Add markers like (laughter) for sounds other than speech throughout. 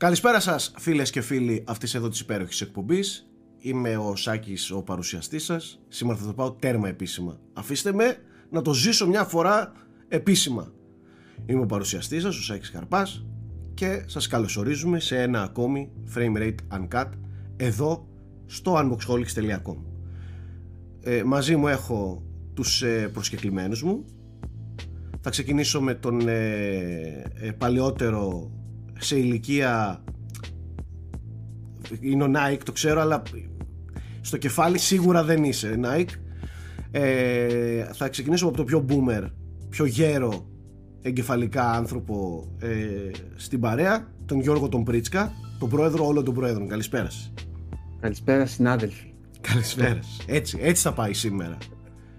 Καλησπέρα σας φίλες και φίλοι αυτής εδώ της υπέροχης εκπομπής. Είμαι ο Σάκης ο παρουσιαστής σας. Σήμερα θα το πάω τέρμα επίσημα. Αφήστε με να το ζήσω μια φορά επίσημα. Είμαι ο παρουσιαστής σας, ο Σάκης Καρπάς και σας καλωσορίζουμε σε ένα ακόμη Frame Rate Uncut εδώ στο unboxholics.com ε, Μαζί μου έχω τους ε, προσκεκλημένους μου θα ξεκινήσω με τον ε, ε, παλαιότερο σε ηλικία είναι ο Nike το ξέρω αλλά στο κεφάλι σίγουρα δεν είσαι Nike. Ε, θα ξεκινήσω από το πιο boomer πιο γέρο εγκεφαλικά άνθρωπο ε, στην παρέα τον Γιώργο τον Πρίτσκα τον πρόεδρο όλων των πρόεδρων. Καλησπέρα σας. Καλησπέρα συνάδελφοι. Καλησπέρα. Έτσι, έτσι θα πάει σήμερα.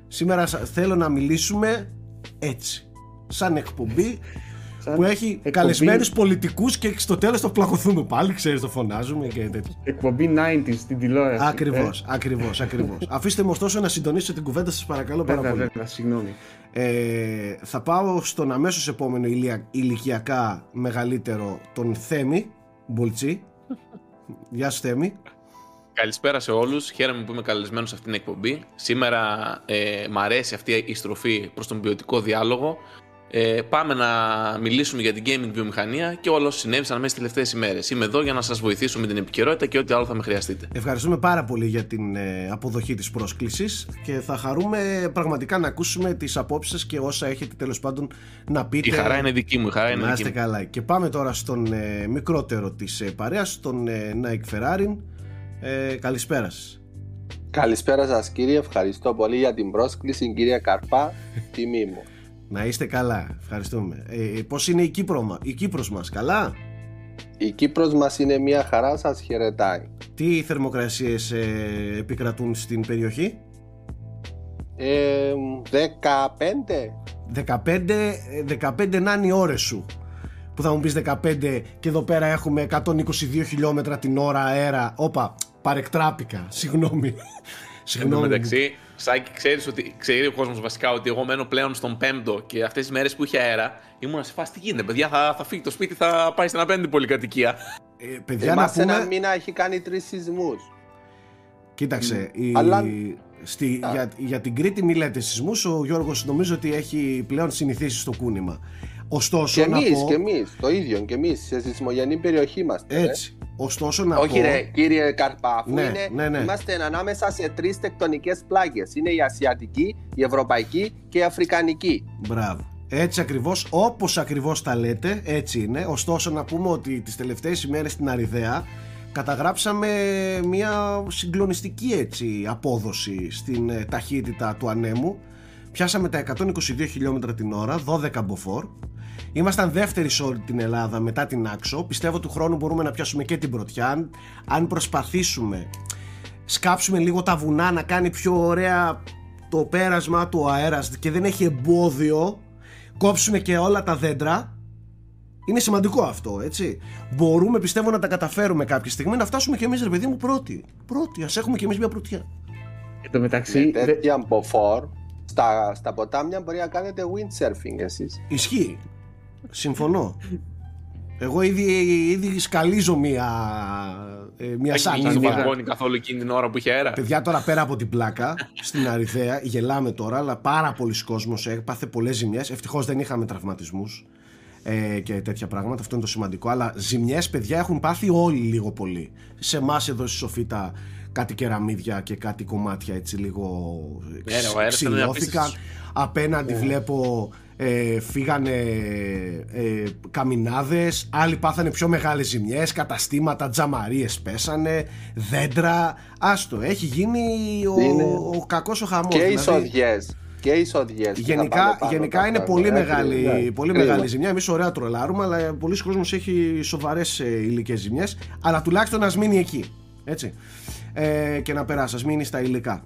Σήμερα θέλω να μιλήσουμε έτσι σαν εκπομπή που έχει εκπομπή... καλεσμένους πολιτικούς και στο τέλος το πλακωθούμε πάλι, ξέρεις, το φωνάζουμε και τέτοιο. Εκπομπή 90 στην τηλεόραση. Ακριβώς, ε. ακριβώς, ακριβώς. (laughs) Αφήστε μου ωστόσο να συντονίσω την κουβέντα σας, παρακαλώ πάρα πολύ. Βέβαια, συγγνώμη. Ε, θα πάω στον αμέσως επόμενο ηλικιακά μεγαλύτερο, τον Θέμη Μπολτσί. (laughs) Γεια σου, Θέμη. Καλησπέρα σε όλους, χαίρομαι που είμαι καλεσμένος σε αυτήν την εκπομπή. Σήμερα ε, μ' αρέσει αυτή η στροφή προς τον ποιοτικό διάλογο ε, πάμε να μιλήσουμε για την gaming βιομηχανία και όλα όσα συνέβησαν μέσα στις τελευταίες ημέρες. Είμαι εδώ για να σας βοηθήσω με την επικαιρότητα και ό,τι άλλο θα με χρειαστείτε. Ευχαριστούμε πάρα πολύ για την ε, αποδοχή της πρόσκλησης και θα χαρούμε πραγματικά να ακούσουμε τις απόψεις σα και όσα έχετε τέλος πάντων να πείτε. Η χαρά είναι δική μου. Η χαρά είναι να είστε καλά. Και πάμε τώρα στον ε, μικρότερο της ε, παρέας, τον ε, Nike Ferrari. Ε, καλησπέρα σας. Καλησπέρα σας κύριε, ευχαριστώ πολύ για την πρόσκληση κύριε Καρπά, τιμή μου. Να είστε καλά, ευχαριστούμε. Ε, πώς είναι η, Κύπρος, η Κύπρος μας, καλά; Η Κύπρος μας είναι μια χαρά, σας χαιρετάει. Τι θερμοκρασίες ε, επικρατούν στην περιοχή; Ε, 15. 15, 15 να είναι οι ώρες σου. Που θα μου πεις 15 και εδώ πέρα έχουμε 122 χιλιόμετρα την ώρα αέρα. Όπα, παρεκτράπηκα, συγγνώμη. Συγγνώμη. μεταξύ, Σάκη, ξέρεις ότι ξέρει ο κόσμος βασικά ότι εγώ μένω πλέον στον πέμπτο και αυτές τις μέρες που είχε αέρα ήμουν σε φάση τι γίνεται. Παιδιά, θα, θα φύγει το σπίτι, θα πάει στην απέναντι πολυκατοικία. Ε, παιδιά, να πούμε... ένα μήνα έχει κάνει τρεις σεισμούς. Κοίταξε, η... Αλλά... Στη, για, για την Κρήτη μη λέτε σεισμούς. Ο Γιώργος νομίζω ότι έχει πλέον συνηθίσει στο κούνημα. Ωστόσο, και εμείς, πω... και εμείς, το ίδιο και εμείς, σε σεισμογενή περιοχή είμαστε. Ε. Έτσι. Ωστόσο να Όχι πω... ρε, κύριε Καρπά, αφού ναι, είναι, ναι, ναι. είμαστε ανάμεσα σε τρεις τεκτονικές πλάκε. Είναι η Ασιατική, η Ευρωπαϊκή και η Αφρικανική. Μπράβο. Έτσι ακριβώς, όπως ακριβώς τα λέτε, έτσι είναι. Ωστόσο, να πούμε ότι τις τελευταίες ημέρες στην Αριδαία καταγράψαμε μια συγκλονιστική έτσι απόδοση στην ε, ταχύτητα του ανέμου. Πιάσαμε τα 122 χιλιόμετρα την ώρα, 12 μποφόρ Ήμασταν δεύτεροι σε όλη την Ελλάδα μετά την Άξο. Πιστεύω του χρόνου μπορούμε να πιάσουμε και την πρωτιά. Αν προσπαθήσουμε, σκάψουμε λίγο τα βουνά να κάνει πιο ωραία το πέρασμα του αέρας και δεν έχει εμπόδιο, κόψουμε και όλα τα δέντρα. Είναι σημαντικό αυτό, έτσι. Μπορούμε, πιστεύω, να τα καταφέρουμε κάποια στιγμή να φτάσουμε κι εμείς, ρε παιδί μου, πρώτοι. Πρώτοι, ας έχουμε κι εμείς μια πρωτιά. Εν τω μεταξύ. Με τέτοια μποφόρ, στα, στα ποτάμια μπορεί να κάνετε windsurfing εσείς. Ισχύει. Συμφωνώ. Εγώ ήδη, ήδη σκαλίζω μία, ε, μία σάκη. Δεν καθόλου εκείνη την ώρα που είχε αέρα. Παιδιά τώρα πέρα από την πλάκα στην Αριθέα, γελάμε τώρα, αλλά πάρα πολλοί κόσμος έπαθε πολλές ζημιές. Ευτυχώς δεν είχαμε τραυματισμούς ε, και τέτοια πράγματα, αυτό είναι το σημαντικό. Αλλά ζημιές παιδιά έχουν πάθει όλοι λίγο πολύ. Σε εμά εδώ στη Σοφίτα κάτι κεραμίδια και κάτι κομμάτια έτσι λίγο ε, ξυλώθηκαν. Απέναντι βλέπω ε, φύγανε ε, καμινάδες, άλλοι πάθανε πιο μεγάλες ζημιές, καταστήματα, τζαμαρίες πέσανε, δέντρα, άστο, έχει γίνει ο, είναι... ο κακός ο χαμός. Και δηλαδή, οι Και οι σοδιές. Γενικά, γενικά είναι πολύ, ε, μεγάλη, ναι, πολύ μεγάλη ζημιά. Εμείς ωραία τρολάρουμε, αλλά πολλοί κόσμος έχει σοβαρές ε, υλικές ζημιές. Αλλά τουλάχιστον α μείνει εκεί. Έτσι. Ε, και να περάσει, α μείνει στα υλικά.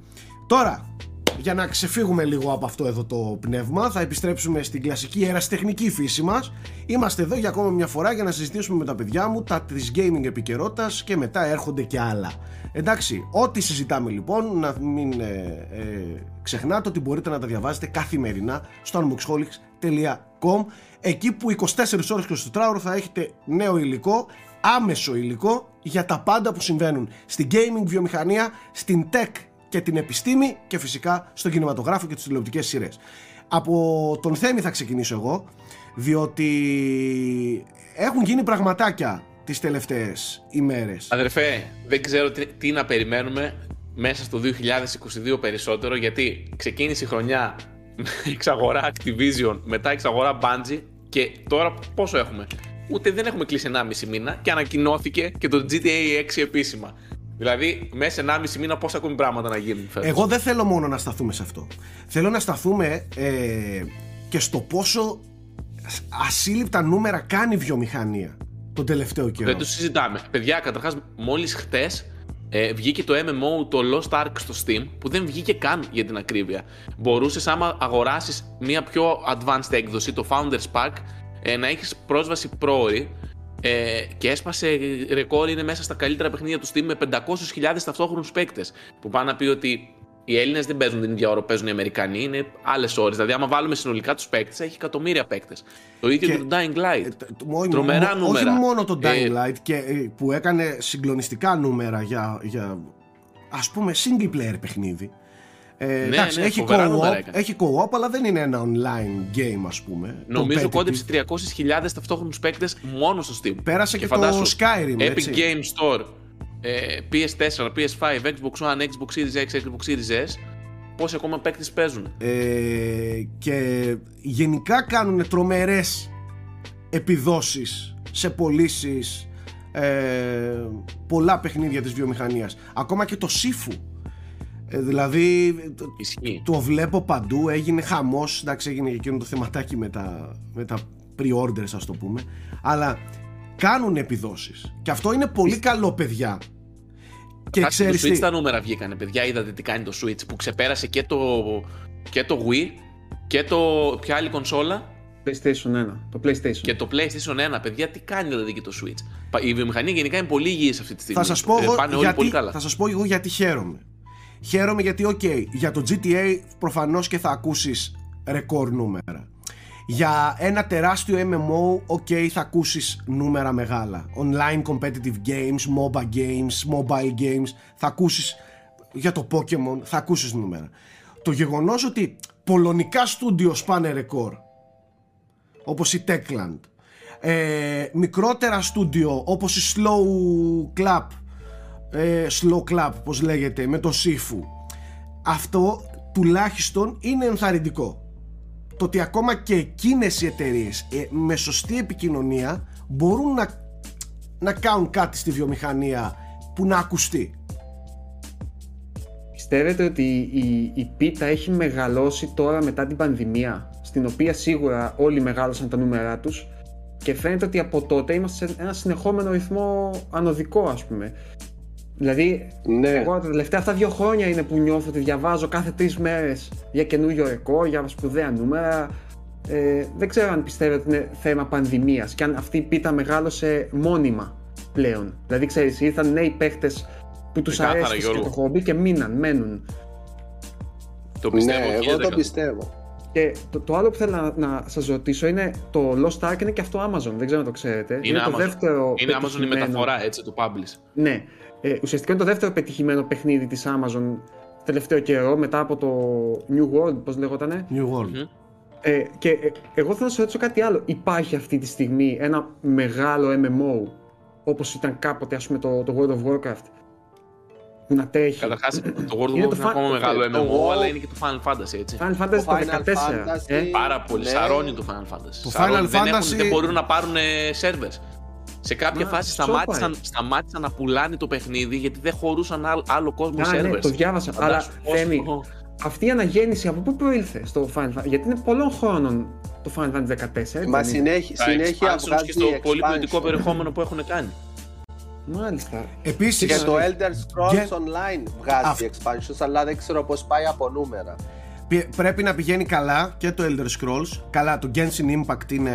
Τώρα, για να ξεφύγουμε λίγο από αυτό εδώ το πνεύμα θα επιστρέψουμε στην κλασική ερασιτεχνική φύση μας. Είμαστε εδώ για ακόμα μια φορά για να συζητήσουμε με τα παιδιά μου τα της gaming επικαιρότητας και μετά έρχονται και άλλα. Εντάξει ό,τι συζητάμε λοιπόν να μην ε, ε, ξεχνάτε ότι μπορείτε να τα διαβάζετε καθημερινά στο unboxholics.com εκεί που 24 ώρες και 24 ώρο θα έχετε νέο υλικό άμεσο υλικό για τα πάντα που συμβαίνουν στην gaming βιομηχανία, στην tech και την επιστήμη και φυσικά στον κινηματογράφο και τις τηλεοπτικές σειρές. Από τον Θέμη θα ξεκινήσω εγώ, διότι έχουν γίνει πραγματάκια τις τελευταίες ημέρες. Αδερφέ, δεν ξέρω τι, τι να περιμένουμε μέσα στο 2022 περισσότερο, γιατί ξεκίνησε η χρονιά με εξαγορά Activision, μετά εξαγορά Bungie και τώρα πόσο έχουμε; Ούτε δεν έχουμε κλείσει 1,5 μήνα και ανακοινώθηκε και το GTA 6 επίσημα. Δηλαδή, μέσα σε 1,5 μήνα πόσα ακόμη πράγματα να γίνουν. Φέτος; Εγώ δεν θέλω μόνο να σταθούμε σε αυτό. Θέλω να σταθούμε ε, και στο πόσο ασύλληπτα νούμερα κάνει η βιομηχανία τον τελευταίο καιρό. Δεν το συζητάμε. Παιδιά, καταρχάς, μόλις χτες ε, βγήκε το MMO, το Lost Ark στο Steam, που δεν βγήκε καν για την ακρίβεια. Μπορούσες, άμα αγοράσεις μια πιο advanced έκδοση, το Founders Pack, ε, να έχεις πρόσβαση πρόορη ε, και έσπασε ρεκόρ, είναι μέσα στα καλύτερα παιχνίδια του Steam με 500.000 ταυτόχρονους παίκτες. Που πάνε να πει ότι οι Έλληνες δεν παίζουν την ίδια ώρα που παίζουν οι Αμερικανοί, είναι άλλες ώρες. Δηλαδή, άμα βάλουμε συνολικά τους παίκτες, έχει εκατομμύρια παίκτες. Το ίδιο και, το Dying Light. Ε, Τρομερά νούμερα. Όχι μόνο το Dying ε, Light και, ε, που έκανε συγκλονιστικά νούμερα για, για ας πούμε single player παιχνίδι. Ε, ναι, εντάξει, ναι, έχει, co-op, έχει co-op, αλλά δεν είναι ένα online game, ας πούμε. Νομίζω κόντεψε 300.000 ταυτόχρονους παίκτες μόνος στο Steam. Πέρασε και, και το Skyrim. Epic έτσι. Game Store PS4, PS5, Xbox One, Xbox Series X, Xbox Series S πόσοι ακόμα παίκτες παίζουν. Ε, και γενικά κάνουν τρομερές επιδόσεις σε πωλήσεις ε, πολλά παιχνίδια της βιομηχανίας. Ακόμα και το Sifu. Ε, δηλαδή το βλέπω παντού, έγινε χαμός, εντάξει έγινε και εκείνο το θεματάκι με τα, με τα pre-orders ας το πούμε, αλλά κάνουν επιδόσεις. Και αυτό είναι πολύ καλό παιδιά. Και ξέρεις το Switch τα νούμερα βγήκανε, παιδιά. Είδατε τι κάνει το Switch που ξεπέρασε και το, και το Wii και το. Ποια άλλη κονσόλα; PlayStation 1. Το PlayStation. Και το PlayStation 1, παιδιά, τι κάνει δηλαδή και το Switch; Η βιομηχανία γενικά είναι πολύ υγιής αυτή τη στιγμή. Θα σας πω, ε, εγώ, γιατί, Θα σας πω εγώ γιατί χαίρομαι. Χαίρομαι γιατί, OK, για το GTA προφανώς και θα ακούσεις ρεκόρ νούμερα για ένα τεράστιο MMO, ok, θα ακούσεις νούμερα μεγάλα. Online competitive games, MOBA games, mobile games, θα ακούσεις για το Pokemon, θα ακούσεις νούμερα. Το γεγονός ότι πολωνικά στούντιο πάνε ρεκόρ, όπως η Techland, ε, μικρότερα στούντιο όπως η Slow Clap, ε, Slow Clap, πώς λέγεται, με το Sifu, αυτό τουλάχιστον είναι ενθαρρυντικό. Το ότι ακόμα και εκείνες οι εταιρείες ε, με σωστή επικοινωνία μπορούν να, να κάνουν κάτι στη βιομηχανία που να ακουστεί. Πιστεύετε ότι η, η πίτα έχει μεγαλώσει τώρα μετά την πανδημία στην οποία σίγουρα όλοι μεγάλωσαν τα νούμερά τους και φαίνεται ότι από τότε είμαστε σε ένα συνεχόμενο ρυθμό ανωδικό ας πούμε Δηλαδή, ναι. εγώ τα τελευταία αυτά δύο χρόνια είναι που νιώθω ότι διαβάζω κάθε τρεις μέρες για καινούριο ρεκόρ, για σπουδαία νούμερα. Ε, δεν ξέρω αν πιστεύω ότι είναι θέμα πανδημίας και αν αυτή η πίτα μεγάλωσε μόνιμα πλέον. Δηλαδή, ξέρεις, ήρθαν νέοι παίχτες που τους αρέσει και το χόμπι και μείναν, μένουν. Το πιστεύω, ναι, εγώ το πιστεύω. Και το, το άλλο που θέλω να, να σας ρωτήσω είναι το Lost Ark είναι και αυτό Amazon, δεν ξέρω αν το ξέρετε. Είναι, είναι Amazon. το δεύτερο. Είναι Amazon η μεταφορά, έτσι, το publish. Ναι. Ε, ουσιαστικά είναι το δεύτερο πετυχημένο παιχνίδι της Amazon τελευταίο καιρό μετά από το New World, πώς λέγοτανε. New World. Ε, και ε, εγώ θέλω να σα ρωτήσω κάτι άλλο. Υπάρχει αυτή τη στιγμή ένα μεγάλο MMO όπως ήταν κάποτε ας πούμε το, το World of Warcraft που να τρέχει; Καταρχάς, το World of Warcraft είναι ακόμα μεγάλο MMO, αλλά είναι και το Final Fantasy, έτσι. Final Fantasy το, 14. ε; Πάρα πολύ. Ναι. Σαρώνει το Final Fantasy. Το Final Fantasy... Δεν, έχουν, δεν μπορούν να πάρουν servers. Σε κάποια φάση σταμάτησαν, σταμάτησαν να πουλάνε το παιχνίδι γιατί δεν χωρούσαν άλλο, άλλο κόσμο σε Ναι, το διάβασα. Αλλά Θέμη, αυτή η αναγέννηση από πού προήλθε στο Final Fantasy, γιατί είναι πολλών χρόνων το Final Fantasy 14. Μα συνέχεια, συνέχεια βγάζει και στο πολύ ποιοτικό περιεχόμενο που έχουν κάνει. Μάλιστα. Επίσης, και το Elder Scrolls Online βγάζει expansions, αλλά δεν ξέρω πώς πάει από νούμερα πρέπει να πηγαίνει καλά και το Elder Scrolls. Καλά, το Genshin Impact είναι,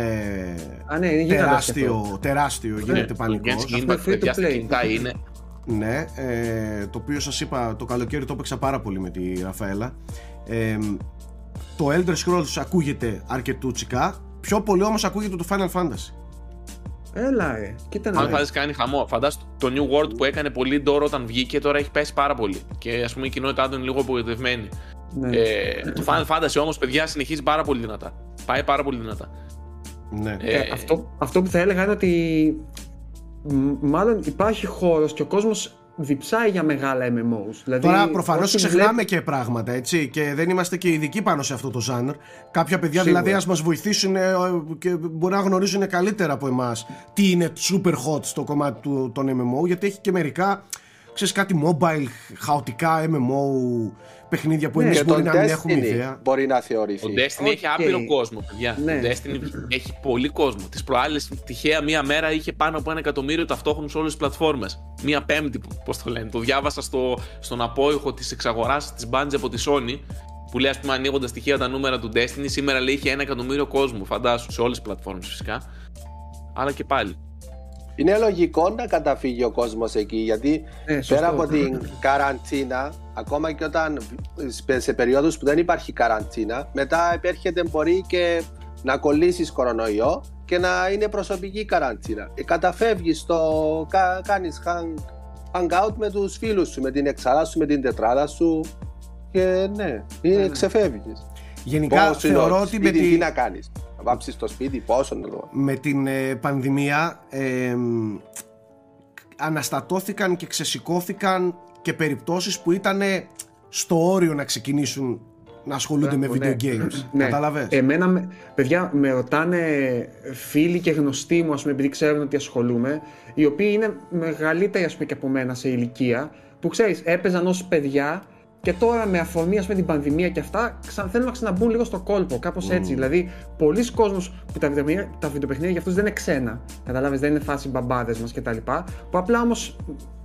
Α, ναι, είναι τεράστιο, τεράστιο ναι, γίνεται πανικός. Το Genshin Impact παιδιά στα είναι. Ναι, ε, το οποίο σας είπα το καλοκαίρι το έπαιξα πάρα πολύ με τη Ραφαέλα. Ε, το Elder Scrolls ακούγεται αρκετούτσικα, πιο πολύ όμως ακούγεται το Final Fantasy. Έλα, ε. Κοίτα να Αν κάνει χαμό. Φαντάζομαι το New World που έκανε πολύ ντόρο όταν βγήκε τώρα έχει πέσει πάρα πολύ. Και ας πούμε η κοινότητά του είναι λίγο απογοητευμένη. Ναι. Ε, το Final Fantasy όμως, παιδιά, συνεχίζει πάρα πολύ δυνατά. Πάει πάρα πολύ δυνατά. Ναι. Ε, ε, αυτό, αυτό που θα έλεγα είναι ότι μάλλον υπάρχει χώρος και ο κόσμος διψάει για μεγάλα MMOs. Δηλαδή, Τώρα προφανώς ξεχνάμε και πράγματα έτσι και δεν είμαστε και ειδικοί πάνω σε αυτό το ζάνερ. Κάποια παιδιά Σίγουρα. δηλαδή ας μας βοηθήσουν ε, και μπορεί να γνωρίζουν καλύτερα από εμάς τι είναι super hot στο κομμάτι του, των MMO γιατί έχει και μερικά ξέρεις κάτι mobile, χαοτικά MMO παιχνίδια που ναι, εμείς μπορεί να μην έχουμε ιδέα. Μπορεί να θεωρηθεί. Ο Destiny έχει άπειρο κόσμο, παιδιά. Ναι. Ο Destiny έχει πολύ κόσμο. Τις προάλλες, τυχαία μία μέρα είχε πάνω από ένα εκατομμύριο ταυτόχρονου σε όλες τις πλατφόρμες. Μία πέμπτη, πώς το λένε. Το διάβασα στο, στον απόϊχο της εξαγοράς της Bungie από τη Sony. Που λέει, ας πούμε, ανοίγοντας στοιχεία τα νούμερα του Destiny, σήμερα λέει είχε ένα εκατομμύριο κόσμο. Φαντάσου σε όλες τις πλατφόρμες φυσικά. Αλλά και πάλι. Είναι λογικό να καταφύγει ο κόσμος εκεί γιατί ε, πέρα από την καραντίνα, ακόμα και όταν σε περίοδους που δεν υπάρχει καραντίνα, μετά επέρχεται μπορεί και να κολλήσεις κορονοϊό και να είναι προσωπική καραντίνα. Ε, καταφεύγεις το. Κα, κάνεις hang, hangout με τους φίλους σου, με την εξαρά σου, με την τετράδα σου. Και ναι, είναι, ναι. ξεφεύγεις. Γενικά Πώς θεωρώ ότι. Με τι να κάνεις να βάψεις το σπίτι, πόσο να το... Με την ε, πανδημία ε, αναστατώθηκαν και ξεσηκώθηκαν και περιπτώσεις που ήταν στο όριο να ξεκινήσουν να ασχολούνται με video ναι. games. Ναι. Κατάλαβες; Εμένα, παιδιά, με ρωτάνε φίλοι και γνωστοί μου, ας πούμε, επειδή ξέρουν ότι ασχολούμαι, οι οποίοι είναι μεγαλύτεροι, ας πούμε, και από μένα σε ηλικία, που ξέρεις, έπαιζαν ως παιδιά και τώρα με αφορμή ας πούμε, την πανδημία και αυτά ξα... θέλουν να ξαναμπούν λίγο στο κόλπο, κάπως έτσι. Δηλαδή, πολλοί κόσμος που τα βιντεοπαιχνίδια, τα βιντεοπαιχνίδια για αυτούς δεν είναι ξένα. Καταλάβες, δεν είναι φάση μπαμπάδες μας κτλ. Που απλά όμως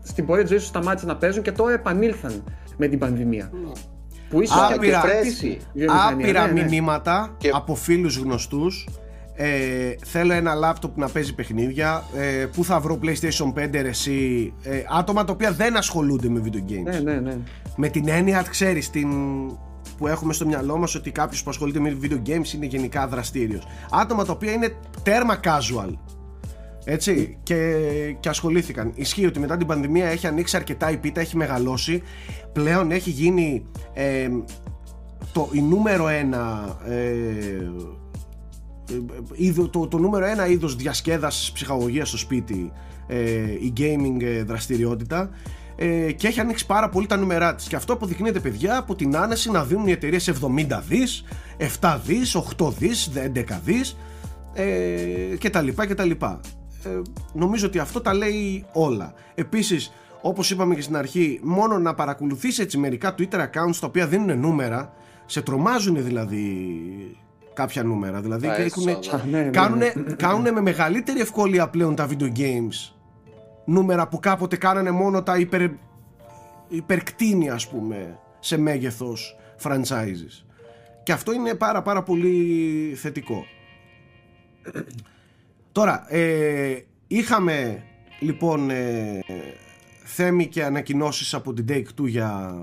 στην πορεία της ζωής τους σταμάτησαν να παίζουν και τώρα επανήλθαν με την πανδημία. Mm. Που ίσως άπειρα, άπειρα ναι, ναι. μηνύματα και... από φίλους γνωστούς ε, θέλω ένα λάπτοπ να παίζει παιχνίδια. Ε, πού θα βρω PlayStation 5 εσύ; Ε, άτομα τα οποία δεν ασχολούνται με video games. Ναι, ναι, ναι. Με την έννοια, ξέρεις, την... που έχουμε στο μυαλό μας ότι κάποιος που ασχολείται με video games είναι γενικά δραστήριος. Άτομα τα οποία είναι τέρμα casual. Έτσι, και, και ασχολήθηκαν. Ισχύει ότι μετά την πανδημία έχει ανοίξει αρκετά η πίτα, έχει μεγαλώσει. Πλέον έχει γίνει ε, το, η νούμερο ένα ε, το, το νούμερο ένα είδος διασκέδασης ψυχαγωγίας στο σπίτι ε, η gaming ε, δραστηριότητα ε, και έχει ανοίξει πάρα πολύ τα νούμερά της. Και αυτό αποδεικνύεται παιδιά από την άνεση να δίνουν οι εταιρείες 70 δις 7 δις, 8 δις, 11 δις ε, και τα λοιπά και τα λοιπά. Ε, νομίζω ότι αυτό τα λέει όλα. Επίσης όπως είπαμε και στην αρχή μόνο να παρακολουθείς έτσι μερικά Twitter accounts τα οποία δίνουν νούμερα σε τρομάζουν δηλαδή κάποια νούμερα. Δηλαδή κάνουν, με μεγαλύτερη ευκολία πλέον τα video games νούμερα που κάποτε κάνανε μόνο τα υπερ, υπερκτίνη ας πούμε σε μέγεθος franchises. Και αυτό είναι πάρα πάρα πολύ θετικό. Τώρα, ε, είχαμε λοιπόν ε, θέμη και ανακοινώσεις από την Take-Two για,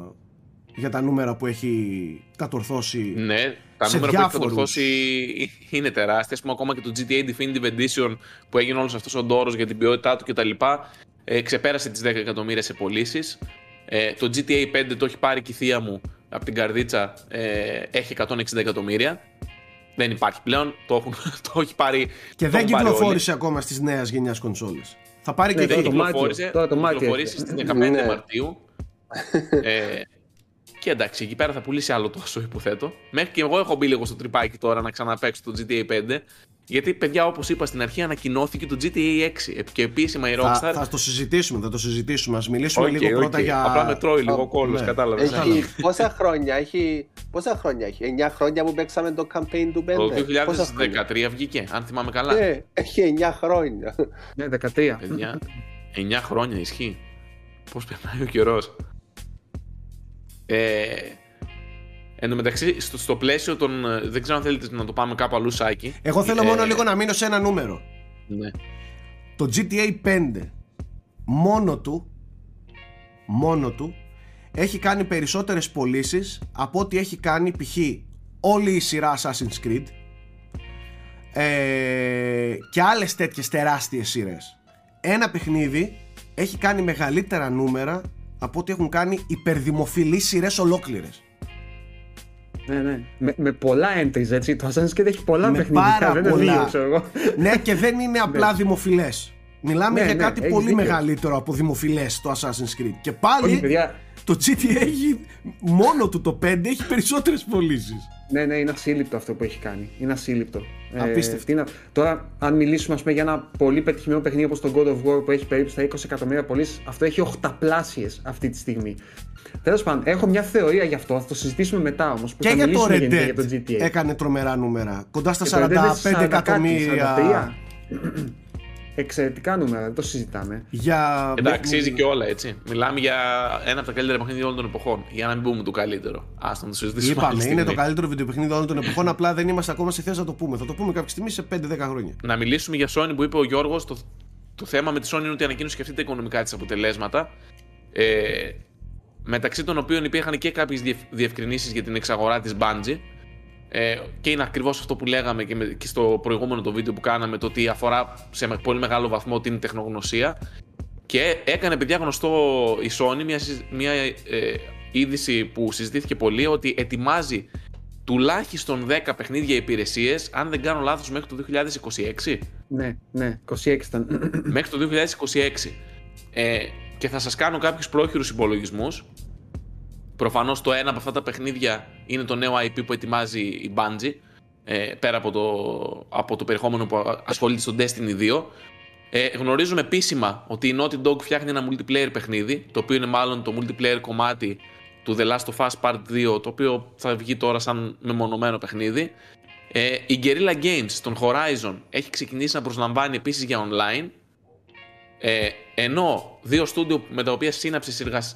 για τα νούμερα που έχει κατορθώσει ναι, τα νούμερα που έχει κατορθώσει είναι τεράστια. πούμε, ακόμα και το GTA Definitive Edition που έγινε όλος αυτός ο ντόρος για την ποιότητά του κτλ. Ε, ξεπέρασε τις 10 εκατομμύρια σε πωλήσεις. Ε, το GTA 5 το έχει πάρει και η θεία μου από την καρδίτσα. Ε, έχει 160 εκατομμύρια. Δεν υπάρχει πλέον. Το, έχουν, (laughs) το έχει πάρει. Και δεν κυκλοφόρησε ακόμα στις νέε γενιάς κονσόλες. Θα πάρει ναι, και το Μάρτιο. Τώρα το Μάρτιο. στις 15 ναι. Μαρτίου. (laughs) ε, και εντάξει, εκεί πέρα θα πουλήσει άλλο τόσο, υποθέτω. Μέχρι και εγώ έχω μπει λίγο στο τρυπάκι τώρα να ξαναπέξω το GTA 5. Γιατί, παιδιά, όπως είπα στην αρχή, ανακοινώθηκε το GTA 6 και επίσημα η Rockstar. Θα, θα το συζητήσουμε, θα το συζητήσουμε. Α μιλήσουμε okay, λίγο okay. πρώτα για. Απλά με τρώει λίγο κόλλος, ναι. κατάλαβες. Έχει, πόσα χρόνια έχει. Πόσα χρόνια έχει, 9 χρόνια που παίξαμε το campaign του 5. Το 2013 βγήκε, αν θυμάμαι καλά. Ναι, έχει 9 χρόνια. Ναι, 13. Παιδιά, 9 χρόνια ισχύει. Πώς περνάει ο καιρός. Ε, Εν τω μεταξύ, στο, στο πλαίσιο των. Δεν ξέρω αν θέλετε να το πάμε κάπου αλλού, Σάκη. Εγώ θέλω ε, μόνο λίγο να μείνω σε ένα νούμερο. Ναι. Το GTA 5 μόνο του μόνο του έχει κάνει περισσότερες πωλήσεις από ό,τι έχει κάνει π.χ. όλη η σειρά Assassin's Creed ε, και άλλες τέτοιες τεράστιες σειρές. Ένα παιχνίδι έχει κάνει μεγαλύτερα νούμερα από ό,τι έχουν κάνει υπερδημοφιλείς σειρές ολόκληρες. Ναι, ναι. Με, με πολλά entries, έτσι. Το Assassin's Creed έχει πολλά με παιχνίδια. Πάρα δεν πολλά. Είναι ξέρω εγώ. ναι, και δεν είναι απλά ναι. δημοφιλές. Μιλάμε ναι, για ναι, κάτι πολύ δίκιο. μεγαλύτερο από δημοφιλές το Assassin's Creed. Και πάλι Όχι, το GTA έχει μόνο του το 5 έχει περισσότερες πωλήσεις. Ναι, ναι, είναι ασύλληπτο αυτό που έχει κάνει. Είναι ασύλληπτο. Ε, Απίστευτο. Ε, τώρα, αν μιλήσουμε πούμε, για ένα πολύ πετυχημένο παιχνίδι όπως το God of War που έχει περίπου στα 20 εκατομμύρια πωλήσει, αυτό έχει οχταπλάσιες αυτή τη στιγμή. Τέλος πάντων, έχω μια θεωρία γι' αυτό. Θα το συζητήσουμε μετά όμως. Και για το Red Dead για το GTA. έκανε τρομερά νούμερα. Κοντά στα 45 εκατομμύρια. Εξαιρετικά νούμερα, δεν το συζητάμε. Για... Εντάξει, αξίζει και όλα έτσι. Μιλάμε για ένα από τα καλύτερα παιχνίδια όλων των εποχών. Για να μην πούμε το καλύτερο. Α το συζητήσουμε. Είπαμε, είναι το καλύτερο βιντεοπαιχνίδι όλων των εποχών. απλά δεν είμαστε ακόμα σε θέση να το πούμε. Θα το πούμε κάποια στιγμή σε 5-10 χρόνια. Να μιλήσουμε για Sony που είπε ο Γιώργος. Το, το θέμα με τη Sony είναι ότι ανακοίνωσε και αυτή τα οικονομικά τη αποτελέσματα. Ε, μεταξύ των οποίων υπήρχαν και κάποιες διευκρινήσεις για την εξαγορά της Bungie. Ε, και είναι ακριβώς αυτό που λέγαμε και, με, και στο προηγούμενο το βίντεο που κάναμε, το ότι αφορά σε πολύ μεγάλο βαθμό την τεχνογνωσία. Και έκανε παιδιά γνωστό η Sony μια, μια ε, είδηση που συζητήθηκε πολύ ότι ετοιμάζει τουλάχιστον 10 παιχνίδια υπηρεσίες, αν δεν κάνω λάθος, μέχρι το 2026. Ναι, ναι, 26 ήταν. μέχρι το 2026. Ε, και θα σας κάνω κάποιους πρόχειρους υπολογισμούς. Προφανώς το ένα από αυτά τα παιχνίδια είναι το νέο IP που ετοιμάζει η Bungie, ε, πέρα από το, από το περιεχόμενο που ασχολείται στο Destiny 2. Ε, γνωρίζουμε επίσημα ότι η Naughty Dog φτιάχνει ένα multiplayer παιχνίδι, το οποίο είναι μάλλον το multiplayer κομμάτι του The Last of Us Part 2, το οποίο θα βγει τώρα σαν μεμονωμένο παιχνίδι. Ε, η Guerrilla Games των Horizon έχει ξεκινήσει να προσλαμβάνει επίσης για online ε, ενώ δύο στούντιο με τα οποία σύναψε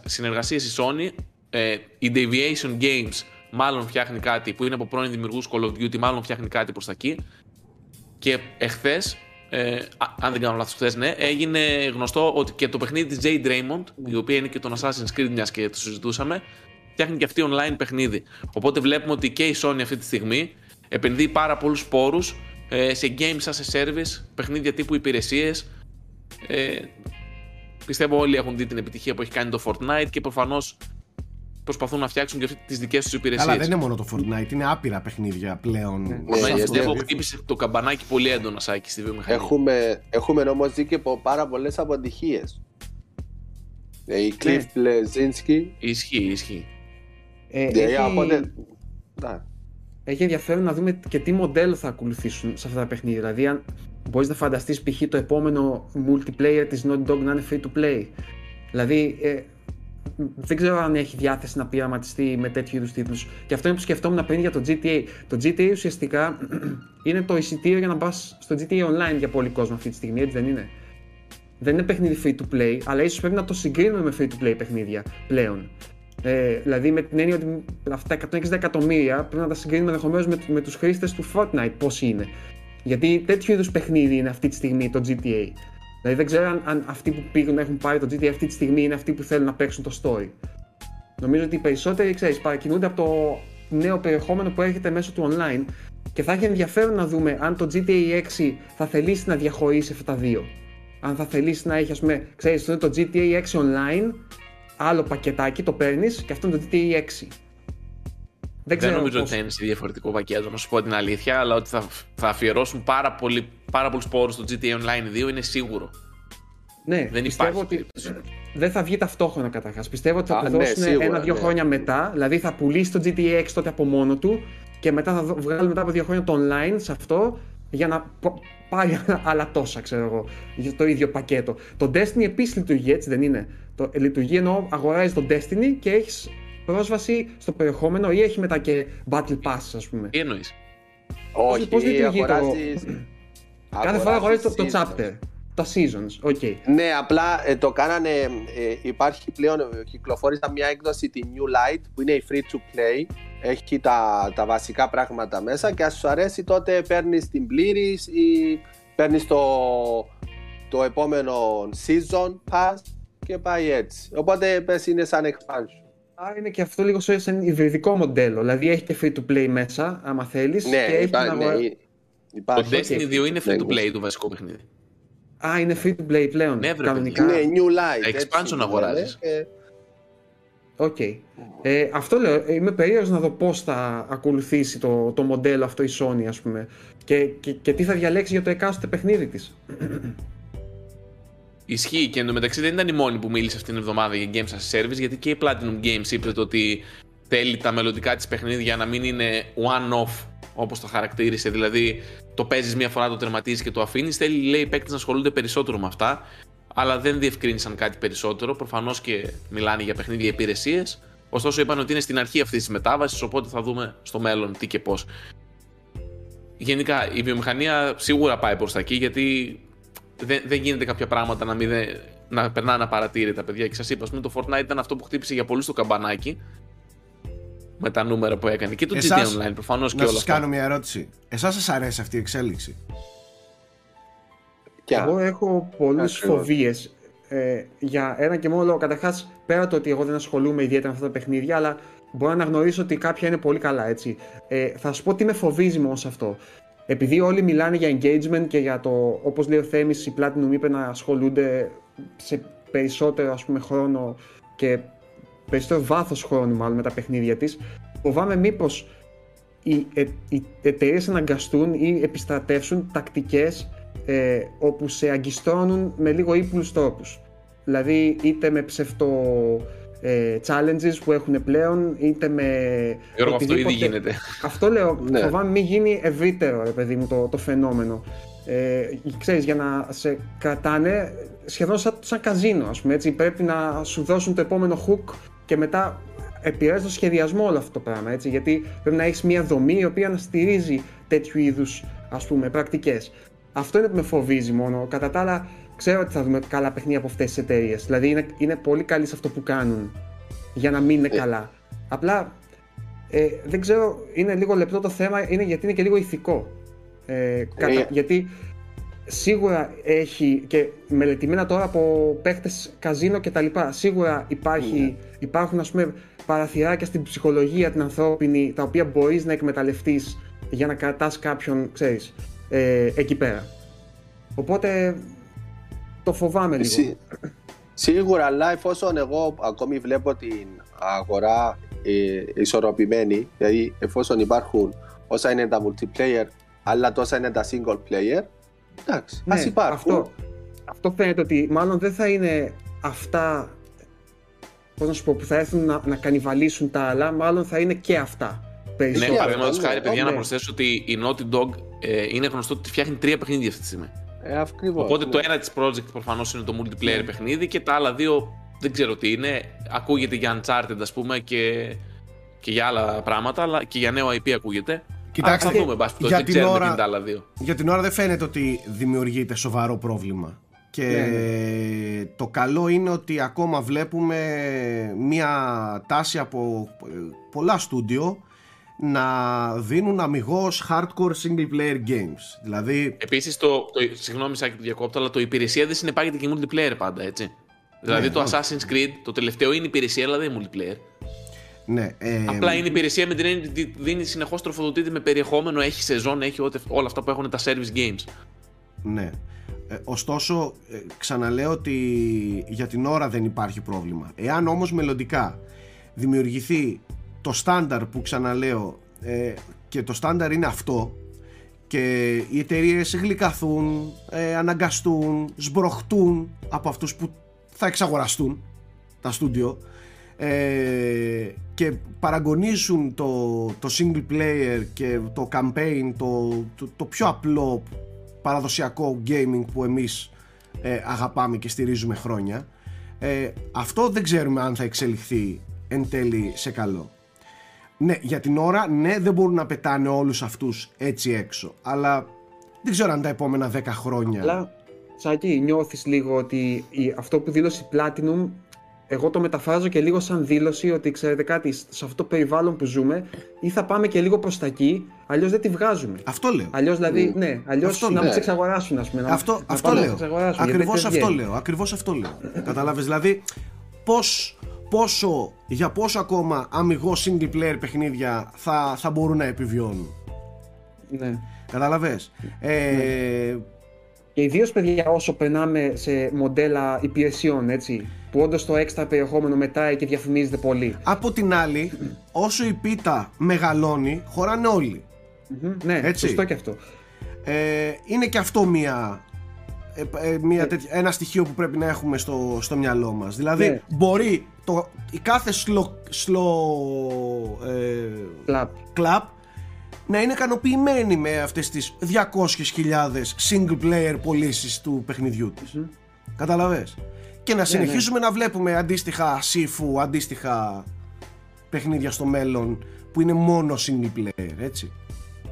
συνεργασίες η Sony, ε, η Deviation Games μάλλον φτιάχνει κάτι που είναι από πρώην δημιουργούς Call of Duty, μάλλον φτιάχνει κάτι προς τα εκεί. Και εχθές, ε, αν δεν κάνω λάθος χθες, ναι, έγινε γνωστό ότι και το παιχνίδι της Jade Raymond, η οποία είναι και τον Assassin's Creed μιας και το συζητούσαμε, φτιάχνει και αυτή online παιχνίδι. Οπότε βλέπουμε ότι και η Sony αυτή τη στιγμή επενδύει πάρα πολλούς πόρους ε, σε games as a service, παιχνίδια τύπου υπηρεσίες, ε, πιστεύω όλοι έχουν δει την επιτυχία που έχει κάνει το Fortnite και προφανώς προσπαθούν να φτιάξουν και τις δικές τους υπηρεσίες. Αλλά δεν είναι μόνο το Fortnite, είναι άπειρα παιχνίδια πλέον. Ναι, ναι, πιστεύω χτύπησε το καμπανάκι πολύ έντονα σάκι στη βιομηχανία. Έχουμε, έχουμε όμως δει και πάρα πολλές αποτυχίες. Ε, η Cliff ναι. Lezinski. Ισχύει, ισχύει. Ε, ναι, έχει... Οπότε... έχει ενδιαφέρον να δούμε και τι μοντέλο θα ακολουθήσουν σε αυτά τα παιχνίδια. Δηλαδή, αν μπορείς να φανταστείς π.χ. το επόμενο multiplayer της Naughty Dog να είναι free to play. Δηλαδή, ε, δεν ξέρω αν έχει διάθεση να πειραματιστεί με τέτοιου είδους τίτλους. Και αυτό είναι που σκεφτόμουν πριν για το GTA. Το GTA ουσιαστικά (clears throat) είναι το εισιτήριο για να πα στο GTA Online για πολύ κόσμο αυτή τη στιγμή, έτσι δεν είναι; Δεν είναι παιχνίδι free to play, αλλά ίσως πρέπει να το συγκρίνουμε με free to play παιχνίδια πλέον. Ε, δηλαδή με την έννοια ότι αυτά τα 160 εκατομμύρια πρέπει να τα συγκρίνουμε ενδεχομένως με, με τους χρήστες του Fortnite πώς είναι. Γιατί τέτοιου είδους παιχνίδι είναι αυτή τη στιγμή το GTA. Δηλαδή δεν ξέρω αν, αν αυτοί που πήγαν να έχουν πάρει το GTA αυτή τη στιγμή είναι αυτοί που θέλουν να παίξουν το story. Νομίζω ότι οι περισσότεροι, ξέρεις, παρακινούνται από το νέο περιεχόμενο που έρχεται μέσω του online και θα έχει ενδιαφέρον να δούμε αν το GTA 6 θα θελήσει να διαχωρίσει αυτά τα δύο. Αν θα θελήσει να έχει, ας πούμε, ξέρεις, το GTA 6 online, άλλο πακετάκι το παίρνεις και αυτό είναι το GTA 6. Δεν, δεν νομίζω ότι θα είναι σε διαφορετικό πακέτο, να σου πω την αλήθεια, αλλά ότι θα, θα αφιερώσουν πάρα, πολύ, πάρα πολλούς πόρους στο GTA Online 2 είναι σίγουρο. Ναι, δεν πιστεύω ότι δεν θα βγει ταυτόχρονα καταρχάς. Πιστεύω ότι θα το ναι, δώσουν ένα-δύο ναι. χρόνια μετά. Δηλαδή θα πουλήσει το GTA 6 τότε από μόνο του και μετά θα βγάλουν μετά από δύο χρόνια το online σε αυτό για να πάρει (laughs) άλλα τόσα, ξέρω εγώ, για το ίδιο πακέτο. Το Destiny επίσης λειτουργεί έτσι, δεν είναι; Το, λειτουργεί ενώ αγοράζεις το Destiny και έχεις πρόσβαση στο περιεχόμενο ή έχει μετά και Battle Pass, ας πούμε; Τι εννοείς; Όχι, πώς λειτουργεί αγοράζεις... το... Κάθε φορά αγοράζεις το, το chapter. Τα seasons, ok. Ναι, απλά ε, το κάνανε. Ε, υπάρχει πλέον, ε, κυκλοφόρησα μια έκδοση τη New Light που είναι η free to play. Έχει τα, τα βασικά πράγματα μέσα και αν σου αρέσει τότε παίρνεις την πλήρης ή παίρνεις το, το επόμενο season pass και πάει έτσι. Οπότε πες είναι σαν expansion. Άρα είναι και αυτό λίγο σαν υβριδικό μοντέλο. Δηλαδή έχει και free to play μέσα, άμα θέλεις. Ναι, και έχει ναι, Υπάρχει. Το Destiny 2 είναι free to play το βασικό παιχνίδι. Α, είναι free to play πλέον. Ναι, κανονικά. Είναι new light. Expansion αγοράζεις. Οκ. Okay. Ε, αυτό λέω, είμαι περίεργος να δω πώς θα ακολουθήσει το, το μοντέλο αυτό η Sony ας πούμε και, και, και τι θα διαλέξει για το εκάστοτε παιχνίδι της. Ισχύει και εντωμεταξύ δεν ήταν η μόνη που μίλησε αυτήν την εβδομάδα για Games as a Service γιατί και η Platinum Games είπε ότι θέλει τα μελλοντικά της παιχνίδια να μην είναι one-off όπως το χαρακτήρισε, δηλαδή το παίζεις μία φορά, το τερματίζεις και το αφήνεις, θέλει λέει οι παίκτες να ασχολούνται περισσότερο με αυτά αλλά δεν διευκρίνησαν κάτι περισσότερο. Προφανώς και μιλάνε για παιχνίδια υπηρεσίες. Ωστόσο, είπαν ότι είναι στην αρχή αυτής της μετάβασης, οπότε θα δούμε στο μέλλον τι και πώς. Γενικά, η βιομηχανία σίγουρα πάει προς τα εκεί, γιατί δεν, δεν γίνεται κάποια πράγματα να, μην, να περνάνε απαρατήρητα, παιδιά. Και σας είπα, πούμε, το Fortnite ήταν αυτό που χτύπησε για πολλούς το καμπανάκι. Με τα νούμερα που έκανε. Και το Εσάς, GTA Online προφανώς και όλα αυτά. Να σα κάνω μια ερώτηση. Εσάς σας αρέσει αυτή η εξέλιξη; Εγώ έχω πολλές φοβίες. Ε, για ένα και μόνο λόγο. Καταρχάς, πέρα το ότι εγώ δεν ασχολούμαι ιδιαίτερα με αυτά τα παιχνίδια, αλλά μπορώ να αναγνωρίσω ότι κάποια είναι πολύ καλά έτσι. Ε, θα σου πω τι με φοβίζει μόνο σε αυτό. Επειδή όλοι μιλάνε για engagement και για το, όπως λέει ο Θέμης, η Platinum είπε να ασχολούνται σε περισσότερο ας πούμε, χρόνο και περισσότερο βάθος χρόνου μάλλον με τα παιχνίδια της, φοβάμαι μήπως οι, ε, οι εταιρείες αναγκαστούν ή επιστρατεύσουν τακτικές ε, όπου σε αγκιστρώνουν με λίγο ύπουλους τρόπους. Δηλαδή είτε με ψευτο ε, challenges που έχουν πλέον, είτε με. Γιώργο, αυτό ήδη γίνεται. Αυτό λέω. (laughs) ναι. Φοβάμαι μην γίνει ευρύτερο, ρε παιδί μου, το, το φαινόμενο. Ε, ξέρεις, για να σε κρατάνε σχεδόν σαν, σαν καζίνο, ας πούμε, έτσι. Πρέπει να σου δώσουν το επόμενο hook και μετά επηρεάζει το σχεδιασμό όλο αυτό το πράγμα, έτσι. Γιατί πρέπει να έχεις μια δομή η οποία να στηρίζει τέτοιου είδους, ας πούμε, πρακτικές. Αυτό είναι που με φοβίζει μόνο. Κατά τα άλλα, ξέρω ότι θα δούμε καλά παιχνίδια από αυτές τις εταιρείες. Δηλαδή είναι, είναι πολύ καλοί σε αυτό που κάνουν για να μην είναι ε. καλά. Απλά ε, δεν ξέρω, είναι λίγο λεπτό το θέμα είναι γιατί είναι και λίγο ηθικό. Ε, κατα, ε. γιατί σίγουρα έχει και μελετημένα τώρα από παίχτε καζίνο και τα λοιπά. Σίγουρα υπάρχει, mm. υπάρχουν ας πούμε παραθυράκια στην ψυχολογία την ανθρώπινη τα οποία μπορείς να εκμεταλλευτείς για να κρατάς κάποιον, ξέρεις, ε, εκεί πέρα. Οπότε το φοβάμαι λίγο. σίγουρα, αλλά εφόσον εγώ ακόμη βλέπω την αγορά ε, ισορροπημένη, δηλαδή εφόσον υπάρχουν όσα είναι τα multiplayer, αλλά τόσα είναι τα single player, εντάξει, ναι, ας υπάρχουν. Αυτό, αυτό φαίνεται ότι μάλλον δεν θα είναι αυτά πώς να σου πω, που θα έρθουν να, να κανιβαλίσουν τα άλλα, μάλλον θα είναι και αυτά. Ναι, παραδείγματος χάρη, παιδιά, να προσθέσω ότι η Naughty Dog ε, είναι γνωστό ότι φτιάχνει τρία παιχνίδια αυτή τη στιγμή. Ε, Οπότε ναι. το ένα της project προφανώς είναι το multiplayer ναι. παιχνίδι και τα άλλα δύο δεν ξέρω τι είναι. Ακούγεται για Uncharted, ας πούμε, και, και για άλλα πράγματα, αλλά και για νέο IP ακούγεται. Κοιτάξτε, θα δούμε, για, την ώρα, τα άλλα δύο. για την ώρα δεν φαίνεται ότι δημιουργείται σοβαρό πρόβλημα. Και ναι, το καλό είναι ότι ακόμα βλέπουμε μία τάση από ε, πολλά στούντιο να δίνουν αμυγός hardcore single player games. Δηλαδή... Επίσης, το, το, συγγνώμη Σάκη που διακόπτω, αλλά το υπηρεσία δεν συνεπάγεται και multiplayer πάντα, έτσι. Δηλαδή ναι, το Assassin's Creed, το τελευταίο είναι υπηρεσία, αλλά δεν είναι multiplayer. Ναι, ε, Απλά είναι υπηρεσία με την έννοια ότι δίνει συνεχώς τροφοδοτείται με περιεχόμενο, έχει σεζόν, έχει όλα αυτά που έχουν τα service games. Ναι. Ε, ωστόσο, ε, ξαναλέω ότι για την ώρα δεν υπάρχει πρόβλημα. Εάν όμως μελλοντικά δημιουργηθεί το στάνταρ που ξαναλέω ε, και το στάνταρ είναι αυτό και οι εταιρείες γλυκαθούν, ε, αναγκαστούν, σμπροχτούν από αυτούς που θα εξαγοραστούν τα στούντιο ε, και παραγωνίσουν το, το single player και το campaign, το, το, πιο απλό παραδοσιακό gaming που εμείς ε, αγαπάμε και στηρίζουμε χρόνια. Ε, αυτό δεν ξέρουμε αν θα εξελιχθεί εν τέλει σε καλό ναι, για την ώρα, ναι, δεν μπορούν να πετάνε όλους αυτούς έτσι έξω. Αλλά δεν ξέρω αν τα επόμενα 10 χρόνια... Αλλά, Σάκη, νιώθεις λίγο ότι αυτό που δήλωσε η Platinum εγώ το μεταφράζω και λίγο σαν δήλωση ότι ξέρετε κάτι, σε αυτό το περιβάλλον που ζούμε, ή θα πάμε και λίγο προς τα εκεί, αλλιώς δεν τη βγάζουμε. Αυτό λέω. Αλλιώς δηλαδή, mm. ναι, αλλιώς να μας εξαγοράσουν, ας πούμε. Αυτό, να, αυτό λέω. Ακριβώς αυτό λέω. Ακριβώς αυτό λέω. Κατάλαβες, δηλαδή, πώς πόσο, για πόσο ακόμα αμυγό single player παιχνίδια θα, θα μπορούν να επιβιώνουν. Ναι. Καταλαβες; Ε, ναι. Και ιδίως, παιδιά, όσο περνάμε σε μοντέλα υπηρεσιών, έτσι, που όντως το έξτρα περιεχόμενο μετράει και διαφημίζεται πολύ. Από την άλλη, όσο η πίτα μεγαλώνει, χωράνε όλοι. ναι, έτσι. σωστό και αυτό. Ε, είναι και αυτό μία, ε, ε μία ε. ένα στοιχείο που πρέπει να έχουμε στο, στο μυαλό μας. Δηλαδή, ναι. μπορεί το, η κάθε σλο, σλο ε, κλαπ να είναι ικανοποιημένη με αυτές τις 200.000 single player πωλήσεις του παιχνιδιού της. Mm. Καταλαβες; Και να ναι, συνεχίσουμε ναι. να βλέπουμε αντίστοιχα σύφου, αντίστοιχα παιχνίδια στο μέλλον που είναι μόνο single player, έτσι.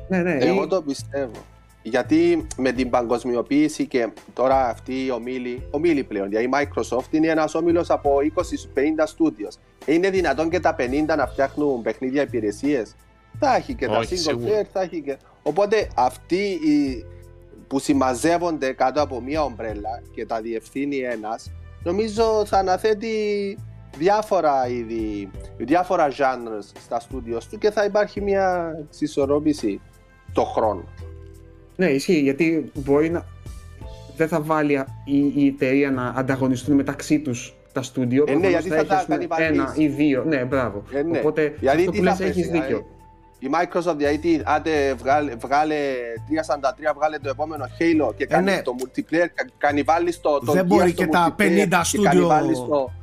Ναι, ναι. Εγώ το πιστεύω. Γιατί με την παγκοσμιοποίηση και τώρα αυτή η ομίλη, ομίλη πλέον, δηλαδή η Microsoft είναι ένας όμιλος από 20-50 studios. Είναι δυνατόν και τα 50 να φτιάχνουν παιχνίδια υπηρεσίες; Θα έχει και τα single player, θα έχει και... Οπότε αυτοί οι που συμμαζεύονται κάτω από μία ομπρέλα και τα διευθύνει ένας, νομίζω θα αναθέτει διάφορα είδη, διάφορα genres στα studios του και θα υπάρχει μια συσσωρόπηση το χρόνο. Ναι, ισχύει, γιατί μπορεί να... Δεν θα βάλει η, η εταιρεία να ανταγωνιστούν μεταξύ τους τα στούντιο. Ε, ναι, γιατί θα, θα τα Ένα ή δύο. Ναι, μπράβο. Ε, ναι. Οπότε γιατί αυτό που λες έχεις δίκιο η Microsoft δηλαδή άντε βγάλε, βγάλε 343 βγάλε το επόμενο Halo και κάνει ε, ναι. το multiplayer κάνει βάλει το, το Δεν μπορεί και τα 50 στούντιο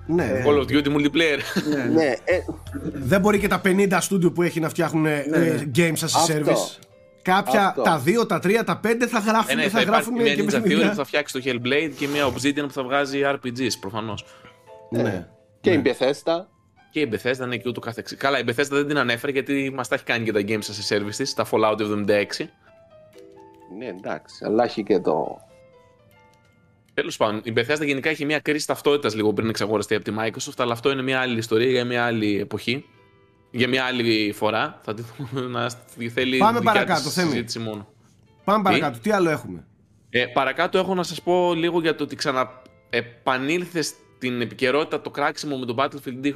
ναι. Ε, Call of Duty multiplayer ναι, ναι. Ε, Δεν μπορεί και τα 50 στούντιο που έχει να φτιάχνουν ε, ναι. games as a service Κάποια, Αυτό. τα 2, τα 3, τα 5 θα γράφουν, ε, ναι, θα, θα γράφουν μια Ninja Theory που θα φτιάξει το Hellblade και μια Obsidian που θα βγάζει RPGs προφανώς ναι. Και η Bethesda και η Bethesda είναι και ούτω καθεξή. Καλά, η Bethesda δεν την ανέφερε γιατί μας τα έχει κάνει και τα games as a service της, τα Fallout 76. Ναι, εντάξει, αλλά έχει και το. Τέλος πάντων, η Bethesda γενικά έχει μια κρίση ταυτότητας λίγο πριν εξαγοραστεί από τη Microsoft, αλλά αυτό είναι μια άλλη ιστορία για μια άλλη εποχή. Για μια άλλη φορά. Θα τη δούμε να θέλει. Πάμε παρακάτω, Θέμη. Μόνο. Πάμε παρακάτω. Τι άλλο έχουμε; Ε, παρακάτω έχω να σας πω λίγο για το ότι ξαναεπανήλθε την επικαιρότητα, το κράξιμο με το Battlefield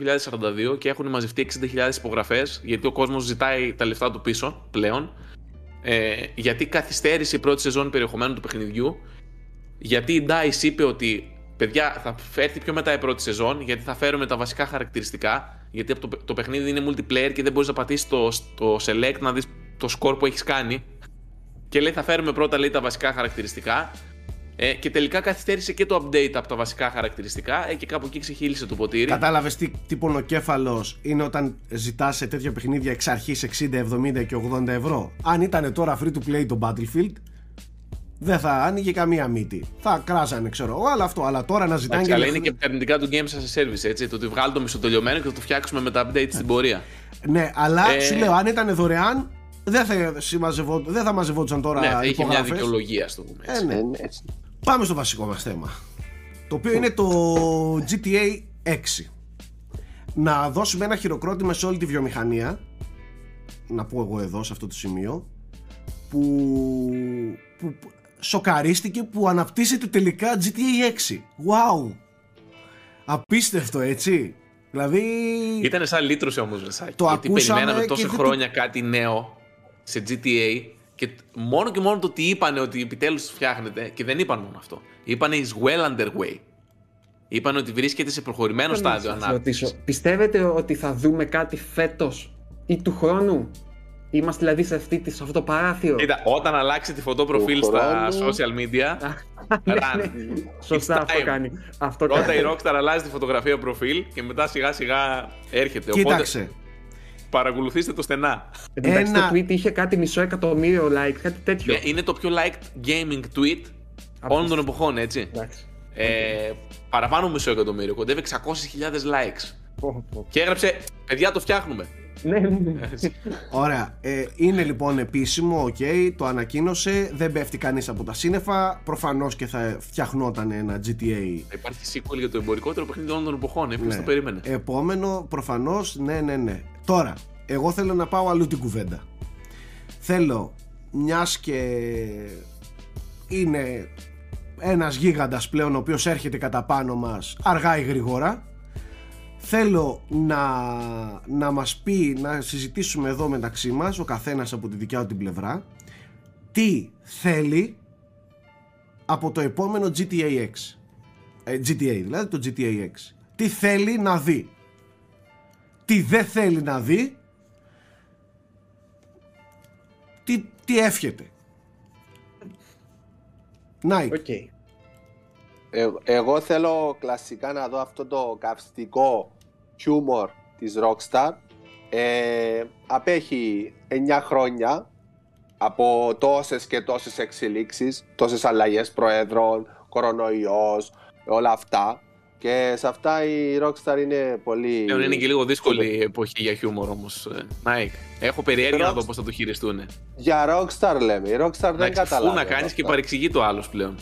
2042 και έχουν μαζευτεί 60.000 υπογραφές γιατί ο κόσμος ζητάει τα λεφτά του πίσω πλέον. Ε, γιατί καθυστέρησε η πρώτη σεζόν περιεχομένου του παιχνιδιού. Γιατί η DICE είπε ότι παιδιά θα έρθει πιο μετά η πρώτη σεζόν γιατί θα φέρουμε τα βασικά χαρακτηριστικά. Γιατί το, το παιχνίδι είναι multiplayer και δεν μπορείς να πατήσεις το, το select να δεις το score που έχεις κάνει. Και λέει θα φέρουμε πρώτα λέει τα βασικά χαρακτηριστικά ε, και τελικά καθυστέρησε και το update από τα βασικά χαρακτηριστικά ε, και κάπου εκεί ξεχύλισε το ποτήρι. Κατάλαβες τι, τι πονοκέφαλος είναι όταν ζητάς σε τέτοια παιχνίδια εξ αρχής 60, 70 και 80 ευρώ; Αν ήταν τώρα free to play το Battlefield, δεν θα άνοιγε καμία μύτη. Θα κράζανε, ξέρω εγώ, αλλά αυτό. Αλλά τώρα να ζητάνε. Αλλά είναι και αρνητικά του Games as a Service, έτσι. Το ότι βγάλει το μισοτελειωμένο και θα το φτιάξουμε με τα update στην πορεία. Ναι, αλλά ε... σου λέω, αν ήταν δωρεάν, δεν θα, δεν θα μαζευόντουσαν τώρα. Ναι, θα είχε μια δικαιολογία, ας το πούμε. Έτσι. Ε, ναι, ναι, έτσι. Πάμε στο βασικό μας θέμα Το οποίο είναι το GTA 6 Να δώσουμε ένα χειροκρότημα σε όλη τη βιομηχανία Να πω εγώ εδώ σε αυτό το σημείο Που, που σοκαρίστηκε που αναπτύσσεται τελικά GTA 6 Wow Απίστευτο έτσι Δηλαδή... Ήταν σαν λύτρωση όμως Βεσάκη. Το γιατί περιμέναμε τόσα χρόνια κάτι νέο σε GTA και μόνο και μόνο το ότι είπανε ότι επιτέλους φτιάχνετε, και δεν είπαν μόνο αυτό. Είπανε is well underway. Είπαν ότι βρίσκεται σε προχωρημένο στάδιο ανάπτυξης. Πιστεύετε ότι θα δούμε κάτι φέτος ή του χρόνου; Είμαστε δηλαδή σε, αυτή, σε αυτό το παράθυρο. Κοίτα, όταν αλλάξει τη φωτό προφίλ στα social media. (laughs) Ναι, ναι. Σωστά αυτό κάνει. Αυτό Πρώτα η Rockstar αλλάζει τη φωτογραφία προφίλ και μετά σιγά σιγά έρχεται. Κοίταξε παρακολουθήστε το στενά. Ένα... το tweet είχε κάτι μισό εκατομμύριο like, κάτι τέτοιο. Yeah, είναι το πιο liked gaming tweet όλων των εποχών, έτσι. Ε, παραπάνω μισό εκατομμύριο, κοντεύει 600.000 likes. Και έγραψε, παιδιά το φτιάχνουμε. Ναι, ναι, ναι. Ωραία. Ε, είναι λοιπόν επίσημο, οκ, το ανακοίνωσε. Δεν πέφτει κανείς από τα σύννεφα. Προφανώς και θα φτιαχνόταν ένα GTA. Θα υπάρχει sequel για το εμπορικότερο παιχνίδι όλων των εποχών. Ποιο ναι. το περίμενε. Επόμενο, προφανώς, ναι, ναι, ναι. Τώρα, εγώ θέλω να πάω αλλού την κουβέντα. Θέλω, μιας και είναι ένας γίγαντας πλέον ο οποίος έρχεται κατά πάνω μας αργά ή γρήγορα θέλω να, να μας πει να συζητήσουμε εδώ μεταξύ μας ο καθένας από τη δικιά του την πλευρά τι θέλει από το επόμενο GTA X. Ε, GTA δηλαδή, το GTA X. Τι θέλει να δει. Τι δεν θέλει να δει. Τι, τι εύχεται. Nike. Okay. Ε, εγώ θέλω κλασικά να δω αυτό το καυστικό χιούμορ της Rockstar. Ε, απέχει 9 χρόνια από τόσες και τόσες εξελίξεις, τόσες αλλαγές προέδρων, κορονοϊός, όλα αυτά. Και σε αυτά η Rockstar είναι πολύ. Ε, είναι και λίγο δύσκολη η εποχή για χιούμορ όμως. Nike. Έχω περιέργεια να δω πώς θα το χειριστούν. Για Rockstar λέμε. Η Rockstar δεν καταλαβαίνει. Πού να κάνεις και παρεξηγεί το άλλος πλέον.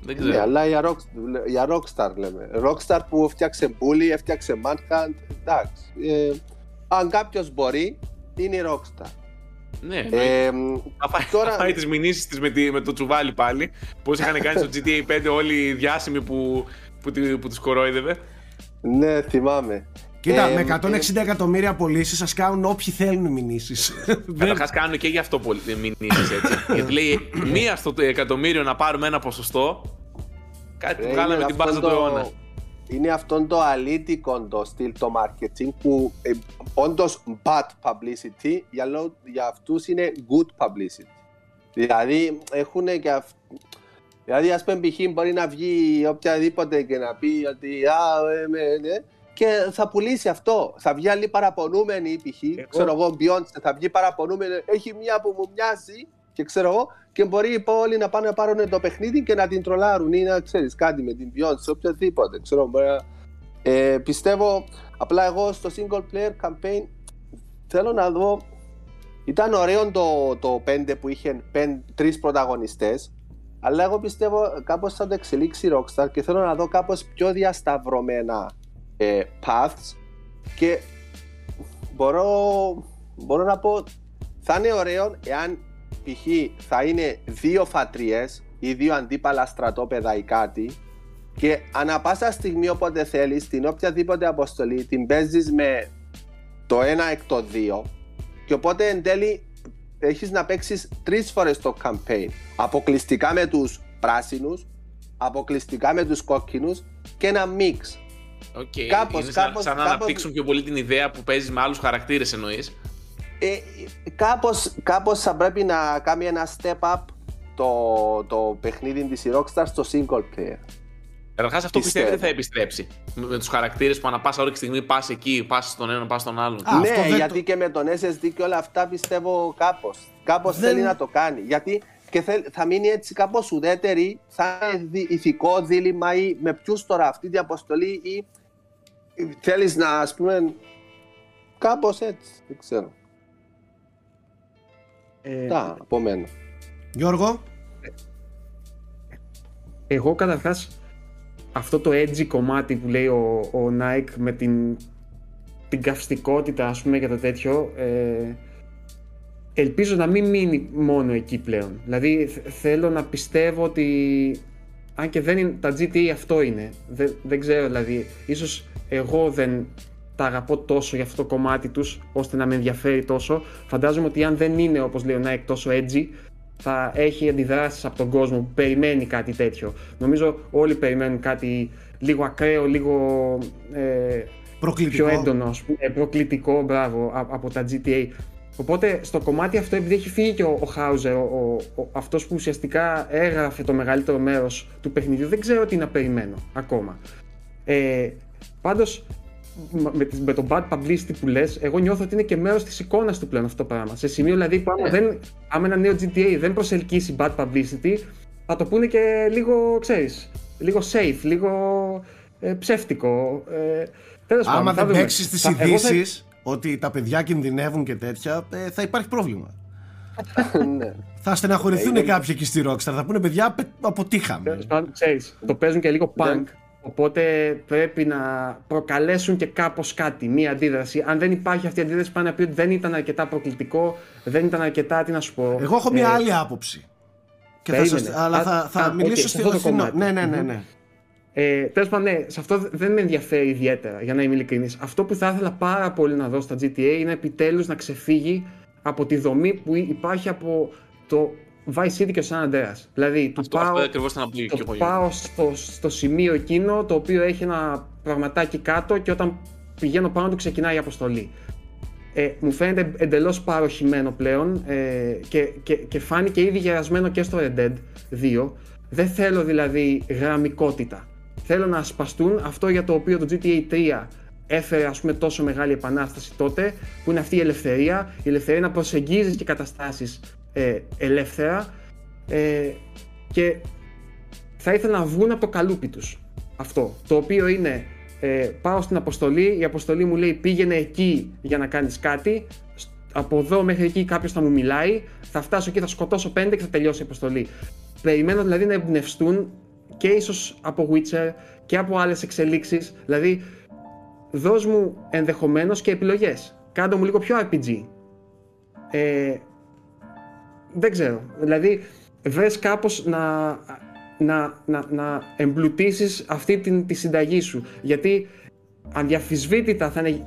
Δεν ξέρω. Ναι, αλλά για, Rockstar, για Rockstar λέμε. Rockstar που φτιάξε Bully, έφτιαξε Manhunt. Εντάξει. Ε, αν κάποιος μπορεί, είναι η Rockstar. Ναι, ε, θα πάει, τώρα... πάει τις μηνύσεις της με, με το τσουβάλι πάλι Πώς είχαν κάνει στο GTA 5 όλοι οι διάσημοι που, που, που τους κορόιδευε Ναι, θυμάμαι Κοίτα, ε, με 160 ε, εκατομμύρια πωλήσεις σας κάνουν όποιοι θέλουν μηνύσεις. (laughs) Καταρχάς κάνουν και γι' αυτό μηνύσεις έτσι. (laughs) Γιατί λέει μία στο εκατομμύριο να πάρουμε ένα ποσοστό. Κάτι που βγάλαμε την μπάζα του αιώνα είναι αυτό το αλήτικο το στυλ το marketing που ε, όντως bad publicity για, για αυτούς είναι good publicity. Δηλαδή έχουν και αυ... Δηλαδή ας πούμε π.χ. μπορεί να βγει οποιαδήποτε και να πει ότι α, ε, ναι, και θα πουλήσει αυτό. Θα βγει άλλη παραπονούμενη π.χ. Ξέρω εγώ, Beyoncé, θα βγει παραπονούμενη. Έχει μία που μου μοιάζει και ξέρω εγώ, και μπορεί όλοι να πάνε να πάρουν το παιχνίδι και να την τρολάρουν ή να ξέρεις κάτι με την ποιότητα, οποιοδήποτε. Ξέρω, μπορεί ε, πιστεύω, απλά εγώ στο single player campaign θέλω να δω. Ήταν ωραίο το, το 5 που είχε τρεις πρωταγωνιστές, αλλά εγώ πιστεύω κάπως θα το εξελίξει η Rockstar και θέλω να δω κάπως πιο διασταυρωμένα ε, paths και μπορώ, μπορώ να πω θα είναι ωραίο εάν π.χ. θα είναι δύο φατριές ή δύο αντίπαλα στρατόπεδα ή κάτι και ανά πάσα στιγμή όποτε θέλεις την οποιαδήποτε αποστολή την παίζεις με το ένα εκ το δύο και οπότε εν τέλει έχεις να παίξεις τρεις φορές το campaign αποκλειστικά με τους πράσινους αποκλειστικά με τους κόκκινους και ένα mix Okay. Κάπως, είναι κάπως, σαν, σαν να αναπτύξουν πιο πολύ την ιδέα που παίζεις με άλλους χαρακτήρες εννοείς ε, κάπως, κάπως θα πρέπει να κάνει ένα step up το, το παιχνίδι της η Rockstar στο single player. Καταρχάς, αυτό πιστεύετε θα επιστρέψει. Με, με τους χαρακτήρες που ανά πάσα ώρα και στιγμή πας εκεί, πας στον έναν, πας στον άλλον. Α, ναι, γιατί και με τον SSD και όλα αυτά πιστεύω κάπως. Κάπως δεν... θέλει να το κάνει. Γιατί και θα μείνει έτσι κάπως ουδέτερη, θα είναι ηθικό δίλημα ή με ποιους τώρα αυτή την αποστολή ή θέλεις να ας πούμε. Κάπως έτσι. Δεν ξέρω. Ε, Τα, από μένα. Γιώργο. Εγώ καταρχάς αυτό το edgy κομμάτι που λέει ο, ο Nike με την, την καυστικότητα ας πούμε και το τέτοιο ε, ελπίζω να μην μείνει μόνο εκεί πλέον. Δηλαδή θέλω να πιστεύω ότι αν και δεν είναι, τα GTA αυτό είναι. Δεν, δεν ξέρω δηλαδή, ίσως εγώ δεν τα αγαπώ τόσο για αυτό το κομμάτι τους ώστε να με ενδιαφέρει τόσο. Φαντάζομαι ότι αν δεν είναι όπως λέει ο Nike τόσο edgy θα έχει αντιδράσεις από τον κόσμο που περιμένει κάτι τέτοιο. Νομίζω όλοι περιμένουν κάτι λίγο ακραίο, λίγο ε, προκλητικό. πιο έντονο, ε, προκλητικό, μπράβο, από τα GTA. Οπότε στο κομμάτι αυτό, επειδή έχει φύγει και ο, Χάουζερ, ο, ο, αυτός που ουσιαστικά έγραφε το μεγαλύτερο μέρος του παιχνιδιού, δεν ξέρω τι να περιμένω ακόμα. Ε, πάντως με, με το bad publicity που λες, εγώ νιώθω ότι είναι και μέρος της εικόνας του πλέον αυτό το πράγμα. Σε σημείο δηλαδή που άμα, yeah. δεν, άμα ένα νέο GTA δεν προσελκύσει bad publicity, θα το πούνε και λίγο, ξέρεις, λίγο safe, λίγο ε, ψεύτικο. Ε, άμα δεν παίξεις τις ειδήσει θα... ότι τα παιδιά κινδυνεύουν και τέτοια, ε, θα υπάρχει πρόβλημα. (laughs) Ναι. θα στεναχωρηθούν ε, κάποιοι εκεί στη Rockstar. Θα πούνε παιδιά, αποτύχαμε. το παίζουν και λίγο punk. Οπότε πρέπει να προκαλέσουν και κάπως κάτι, μία αντίδραση. Αν δεν υπάρχει αυτή η αντίδραση, πάνε να πει ότι δεν ήταν αρκετά προκλητικό, δεν ήταν αρκετά. Τι να σου πω. Εγώ έχω μία ε, άλλη άποψη. Και θα σας, αλλά θα, θα μιλήσω okay, στο κομμάτι. Ναι, ναι, ναι. ναι. Ε, Τέλος πάντων, ναι, σε αυτό δεν με ενδιαφέρει ιδιαίτερα, για να είμαι ειλικρινής. Αυτό που θα ήθελα πάρα πολύ να δω στα GTA είναι επιτέλους να ξεφύγει από τη δομή που υπάρχει από το Vice City και ο San Andreas. Δηλαδή, του πάω, το πάω στο, στο σημείο εκείνο το οποίο έχει ένα πραγματάκι κάτω και όταν πηγαίνω πάνω του ξεκινάει η αποστολή. Ε, μου φαίνεται εντελώς παροχημένο πλέον ε, και, και, και φάνηκε ήδη γερασμένο και στο Red Dead 2. Δεν θέλω δηλαδή γραμμικότητα. Θέλω να σπαστούν αυτό για το οποίο το GTA 3 έφερε ας πούμε τόσο μεγάλη επανάσταση τότε που είναι αυτή η ελευθερία, η ελευθερία να προσεγγίζεις και καταστάσεις ε, ελεύθερα ε, και θα ήθελα να βγουν από το καλούπι τους. Αυτό, το οποίο είναι ε, πάω στην αποστολή, η αποστολή μου λέει πήγαινε εκεί για να κάνεις κάτι. Από εδώ μέχρι εκεί κάποιος θα μου μιλάει. Θα φτάσω εκεί, θα σκοτώσω πέντε και θα τελειώσει η αποστολή περιμένω δηλαδή να εμπνευστούν και ίσως από Witcher και από άλλες εξελίξεις. Δηλαδή δώσ' μου ενδεχομένως και επιλογές. Κάντο μου λίγο πιο RPG. Ε, δεν ξέρω δηλαδή βρες κάπως να να, να, να εμπλουτίσεις αυτή την, τη συνταγή σου. Γιατί αδιαφυσβήτητα θα είναι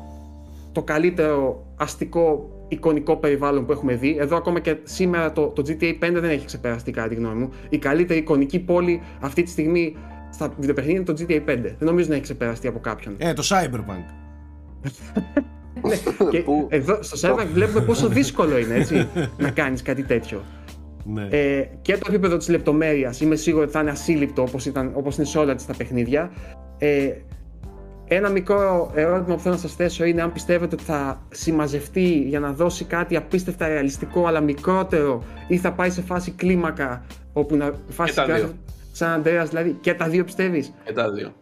το καλύτερο αστικό εικονικό περιβάλλον που έχουμε δει. Εδώ ακόμα και σήμερα το, το GTA 5 δεν έχει ξεπεραστεί κατά τη γνώμη μου. Η καλύτερη εικονική πόλη αυτή τη στιγμή στα βιντεοπαιχνίδια είναι το GTA 5. Δεν νομίζω να έχει ξεπεραστεί από κάποιον. Ε, το Cyberpunk. (laughs) ναι, (laughs) και εδώ στο Cyberpunk βλέπουμε πόσο (laughs) δύσκολο είναι έτσι, να κάνεις κάτι τέτοιο. Ναι. Ε, και το επίπεδο της λεπτομέρειας είμαι σίγουρο ότι θα είναι ασύλληπτο όπως όπως είναι σε όλα τα παιχνίδια. Ε, ένα μικρό ερώτημα που θέλω να σας θέσω είναι αν πιστεύετε ότι θα συμμαζευτεί για να δώσει κάτι απίστευτα ρεαλιστικό αλλά μικρότερο ή θα πάει σε φάση κλίμακα όπου να φάση σαν Αντρέα, δηλαδή και τα δύο πιστεύεις; Και τα δύο.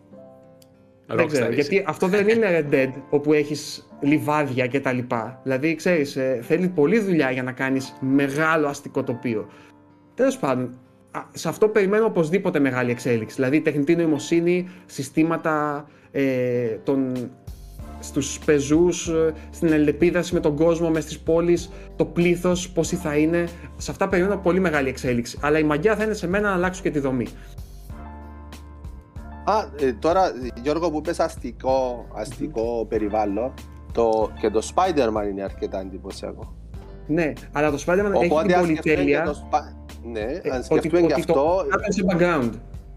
Δεν ξέρω, γιατί αυτό δεν είναι Red Dead όπου έχεις λιβάδια και τα λοιπά. Δηλαδή, ξέρεις, ε, θέλει πολλή δουλειά για να κάνεις μεγάλο αστικό τοπίο. Τέλος πάντων, σε αυτό περιμένω οπωσδήποτε μεγάλη εξέλιξη. Δηλαδή, τεχνητή νοημοσύνη, συστήματα ε, των, στους πεζούς, ε, στην ελεπίδαση με τον κόσμο, μες στις πόλεις, το πλήθος, πόσοι θα είναι. Σε αυτά περιμένω πολύ μεγάλη εξέλιξη. Αλλά η μαγιά θα είναι σε μένα να αλλάξω και τη δομή. Α, ε, τώρα Γιώργο που πες αστικό, αστικό περιβάλλον το, και το Spider-Man είναι αρκετά εντυπωσιακό. Ναι, αλλά το Spider-Man έχει την πολυτέλεια ναι, ε, αν σκεφτούμε και αυτό... Ότι σε background.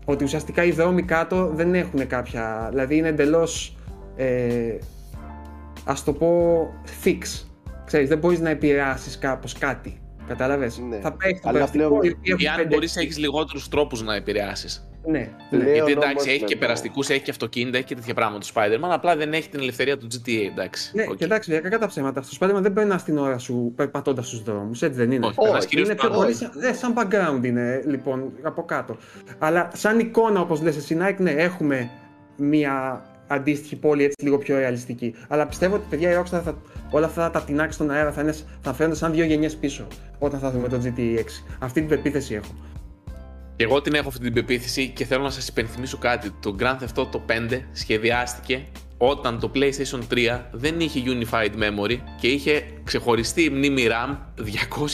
Ότι ουσιαστικά οι δρόμοι κάτω δεν έχουν κάποια... Δηλαδή είναι εντελώς. Ε, ας το πω fix. Ξέρεις, δεν μπορείς να επηρεάσεις κάπως κάτι. Κατάλαβες; Ναι. Θα παίξει το περαστικό. Ή αν μπορείς να έχεις λιγότερους τρόπους να επηρεάσεις. Ναι. Γιατί εντάξει, έχει και περαστικούς, έχει και αυτοκίνητα, έχει και τέτοια πράγματα το Spider-Man, απλά δεν έχει την ελευθερία του GTA, εντάξει. Ναι, okay. και εντάξει, για κακά τα ψέματα. Στο Spider-Man δεν περνά την ώρα σου περπατώντα στου δρόμους, έτσι δεν είναι; Όχι, Όχι είναι πιο πολύ. Σαν, ναι, σαν background είναι λοιπόν από κάτω. Αλλά σαν εικόνα, όπως λες εσύ, Nike, ναι, έχουμε μία αντίστοιχη πόλη έτσι λίγο πιο ρεαλιστική. Αλλά πιστεύω ότι παιδιά η Rockstar θα, όλα αυτά τα τεινάξει στον αέρα θα, είναι, θα φαίνονται σαν δύο γενιές πίσω όταν θα δούμε το GTA 6. Αυτή την πεποίθηση έχω. Και εγώ την έχω αυτή την πεποίθηση και θέλω να σας υπενθυμίσω κάτι. Το Grand Theft Auto 5 σχεδιάστηκε όταν το PlayStation 3 δεν είχε Unified Memory και είχε ξεχωριστή μνήμη RAM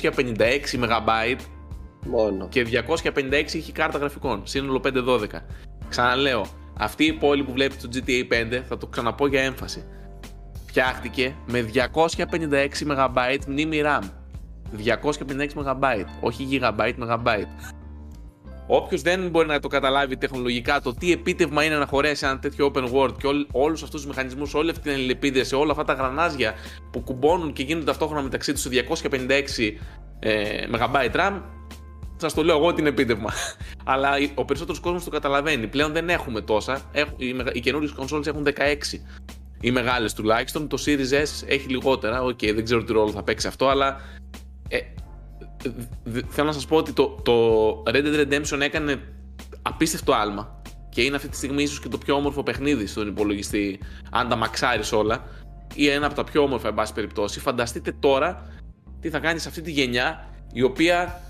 256 MB Μόνο. και 256 είχε κάρτα γραφικών, σύνολο 512. Ξαναλέω, αυτή η πόλη που βλέπετε στο GTA 5, θα το ξαναπώ για έμφαση, φτιάχτηκε με 256 MB μνήμη RAM. 256 MB, όχι GB, MB. Όποιος δεν μπορεί να το καταλάβει τεχνολογικά το τι επίτευγμα είναι να χωρέσει ένα τέτοιο open world και όλους αυτούς τους μηχανισμούς, όλη αυτή την αλληλεπίδραση, όλα αυτά τα γρανάζια που κουμπώνουν και γίνονται ταυτόχρονα μεταξύ τους σε 256 ε, MB RAM, Σας το λέω εγώ τι επίτευγμα. (laughs) Αλλά ο περισσότερος κόσμος το καταλαβαίνει. Πλέον δεν έχουμε τόσα. οι, οι καινούριες κονσόλες έχουν 16. Οι μεγάλες τουλάχιστον. Το Series S έχει λιγότερα. Οκ, okay, δεν ξέρω τι ρόλο θα παίξει αυτό, αλλά. Ε, θέλω να σας πω ότι το, το Red Dead Redemption έκανε απίστευτο άλμα. Και είναι αυτή τη στιγμή ίσως και το πιο όμορφο παιχνίδι στον υπολογιστή, αν τα μαξάρεις όλα. Ή ένα από τα πιο όμορφα, εν πάση περιπτώσει. Φανταστείτε τώρα τι θα κάνεις σε αυτή τη γενιά η οποία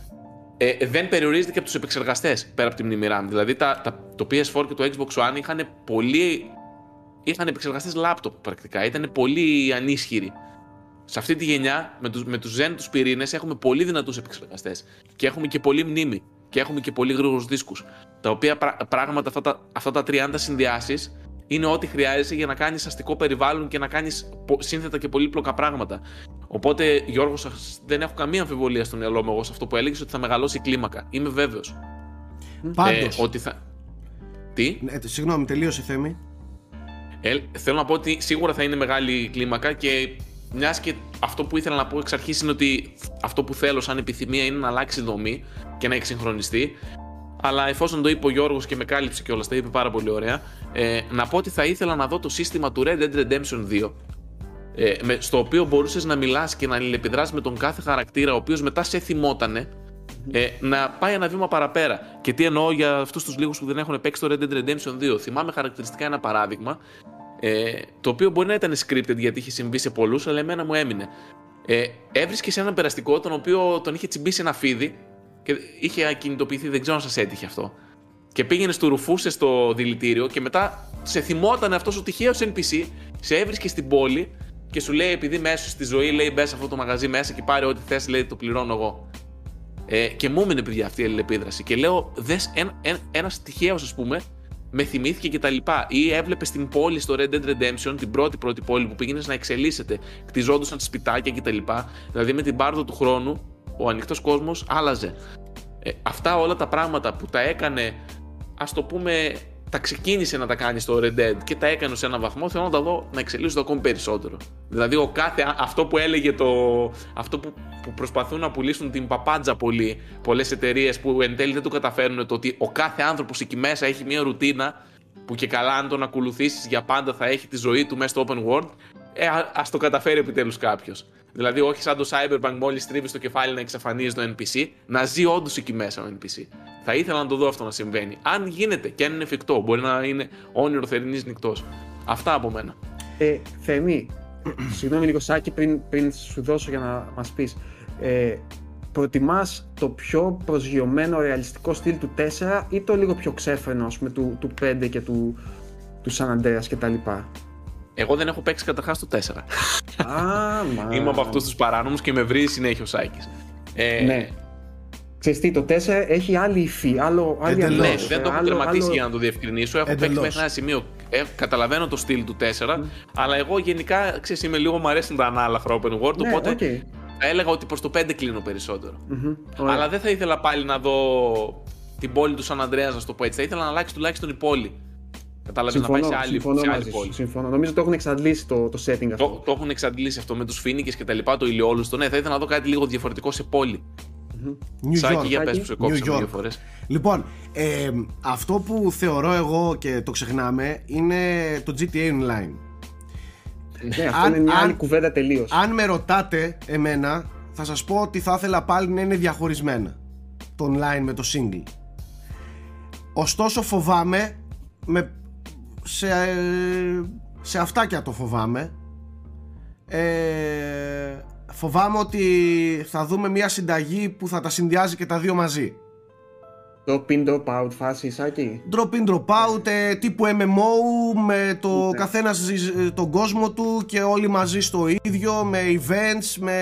ε, δεν περιορίζεται και από τους επεξεργαστές πέρα από τη μνήμη RAM. Δηλαδή τα, τα, το PS4 και το Xbox One είχαν πολύ. είχαν επεξεργαστές laptop πρακτικά. Ήταν πολύ ανίσχυροι. Σε αυτή τη γενιά, με τους με τους Zen τους πυρήνες, έχουμε πολύ δυνατούς επεξεργαστές. Και έχουμε και πολύ μνήμη. Και έχουμε και πολύ γρήγορους δίσκους. Τα οποία πράγματα, αυτά τα, αυτά τα 30 συνδυάσεις, είναι ό,τι χρειάζεσαι για να κάνεις αστικό περιβάλλον και να κάνεις σύνθετα και πολύπλοκα πράγματα. Οπότε, Γιώργος, δεν έχω καμία αμφιβολία στο μυαλό μου εγώ σε αυτό που έλεγες ότι θα μεγαλώσει η κλίμακα. Είμαι βέβαιος. Πάντως. Ε, ότι θα... Τι; Ναι, συγγνώμη, τελείωσε η θέμη. Ε, θέλω να πω ότι σίγουρα θα είναι μεγάλη η κλίμακα και μιας και αυτό που ήθελα να πω εξ αρχής είναι ότι αυτό που θέλω σαν επιθυμία είναι να αλλάξει δομή και να εξυγχρονιστεί. Αλλά εφόσον το είπε ο Γιώργος και με κάλυψε κιόλας, τα είπε πάρα πολύ ωραία, ε, να πω ότι θα ήθελα να δω το σύστημα του Red Dead Redemption 2. Ε, με, στο οποίο μπορούσες να μιλάς και να αλληλεπιδράσει με τον κάθε χαρακτήρα, ο οποίος μετά σε θυμότανε, ε, να πάει ένα βήμα παραπέρα. Και τι εννοώ για αυτούς τους λίγους που δεν έχουν παίξει το Red Dead Redemption 2. Θυμάμαι χαρακτηριστικά ένα παράδειγμα, ε, το οποίο μπορεί να ήταν scripted γιατί είχε συμβεί σε πολλούς, αλλά εμένα μου έμεινε. Ε, έβρισκες έναν περαστικό τον οποίο τον είχε τσιμπήσει ένα φίδι και είχε ακινητοποιηθεί, δεν ξέρω αν σας έτυχε αυτό. Και πήγαινε στο ρουφούσε στο δηλητήριο και μετά σε θυμόταν αυτός ο τυχαίος NPC, σε έβρισκες στην πόλη και σου λέει επειδή μέσα στη ζωή λέει μπες αυτό το μαγαζί μέσα και πάρει ό,τι θες, λέει το πληρώνω εγώ. Ε, και μου έμεινε παιδιά αυτή η αλληλεπίδραση. Και λέω, δες ένα, ένα, ένας τυχαίος, ας πούμε, με θυμήθηκε και τα λοιπά. Ή έβλεπε στην πόλη στο Red Dead Redemption, την πρώτη πρώτη πόλη που πήγαινες να εξελίσσεται, κτιζόντουσαν σπιτάκια κτλ. Δηλαδή με την πάρδο του χρόνου, ο ανοιχτός κόσμος άλλαζε. Ε, αυτά όλα τα πράγματα που τα έκανε, ας το πούμε, τα ξεκίνησε να τα κάνει στο Red Dead και τα έκανε σε έναν βαθμό, θέλω να τα δω να εξελίσσονται ακόμη περισσότερο. Δηλαδή, ο κάθε, αυτό που έλεγε το. Αυτό που, που προσπαθούν να πουλήσουν την παπάντζα πολύ, πολλές εταιρείες που εν τέλει δεν το καταφέρνουν, το ότι ο κάθε άνθρωπος εκεί μέσα έχει μια ρουτίνα που και καλά αν τον ακολουθήσεις για πάντα θα έχει τη ζωή του μέσα στο open world. Ε, ας το καταφέρει επιτέλους κάποιος. Δηλαδή, όχι σαν το Cyberpunk, μόλις τρίβεις το κεφάλι να εξαφανίζεις το NPC, να ζει όντως εκεί μέσα ο NPC. Θα ήθελα να το δω αυτό να συμβαίνει. Αν γίνεται και αν είναι εφικτό, μπορεί να είναι όνειρο θερινής νυχτός. Αυτά από μένα. Ε, Θέμη, συγγνώμη λίγο Σάκη, πριν, πριν σου δώσω για να μας πεις. Ε, προτιμάς το πιο προσγειωμένο ρεαλιστικό στυλ του 4 ή το λίγο πιο ξέφρενο ας πούμε, του, του 5 και του, του San Andreas κτλ. Εγώ δεν έχω παίξει καταρχάς το 4. Α, (laughs) Είμαι από αυτούς τους παράνομους και με βρει συνέχεια ο Σάκης. Ε, ναι. Ξέρεις τι, το 4 έχει άλλη υφή, άλλο, άλλη Ναι, δεν το έχω τερματίσει άλλο... για να το διευκρινίσω. Έχω παίξει μέχρι ένα σημείο. Ε, καταλαβαίνω το στυλ του 4, mm. αλλά εγώ γενικά ξέρεις, είμαι λίγο μου αρέσουν τα ανάλαφρα open world, ναι, οπότε okay. θα έλεγα ότι προς το 5 κλείνω περισσότερο. Mm-hmm. Αλλά δεν θα ήθελα πάλι να δω την πόλη του Σαν Ανδρέας, να το πω έτσι. Θα ήθελα να αλλάξει τουλάχιστον η πόλη. Κατάλαβε να πάει σε άλλη, συμφωνώ σε άλλη πόλη. Συμφωνώ. Νομίζω το έχουν εξαντλήσει το, το setting αυτό. Το, το έχουν εξαντλήσει αυτό με τους φίνικες και τα λοιπά, το ηλιόλουστο. Ναι, θα ήθελα να δω κάτι λίγο διαφορετικό σε πόλη. New Σάκη, για πες που σε κόψαμε δύο φορές. Λοιπόν, ε, αυτό που θεωρώ εγώ και το ξεχνάμε είναι το GTA Online. Ναι, αυτό αν, είναι μια άλλη κουβέντα τελείως. Αν με ρωτάτε εμένα, θα σας πω ότι θα ήθελα πάλι να είναι διαχωρισμένα το online με το single. Ωστόσο φοβάμαι με σε, σε αυτάκια το φοβάμαι ε, φοβάμαι ότι θα δούμε μια συνταγή που θα τα συνδυάζει και τα δύο μαζί Drop in, drop out φάση, Σάκη. Drop in, drop out, ε, τύπου MMO, με το ναι. καθένας ζει ε, τον κόσμο του και όλοι μαζί στο ίδιο, με events, με...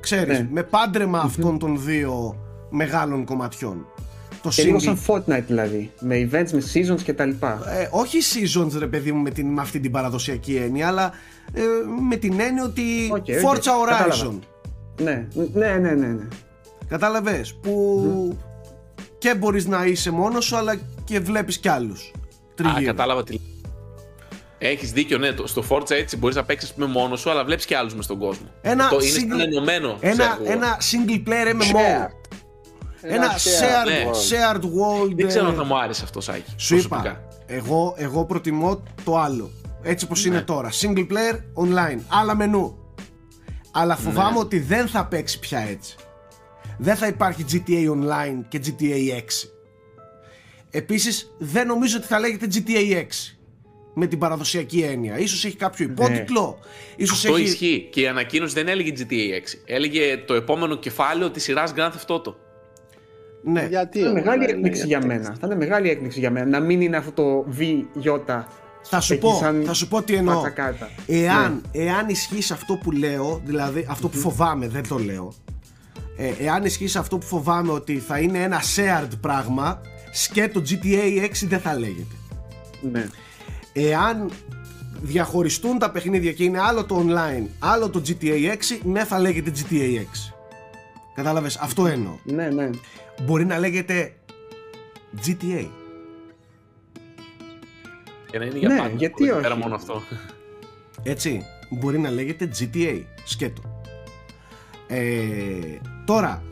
Ξέρεις, ναι. με πάντρεμα αυτών των δύο μεγάλων κομματιών. Το και λίγο σαν Fortnite δηλαδή, με events, με seasons και τα λοιπά. Ε, όχι seasons ρε παιδί μου με, την, με αυτή την παραδοσιακή έννοια, αλλά ε, με την έννοια ότι okay, okay. Forza Horizon. Ναι, ναι, ναι, ναι. ναι. Κατάλαβες, που και μπορείς να είσαι μόνος σου, αλλά και βλέπεις κι άλλους. Α, κατάλαβα τι έχεις δίκιο, ναι. Στο Forza έτσι μπορείς να παίξεις με μόνος σου, αλλά βλέπεις και άλλους μες στον κόσμο. Ένα το single, είναι ενωμένο. Ένα, ένα single player MMO. Ένα shared, ναι. shared world. Δεν ξέρω αν θα μου άρεσε αυτό, Σάκη. Σου είπα. Εγώ, εγώ προτιμώ το άλλο. Έτσι όπως είναι ναι. τώρα. Single player online. Άλλα μενού. Αλλά φοβάμαι ναι. ότι δεν θα παίξει πια έτσι. Δεν θα υπάρχει GTA Online και GTA 6. Επίσης δεν νομίζω ότι θα λέγεται GTA 6 με την παραδοσιακή έννοια. Ίσως έχει κάποιο υπότιτλο. Ίσως Αυτό έχει... ισχύει. Και η ανακοίνωση δεν έλεγε GTA 6. Έλεγε το επόμενο κεφάλαιο της σειράς Grand Theft Auto. Ναι. Γιατί, θα είναι μεγάλη έκπληξη για μένα. Θα είναι μεγάλη έκπληξη για μένα. Να μην είναι αυτό το VJ. Θα σου, πω, θα σου πω τι εννοώ. Εάν, ναι. εάν ισχύει αυτό που λέω, δηλαδή αυτό που φοβάμαι, δεν το λέω. Ε, εάν ισχύει αυτό που φοβάμαι ότι θα είναι ένα shared πράγμα, σκέτο GTA 6 δεν θα λέγεται. Ναι. Εάν διαχωριστούν τα παιχνίδια και είναι άλλο το online, άλλο το GTA 6, ναι θα λέγεται GTA 6. Κατάλαβες, αυτό εννοώ. Ναι, ναι. Μπορεί να λέγεται GTA. Και να είναι για Ναι, πάντα. γιατί Πέρα όχι. μόνο αυτό. Έτσι, μπορεί να λέγεται GTA, σκέτο. Ε, τώρα,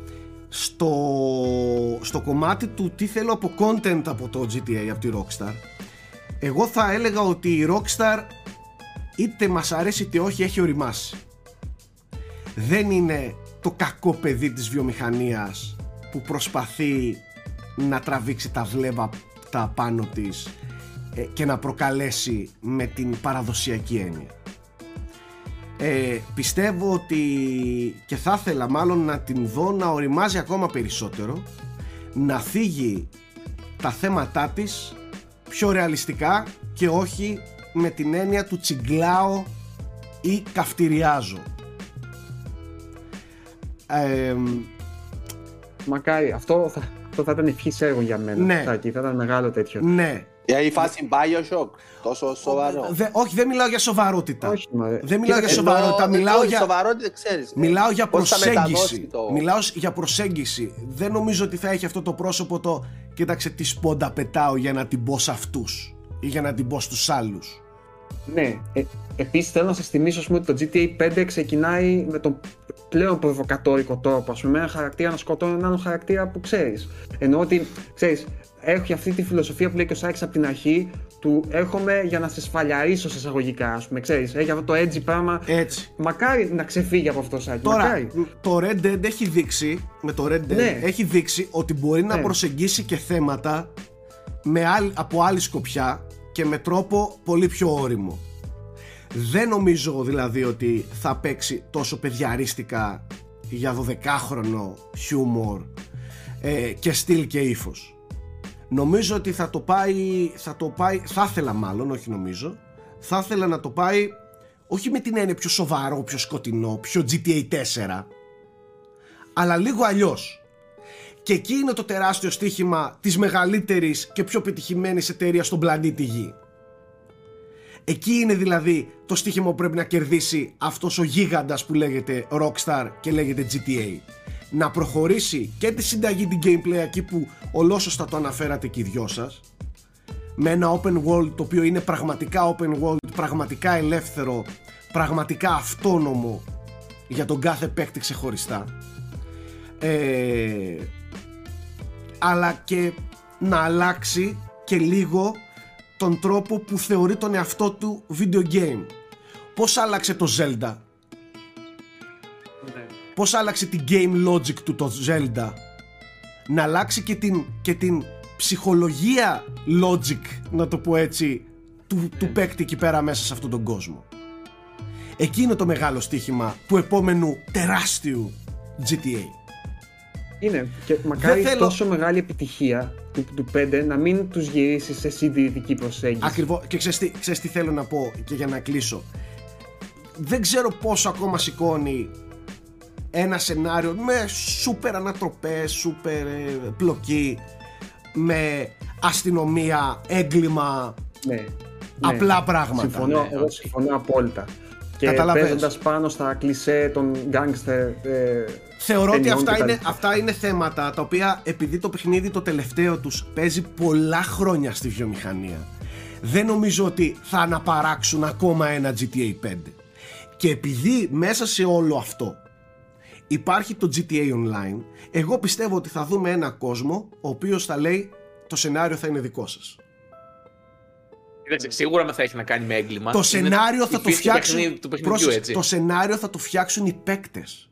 στο, στο κομμάτι του τι θέλω από content από το GTA, από τη Rockstar, εγώ θα έλεγα ότι η Rockstar είτε μας αρέσει είτε όχι έχει οριμάσει. Δεν είναι το κακό παιδί της βιομηχανίας που προσπαθεί να τραβήξει τα βλέμματα πάνω της ε, και να προκαλέσει με την παραδοσιακή έννοια. Ε, πιστεύω ότι και θα ήθελα μάλλον να την δω να οριμάζει ακόμα περισσότερο να φύγει τα θέματά της πιο ρεαλιστικά και όχι με την έννοια του τσιγκλάω ή καυτηριάζω ε, Μακάρι, αυτό θα, αυτό θα ήταν ευχή έργο για μένα. Ναι. Τάκη, θα ήταν μεγάλο τέτοιο. ναι Για η φάση Bioshock, τόσο σοβαρό. Δε- όχι δεν μιλάω για σοβαρότητα Όχι, μωρέ. δεν μιλάω για Κοίταξε, σοβαρότητα Ενώ- μιλάω ενώ η για, σοβαρότητα ξέρεις. Μιλάω για πώς θα προσέγγιση. μεταδώσει το- Μιλάω για προσέγγιση. Δεν νομίζω ότι θα έχει αυτό το πρόσωπο το κοίταξε τι σπόντα πετάω για να την πω σε αυτούς ή για να την πω στους άλλους. Ναι. Ε, Επίσης θέλω να σας θυμίσω ας πούμε, ότι το GTA 5 ξεκινάει με τον πλέον προβοκατόρικο τρόπο. Α πούμε, με ένα χαρακτήρα να σκοτώνει έναν άλλο χαρακτήρα που ξέρεις. Ενώ ότι ξέρεις, έχει αυτή τη φιλοσοφία που λέει και ο Σάκης από την αρχή του έρχομαι για να σε σφαλιαρίσω σε εισαγωγικά, ας πούμε, ξέρεις. Έχει αυτό το edgy πράγμα. Έτσι. Μακάρι να ξεφύγει από αυτό το Σάκη. Τώρα, Μακάρι. το Red Dead έχει δείξει, με το Red Dead, Ναι. έχει δείξει ότι μπορεί να Ναι. προσεγγίσει και θέματα με άλλη, από άλλη σκοπιά και με τρόπο πολύ πιο όριμο. Δεν νομίζω δηλαδή ότι θα παίξει τόσο παιδιαρίστικα για 12χρονο χιούμορ ε, και στυλ και ύφος. Νομίζω ότι θα το πάει, θα το πάει, θα ήθελα μάλλον, όχι νομίζω, θα ήθελα να το πάει όχι με την έννοια πιο σοβαρό, πιο σκοτεινό, πιο GTA 4, αλλά λίγο αλλιώς. Και εκεί είναι το τεράστιο στοίχημα της μεγαλύτερης και πιο πετυχημένης εταιρείας στον πλανήτη Γη. Εκεί είναι δηλαδή το στοίχημα που πρέπει να κερδίσει αυτός ο γίγαντας που λέγεται Rockstar και λέγεται GTA. Να προχωρήσει και τη συνταγή την gameplay εκεί που ολόσωστα το αναφέρατε και οι δυο σας με ένα open world το οποίο είναι πραγματικά open world, πραγματικά ελεύθερο, πραγματικά αυτόνομο για τον κάθε παίκτη ξεχωριστά. Ε, αλλά και να αλλάξει και λίγο τον τρόπο που θεωρεί τον εαυτό του video game. Πώς άλλαξε το Zelda, πώς άλλαξε την game logic του το Zelda, να αλλάξει και την, και την ψυχολογία logic, να το πω έτσι, του, του παίκτη εκεί πέρα μέσα σε αυτόν τον κόσμο. Εκεί είναι το μεγάλο στοίχημα του επόμενου τεράστιου GTA. Είναι. Και μακάρι θέλω- τόσο μεγάλη επιτυχία του, του 5 να μην τους γυρίσεις σε συντηρητική προσέγγιση. Ακριβώς. Και ξέρεις τι, ξέρεις τι θέλω να πω και για να κλείσω. Δεν ξέρω πόσο ακόμα σηκώνει ένα σενάριο με σούπερ ανατροπές, σούπερ ε, πλοκή, με αστυνομία, έγκλημα, Ναι. ναι. απλά πράγματα. Συμφωνώ, Ναι, εγώ οκ. συμφωνώ απόλυτα. Και Κατάλαβες. παίζοντας πάνω στα κλισέ των γκάγκστερ. Ε, Θεωρώ ότι ταινιών αυτά και τα είναι, λοιπά. αυτά είναι θέματα τα οποία επειδή το παιχνίδι το τελευταίο τους παίζει πολλά χρόνια στη βιομηχανία δεν νομίζω ότι θα αναπαράξουν ακόμα ένα GTA 5 και επειδή μέσα σε όλο αυτό υπάρχει το GTA Online εγώ πιστεύω ότι θα δούμε ένα κόσμο ο οποίος θα λέει το σενάριο θα είναι δικό σας Κοίταξε, σίγουρα με θα έχει να κάνει με έγκλημα. το Είναι σενάριο η θα το φύση του φτιάξουν παιχνίδι- Του παιχνιδιού, πρόσεξε, έτσι. το σενάριο θα το φτιάξουν οι παίκτες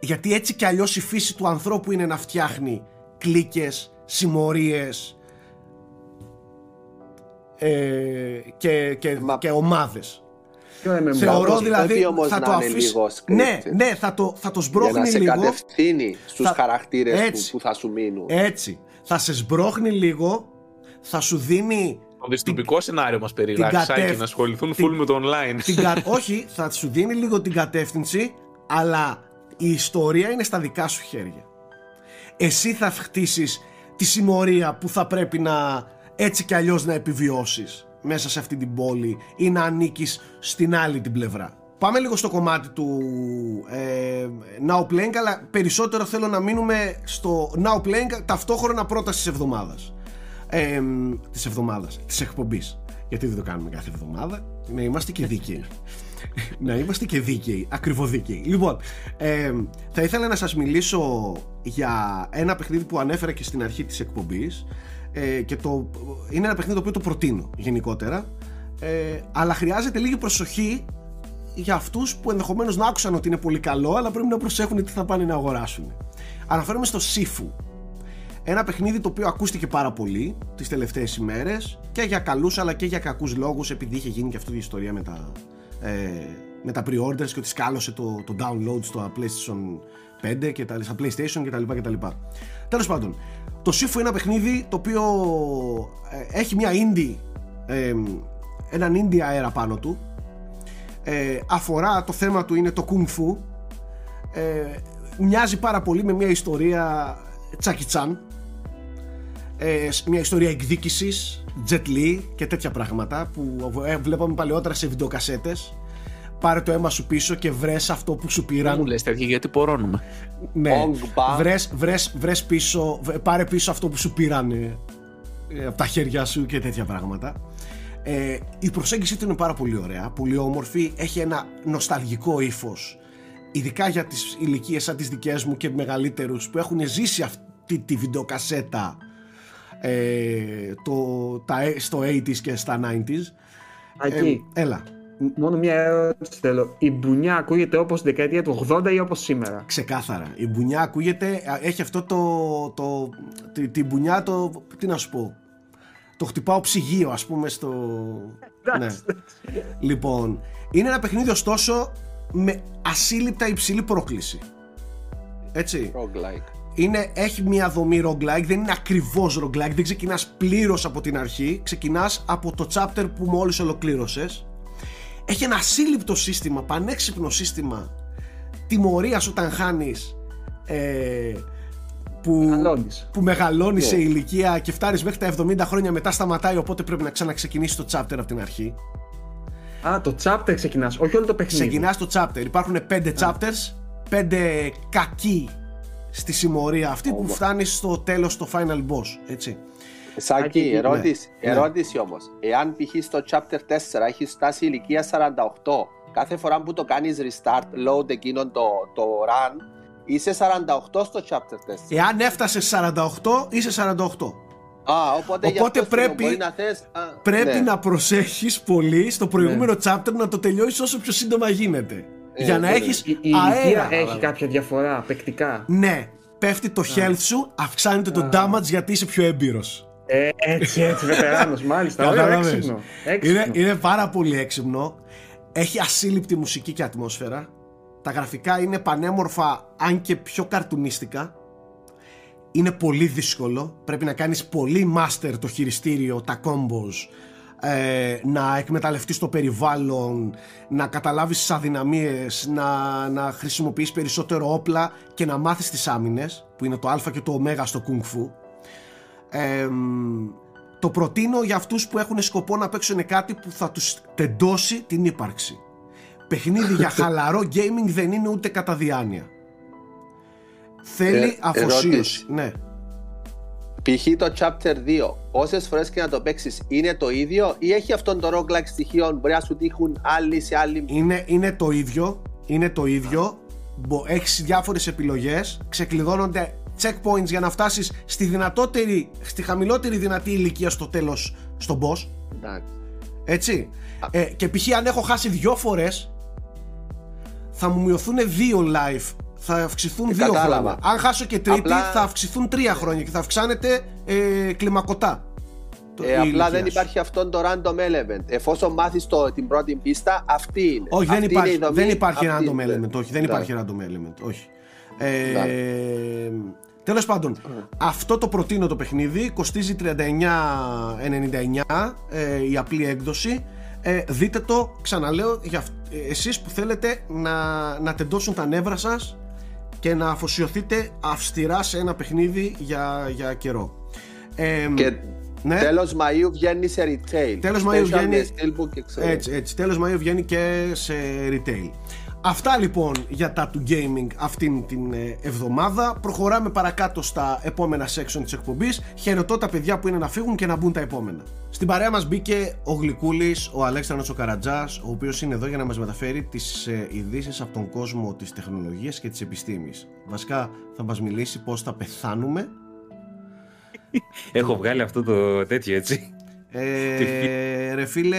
γιατί έτσι κι αλλιώς η φύση του ανθρώπου είναι να φτιάχνει κλίκες, συμμορίες ε, και, και, Μα- και ομάδες ποιο MMO. θεωρώ όμως δηλαδή πρέπει όμως θα να το είναι αφήσει λίγο scripted; ναι, ναι θα το, θα το Για σμπρώχνει να σε λίγο κατευθύνει στους Θα- χαρακτήρες που, Έτσι. που θα σου μείνουν. έτσι θα σε σμπρώχνει λίγο θα σου δίνει Το δυστοπικό σενάριο μας περιγράφει. κατεύθ- Σάκη, να ασχοληθούν την- full με το online. την κα- (laughs) όχι, θα σου δίνει λίγο την κατεύθυνση, αλλά η ιστορία είναι στα δικά σου χέρια. Εσύ θα χτίσεις τη συμμορία που θα πρέπει να έτσι κι αλλιώς να επιβιώσεις μέσα σε αυτή την πόλη ή να ανήκεις στην άλλη την πλευρά. Πάμε λίγο στο κομμάτι του ε, Now Playing, αλλά περισσότερο θέλω να μείνουμε στο Now Playing ταυτόχρονα πρόταση της εβδομάδας. Ε, της εβδομάδας, της εκπομπής. Γιατί δεν το κάνουμε κάθε εβδομάδα, να είμαστε και δίκαιοι. να είμαστε και δίκαιοι, ακριβοδίκαιοι. Λοιπόν, ε, θα ήθελα να σας μιλήσω για ένα παιχνίδι που ανέφερα και στην αρχή της εκπομπής ε, και το, είναι ένα παιχνίδι το οποίο το προτείνω γενικότερα ε, αλλά χρειάζεται λίγη προσοχή για αυτούς που ενδεχομένως να άκουσαν ότι είναι πολύ καλό αλλά πρέπει να προσέχουν τι θα πάνε να αγοράσουν αναφέρομαι στο Sifu ένα παιχνίδι το οποίο ακούστηκε πάρα πολύ τις τελευταίες ημέρες και για καλούς αλλά και για κακούς λόγους επειδή είχε γίνει και αυτή η ιστορία με τα, ε, με τα pre-orders και ότι σκάλωσε το, το download στο PlayStation 5 και τα, στα PlayStation κτλ. κτλ. Τέλος πάντων, το Sifu είναι ένα παιχνίδι το οποίο ε, έχει μια indie, ε, έναν indie αέρα πάνω του ε, αφορά το θέμα του είναι το Kung Fu ε, μοιάζει πάρα πολύ με μια ιστορία Τσάκι Τσάν ε, μια ιστορία εκδίκησης Jet Li και τέτοια πράγματα που ε, βλέπαμε παλαιότερα σε βιντεοκασέτες πάρε το αίμα σου πίσω και βρες αυτό που σου πήραν. Δεν μου λες τέτοια γιατί πορώνουμε. Ναι, βρες, βρες, βρες πίσω, πάρε πίσω αυτό που σου πήραν ε, από τα χέρια σου και τέτοια πράγματα. Ε, η προσέγγιση του είναι πάρα πολύ ωραία, πολύ όμορφη, έχει ένα νοσταλγικό ύφος. Ειδικά για τις ηλικίες σαν τις δικές μου και μεγαλύτερους που έχουν ζήσει αυτή τη βιντεοκασέτα ε, το, τα, στο 80s και στα 90s. Ακή. Ε, έλα. Μόνο μια ερώτηση θέλω. Η μπουνιά ακούγεται όπως την δεκαετία του 80 ή όπως σήμερα; Ξεκάθαρα. Η μπουνιά ακούγεται, έχει αυτό το, το, τη, τη μπουνιά το, τι να σου πω, το χτυπάω ψυγείο ας πούμε στο... ναι. Λοιπόν, είναι ένα παιχνίδι ωστόσο με ασύλληπτα υψηλή πρόκληση. Έτσι. Roguelike. Είναι, έχει μια δομή roguelike, δεν είναι ακριβώς roguelike, δεν ξεκινάς πλήρως από την αρχή, ξεκινάς από το chapter που μόλις ολοκλήρωσες. Έχει ένα ασύλληπτο σύστημα, πανέξυπνο σύστημα τιμωρίας όταν χάνεις ε, που μεγαλώνεις, που μεγαλώνεις σε ναι. ηλικία και φτάνεις μέχρι τα 70 χρόνια μετά σταματάει οπότε πρέπει να ξαναξεκινήσεις το chapter από την αρχή. Α, το chapter ξεκινάς, όχι όλο το παιχνίδι. Ξεκινάς το chapter, υπάρχουν 5 chapters 5 κακοί στη συμμορία αυτή που φτάνεις στο τέλος στο final boss, έτσι Σάκη, ερώτηση, ναι. ερώτηση όμως Εάν π.χ. στο chapter 4 έχει φτάσει ηλικία 48 κάθε φορά που το κάνεις restart, load εκείνον το, το run Είσαι 48 στο chapter 4. Εάν έφτασε 48, είσαι 48. Α, οπότε, οπότε πρέπει, να, θες, α, πρέπει ναι. να προσέχεις πολύ στο προηγούμενο ναι. chapter να το τελειώσεις όσο πιο σύντομα γίνεται. Ε, για να ναι. έχεις η, η αέρα. έχει κάποια διαφορά παικτικά. Ναι, πέφτει το health σου, αυξάνεται το damage γιατί είσαι πιο έμπειρος. Ε, έτσι, έτσι, βετεράνος, μάλιστα. Ωραίο, έξυπνο. έξυπνο. Είναι, είναι πάρα πολύ έξυπνο. Έχει ασύλληπτη μουσική και ατμόσφαιρα. Τα γραφικά είναι πανέμορφα αν και πιο καρτουνίστικα. Είναι πολύ δύσκολο. Πρέπει να κάνεις πολύ master το χειριστήριο, τα combos, ε, να εκμεταλλευτείς το περιβάλλον, να καταλάβεις τις αδυναμίες, να, να χρησιμοποιείς περισσότερο όπλα και να μάθεις τις άμυνες, που είναι το α και το ω στο kung fu. Ε, το προτείνω για αυτούς που έχουν σκοπό να παίξουν κάτι που θα τους τεντώσει την ύπαρξη παιχνίδι για (laughs) χαλαρό gaming δεν είναι ούτε κατά διάνοια. Θέλει ε, αφοσίωση. Ναι. Π.χ. το chapter 2, όσες φορές και να το παίξεις, είναι το ίδιο ή έχει αυτόν το roguelike στοιχείο, μπορεί να σου τύχουν άλλοι σε άλλη. Είναι, είναι το ίδιο. Είναι το ίδιο. Έχεις διάφορες επιλογές. Ξεκλειδώνονται checkpoints για να φτάσεις στη δυνατότερη, στη χαμηλότερη δυνατή ηλικία στο τέλος στον boss. Εντάξει. Έτσι. Ε, και π.χ. αν έχω χάσει δυο φορές θα μου μειωθούν δύο life. Θα αυξηθούν ε, δύο χρόνια. Αν χάσω και τρίτη, θα αυξηθούν τρία χρόνια και θα αυξάνεται ε, κλιμακωτά. Ε, απλά δεν υπάρχει αυτό το random element. Εφόσον μάθεις την πρώτη πίστα, αυτή είναι. Όχι, δεν υπάρχει, δεν υπάρχει random element. Όχι, δεν υπάρχει random element. Όχι. Ε, Τέλος πάντων, αυτό το προτείνω το παιχνίδι. Κοστίζει 39,99 ε, η απλή έκδοση. Ε, δείτε το, ξαναλέω, για ε, εσείς που θέλετε να, να τεντώσουν τα νεύρα σας και να αφοσιωθείτε αυστηρά σε ένα παιχνίδι για, για καιρό. και Ναι. Τέλος Μαΐου βγαίνει σε retail. Τέλος Μαΐου βγαίνει... Έτσι, έτσι. Τέλος Μαΐου βγαίνει και σε retail. Αυτά λοιπόν για τα του gaming αυτήν την ε, εβδομάδα. Προχωράμε παρακάτω στα επόμενα section της εκπομπής. Χαιρετώ τα παιδιά που είναι να φύγουν και να μπουν τα επόμενα. Στην παρέα μας μπήκε ο Γλυκούλης, ο Αλέξανδρος ο Καρατζάς, ο οποίος είναι εδώ για να μας μεταφέρει τις ε, ειδήσεις από τον κόσμο της τεχνολογίας και της επιστήμης. Βασικά θα μας μιλήσει πώς θα πεθάνουμε. Έχω βγάλει αυτό το τέτοιο έτσι. Ε, ρε φίλε,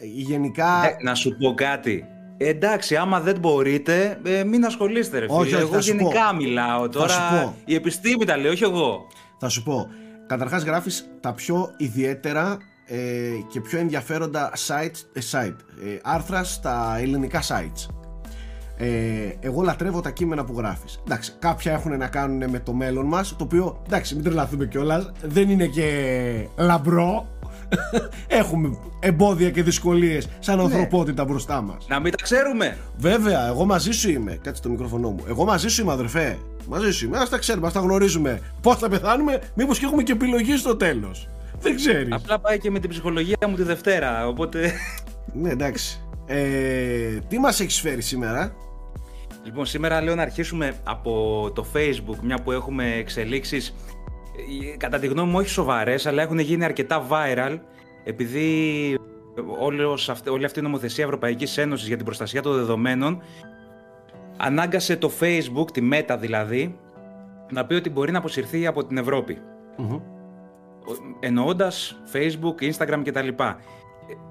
γενικά... Ε, να σου πω κάτι. Εντάξει, άμα δεν μπορείτε, ε, μην ασχολείστε, ρε φίλε. Όχι, εγώ γενικά μιλάω τώρα. Η επιστήμη τα λέει, όχι εγώ. Θα σου πω. Καταρχάς γράφεις τα πιο ιδιαίτερα ε, και πιο ενδιαφέροντα site, ε, site ε, άρθρα στα ελληνικά sites. Ε, εγώ λατρεύω τα κείμενα που γράφεις. Εντάξει, κάποια έχουν να κάνουν με το μέλλον μας, το οποίο, εντάξει, μην τρελαθούμε κιόλας, δεν είναι και λαμπρό, (laughs) Έχουμε εμπόδια και δυσκολίες σαν ναι. ανθρωπότητα μπροστά μας. Να μην τα ξέρουμε. Βέβαια, εγώ μαζί σου είμαι. Κάτσε το μικρόφωνο μου. Εγώ μαζί σου είμαι, αδερφέ. Μαζί σου είμαι. Α τα ξέρουμε, ας τα γνωρίζουμε. Πώς θα πεθάνουμε, μήπως και έχουμε και επιλογή στο τέλος. Δεν ξέρεις. Απλά πάει και με την ψυχολογία μου τη Δευτέρα. Οπότε. ναι, εντάξει. Ε, τι μας έχεις φέρει σήμερα; Λοιπόν, σήμερα λέω να αρχίσουμε από το Facebook, μια που έχουμε εξελίξεις κατά τη γνώμη μου όχι σοβαρές, αλλά έχουν γίνει αρκετά viral, επειδή όλη αυτή η νομοθεσία Ευρωπαϊκής Ένωσης για την προστασία των δεδομένων ανάγκασε το Facebook, τη Meta δηλαδή, να πει ότι μπορεί να αποσυρθεί από την Ευρώπη. Mm-hmm. Εννοώντας Facebook, Instagram κτλ.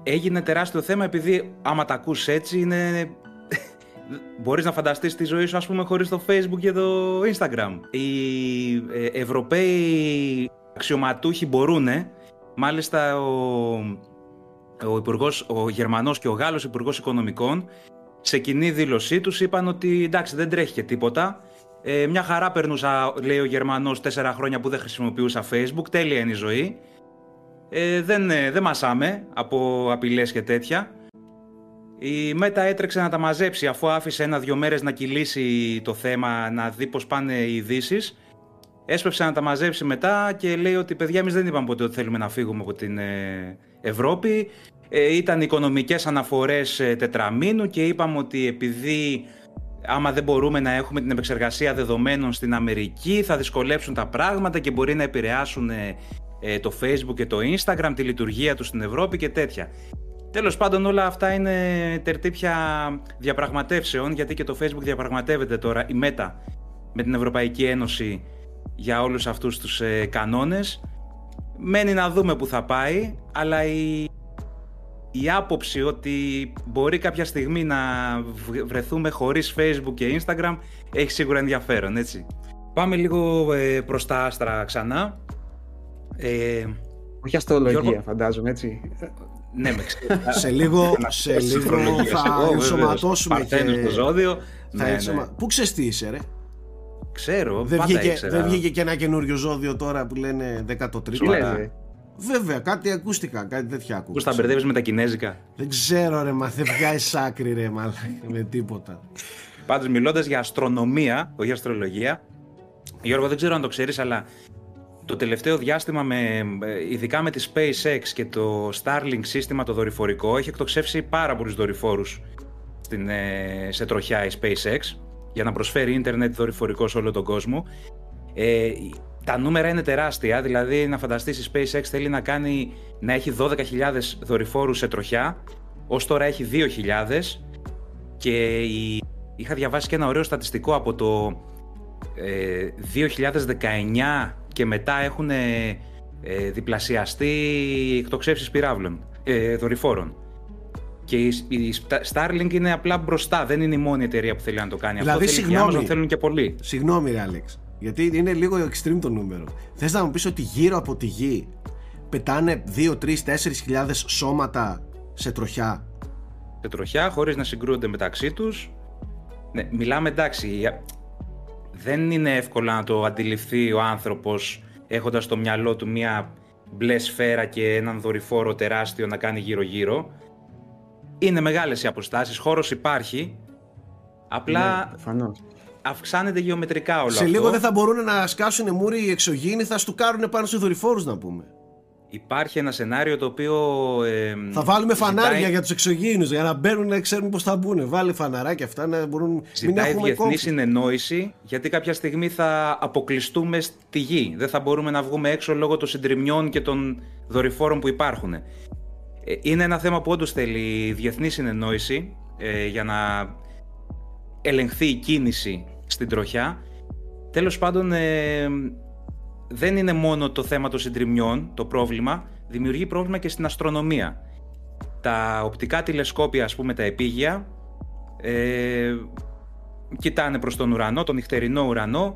Έγινε τεράστιο θέμα επειδή άμα τα ακούς έτσι είναι μπορείς να φανταστείς τη ζωή σου ας πούμε χωρίς το facebook και το instagram. Οι ε, Ευρωπαίοι αξιωματούχοι μπορούν, μάλιστα ο, ο, υπουργός, ο Γερμανός και ο Γάλλος Υπουργός Οικονομικών σε κοινή δήλωσή τους είπαν ότι εντάξει δεν τρέχει και τίποτα. Ε, μια χαρά περνούσα, λέει ο Γερμανός, τέσσερα χρόνια που δεν χρησιμοποιούσα Facebook, τέλεια είναι η ζωή. Ε, δεν, ε, δεν μασάμε από απειλές και τέτοια. Η Μέτα έτρεξε να τα μαζέψει αφού άφησε ένα-δυο μέρες να κυλήσει το θέμα, να δει πώς πάνε οι ειδήσεις. Έσπευσε να τα μαζέψει μετά και λέει ότι παιδιά εμείς δεν είπαμε ποτέ ότι θέλουμε να φύγουμε από την ε, Ευρώπη. Ε, ήταν οικονομικές αναφορές ε, τετραμήνου και είπαμε ότι επειδή άμα δεν μπορούμε να έχουμε την επεξεργασία δεδομένων στην Αμερική θα δυσκολέψουν τα πράγματα και μπορεί να επηρεάσουν το Facebook και το Instagram, τη λειτουργία τους στην Ευρώπη και τέτοια. Τέλος πάντων όλα αυτά είναι τερτύπια διαπραγματεύσεων γιατί και το Facebook διαπραγματεύεται τώρα η ΜΕΤΑ με την Ευρωπαϊκή Ένωση για όλους αυτούς τους ε, κανόνες. Μένει να δούμε που θα πάει, αλλά η, η άποψη ότι μπορεί κάποια στιγμή να βρεθούμε χωρίς Facebook και Instagram έχει σίγουρα ενδιαφέρον, έτσι. Πάμε λίγο ε, προς τα άστρα ξανά. Ε, Όχι αστρολογία Γιώργο... φαντάζομαι, έτσι. Ναι, με (laughs) σε λίγο, σε λίγο θα ενσωματώσουμε και... στο ζώδιο. Θα ναι, ναι. Πού ξέρεις τι είσαι ρε; Ξέρω, δεν βγήκε, δεν βγήκε και ένα καινούριο ζώδιο τώρα που λένε 13ο. Βέβαια, κάτι ακούστηκα, κάτι τέτοια ακούστηκα. Πώς τα μπερδεύεις με τα κινέζικα; Δεν ξέρω, ρε, μα δεν βγάζει άκρη, ρε, μα με τίποτα. Πάντως, μιλώντας για αστρονομία, όχι αστρολογία, Γιώργο, δεν ξέρω αν το ξέρεις, αλλά το τελευταίο διάστημα, με, ειδικά με τη SpaceX και το Starlink σύστημα το δορυφορικό, έχει εκτοξεύσει πάρα πολλούς δορυφόρους στην, ε, σε τροχιά η SpaceX για να προσφέρει ίντερνετ δορυφορικό σε όλο τον κόσμο. Ε, τα νούμερα είναι τεράστια, δηλαδή να φανταστείς η SpaceX θέλει να, κάνει, να έχει 12.000 δορυφόρους σε τροχιά, ως τώρα έχει 2.000 και η, είχα διαβάσει και ένα ωραίο στατιστικό από το ε, 2019 και μετά έχουν ε, διπλασιαστεί εκτοξεύσεις πυράβλων, ε, δορυφόρων. Και η, η Starlink είναι απλά μπροστά, δεν είναι η μόνη εταιρεία που θέλει να το κάνει. Δηλαδή, Αυτό συγγνώμη, θέλουν και πολλοί. Συγγνώμη, ρε Άλεξ, γιατί είναι λίγο extreme το νούμερο. Θες να μου πεις ότι γύρω από τη γη πετάνε 2, 3, 4 χιλιάδες σώματα σε τροχιά; Σε τροχιά, χωρίς να συγκρούονται μεταξύ τους. Ναι, μιλάμε εντάξει, δεν είναι εύκολο να το αντιληφθεί ο άνθρωπος έχοντας στο μυαλό του μια μπλε σφαίρα και έναν δορυφόρο τεράστιο να κάνει γύρω-γύρω. Είναι μεγάλες οι αποστάσεις, χώρος υπάρχει, απλά ναι, αυξάνεται γεωμετρικά όλο Σε αυτό. λίγο δεν θα μπορούν να σκάσουν μούρι οι εξωγήινοι, θα στουκάρουν πάνω στους δορυφόρους να πούμε. Υπάρχει ένα σενάριο το οποίο. Ε, θα βάλουμε φανάρια για τους εξωγήινους για να μπαίνουν να ξέρουν πώς θα μπουν. Βάλει φαναράκια αυτά να μπορούν. Ζητάει μην διεθνή συνεννόηση γιατί κάποια στιγμή θα αποκλειστούμε στη γη. Δεν θα μπορούμε να βγούμε έξω λόγω των συντριμιών και των δορυφόρων που υπάρχουν. Ε, είναι ένα θέμα που όντως θέλει διεθνή συνεννόηση ε, για να ελεγχθεί η κίνηση στην τροχιά. Τέλος πάντων, ε, δεν είναι μόνο το θέμα των συντριμιών το πρόβλημα, δημιουργεί πρόβλημα και στην αστρονομία. Τα οπτικά τηλεσκόπια, ας πούμε, τα επίγεια, ε, κοιτάνε προς τον ουρανό, τον νυχτερινό ουρανό,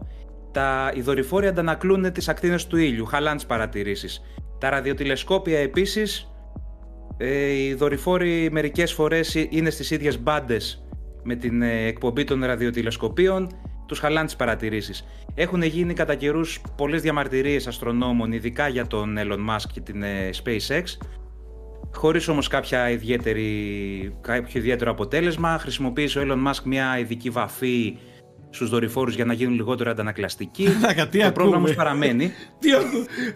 τα, οι δορυφόροι αντανακλούν τις ακτίνες του ήλιου, χαλάνε τις παρατηρήσεις. Τα ραδιοτηλεσκόπια επίσης, ε, οι δορυφόροι μερικές φορές είναι στις ίδιες μπάντες με την ε, εκπομπή των ραδιοτηλεσκοπίων, τους χαλάνε τις παρατηρήσεις. Έχουν γίνει κατά καιρούς πολλές διαμαρτυρίες αστρονόμων, ειδικά για τον Elon Musk και την ε, SpaceX, χωρίς όμως κάποια ιδιαίτερη, κάποιο ιδιαίτερο αποτέλεσμα. Χρησιμοποίησε ο Elon Musk μια ειδική βαφή στους δορυφόρους για να γίνουν λιγότερο αντανακλαστικοί. (laughs) (laughs) το πρόβλημα όμω παραμένει. Τι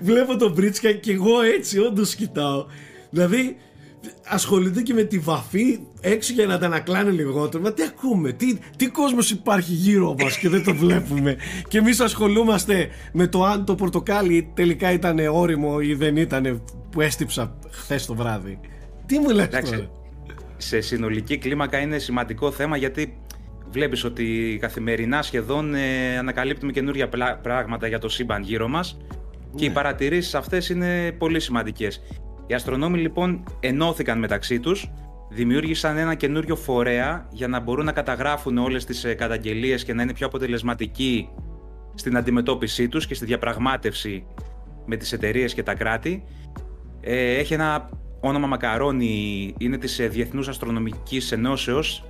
Βλέπω τον Μπρίτσκα και εγώ έτσι όντως κοιτάω. Δηλαδή, ασχολείται και με τη βαφή έξω για να τα ανακλάνε λιγότερο. Μα τι ακούμε, τι, τι κόσμος υπάρχει γύρω μας και δεν το (laughs) βλέπουμε; και εμείς ασχολούμαστε με το αν το πορτοκάλι τελικά ήταν όριμο ή δεν ήταν που έστυψα χθες το βράδυ. Τι μου λες τώρα; Σε συνολική κλίμακα είναι σημαντικό θέμα γιατί βλέπεις ότι καθημερινά σχεδόν ε, ανακαλύπτουμε καινούργια πράγματα για το σύμπαν γύρω μας και οι ναι. παρατηρήσεις αυτές είναι πολύ σημαντικές. Οι αστρονόμοι λοιπόν ενώθηκαν μεταξύ τους, δημιούργησαν ένα καινούριο φορέα για να μπορούν να καταγράφουν όλες τις ε, καταγγελίες και να είναι πιο αποτελεσματικοί στην αντιμετώπιση τους και στη διαπραγμάτευση με τις εταιρείες και τα κράτη. Ε, έχει ένα όνομα μακαρόνι, είναι της ε, Διεθνούς Αστρονομικής Ενώσεως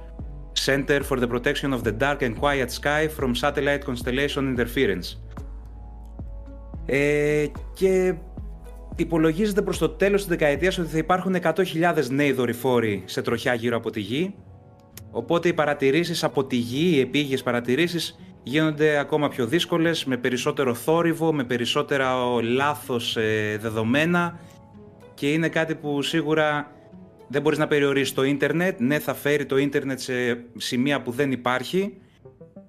Center for the Protection of the Dark and Quiet Sky from Satellite Constellation Interference. Ε, και Υπολογίζεται προς το τέλος της δεκαετίας ότι θα υπάρχουν 100.000 νέοι δορυφόροι σε τροχιά γύρω από τη Γη. Οπότε οι παρατηρήσεις από τη Γη, οι επίγειες παρατηρήσεις, γίνονται ακόμα πιο δύσκολες, με περισσότερο θόρυβο, με περισσότερα λάθος ε, δεδομένα και είναι κάτι που σίγουρα δεν μπορείς να περιορίσεις το ίντερνετ. Ναι, θα φέρει το ίντερνετ σε σημεία που δεν υπάρχει,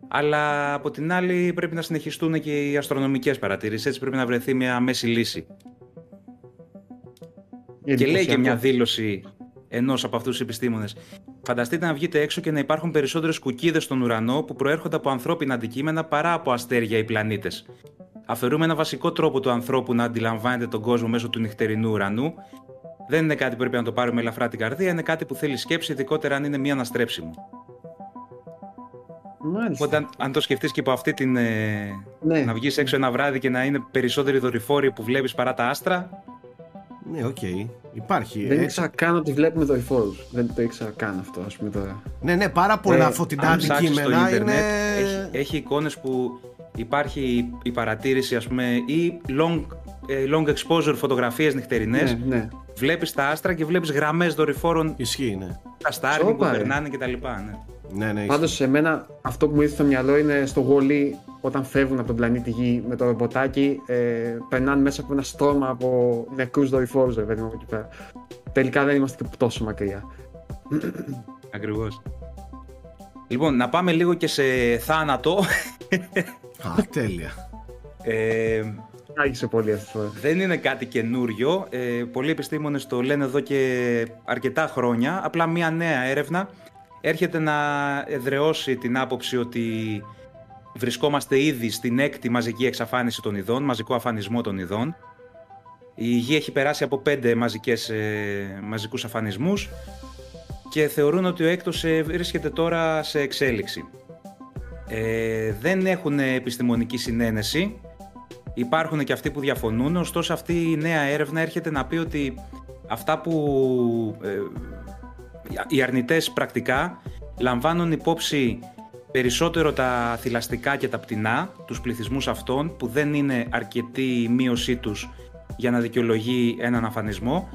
αλλά από την άλλη πρέπει να συνεχιστούν και οι αστρονομικές παρατηρήσεις, έτσι πρέπει να βρεθεί μια μέση λύση. Και λέει και μια δήλωση ενός από αυτούς τους επιστήμονες. Φανταστείτε να βγείτε έξω και να υπάρχουν περισσότερες κουκίδες στον ουρανό που προέρχονται από ανθρώπινα αντικείμενα παρά από αστέρια ή πλανήτες. Αφαιρούμε ένα βασικό τρόπο του ανθρώπου να αντιλαμβάνεται τον κόσμο μέσω του νυχτερινού ουρανού. Δεν είναι κάτι που πρέπει να το πάρουμε ελαφρά την καρδία, είναι κάτι που θέλει σκέψη, ειδικότερα αν είναι μία αναστρέψιμο. Μάλιστα. Οπότε, αν, το σκεφτείς και από αυτή την. Ε, ναι. Να βγεις έξω ένα βράδυ και να είναι περισσότεροι δορυφόροι που βλέπεις παρά τα άστρα, ναι, οκ. Υπάρχει. Δεν ήξερα καν ότι βλέπουμε δορυφόρους. Δεν το ήξερα καν αυτό, ας πούμε τώρα. Ναι, ναι, πάρα πολλά ε, φωτεινά αντικείμενα. Είναι... Έχει, έχει εικόνες που υπάρχει η παρατήρηση, ας πούμε, ή long, ε, long exposure φωτογραφίες νυχτερινές. Ναι, ναι. Βλέπεις τα άστρα και βλέπεις γραμμές δορυφόρων. Ισχύει, ναι. Τα Starlink που περνάνε κτλ. Ναι. Ναι, ναι, Πάντως σε μένα αυτό που μου ήρθε στο μυαλό είναι στο γολί όταν φεύγουν από τον πλανήτη Γη με το ρομποτάκι ε, περνάνε μέσα από ένα στρώμα από νεκρούς δορυφόρους ρε παιδί μου εκεί πέρα. Τελικά δεν είμαστε και τόσο μακριά. Ακριβώς. Λοιπόν, να πάμε λίγο και σε θάνατο. Α, τέλεια. Ε, Άρχισε πολύ αυτό. Δεν είναι κάτι καινούριο. Ε, πολλοί επιστήμονες το λένε εδώ και αρκετά χρόνια. Απλά μια νέα έρευνα έρχεται να εδραιώσει την άποψη ότι βρισκόμαστε ήδη στην έκτη μαζική εξαφάνιση των ειδών, μαζικό αφανισμό των ειδών. Η Γη έχει περάσει από πέντε μαζικές, ε, μαζικούς αφανισμούς και θεωρούν ότι ο έκτος ε, βρίσκεται τώρα σε εξέλιξη. Ε, δεν έχουν επιστημονική συνένεση, υπάρχουν και αυτοί που διαφωνούν, ωστόσο αυτή η νέα έρευνα έρχεται να πει ότι αυτά που ε, οι αρνητές πρακτικά λαμβάνουν υπόψη περισσότερο τα θηλαστικά και τα πτηνά, τους πληθυσμούς αυτών που δεν είναι αρκετή η μείωσή τους για να δικαιολογεί έναν αφανισμό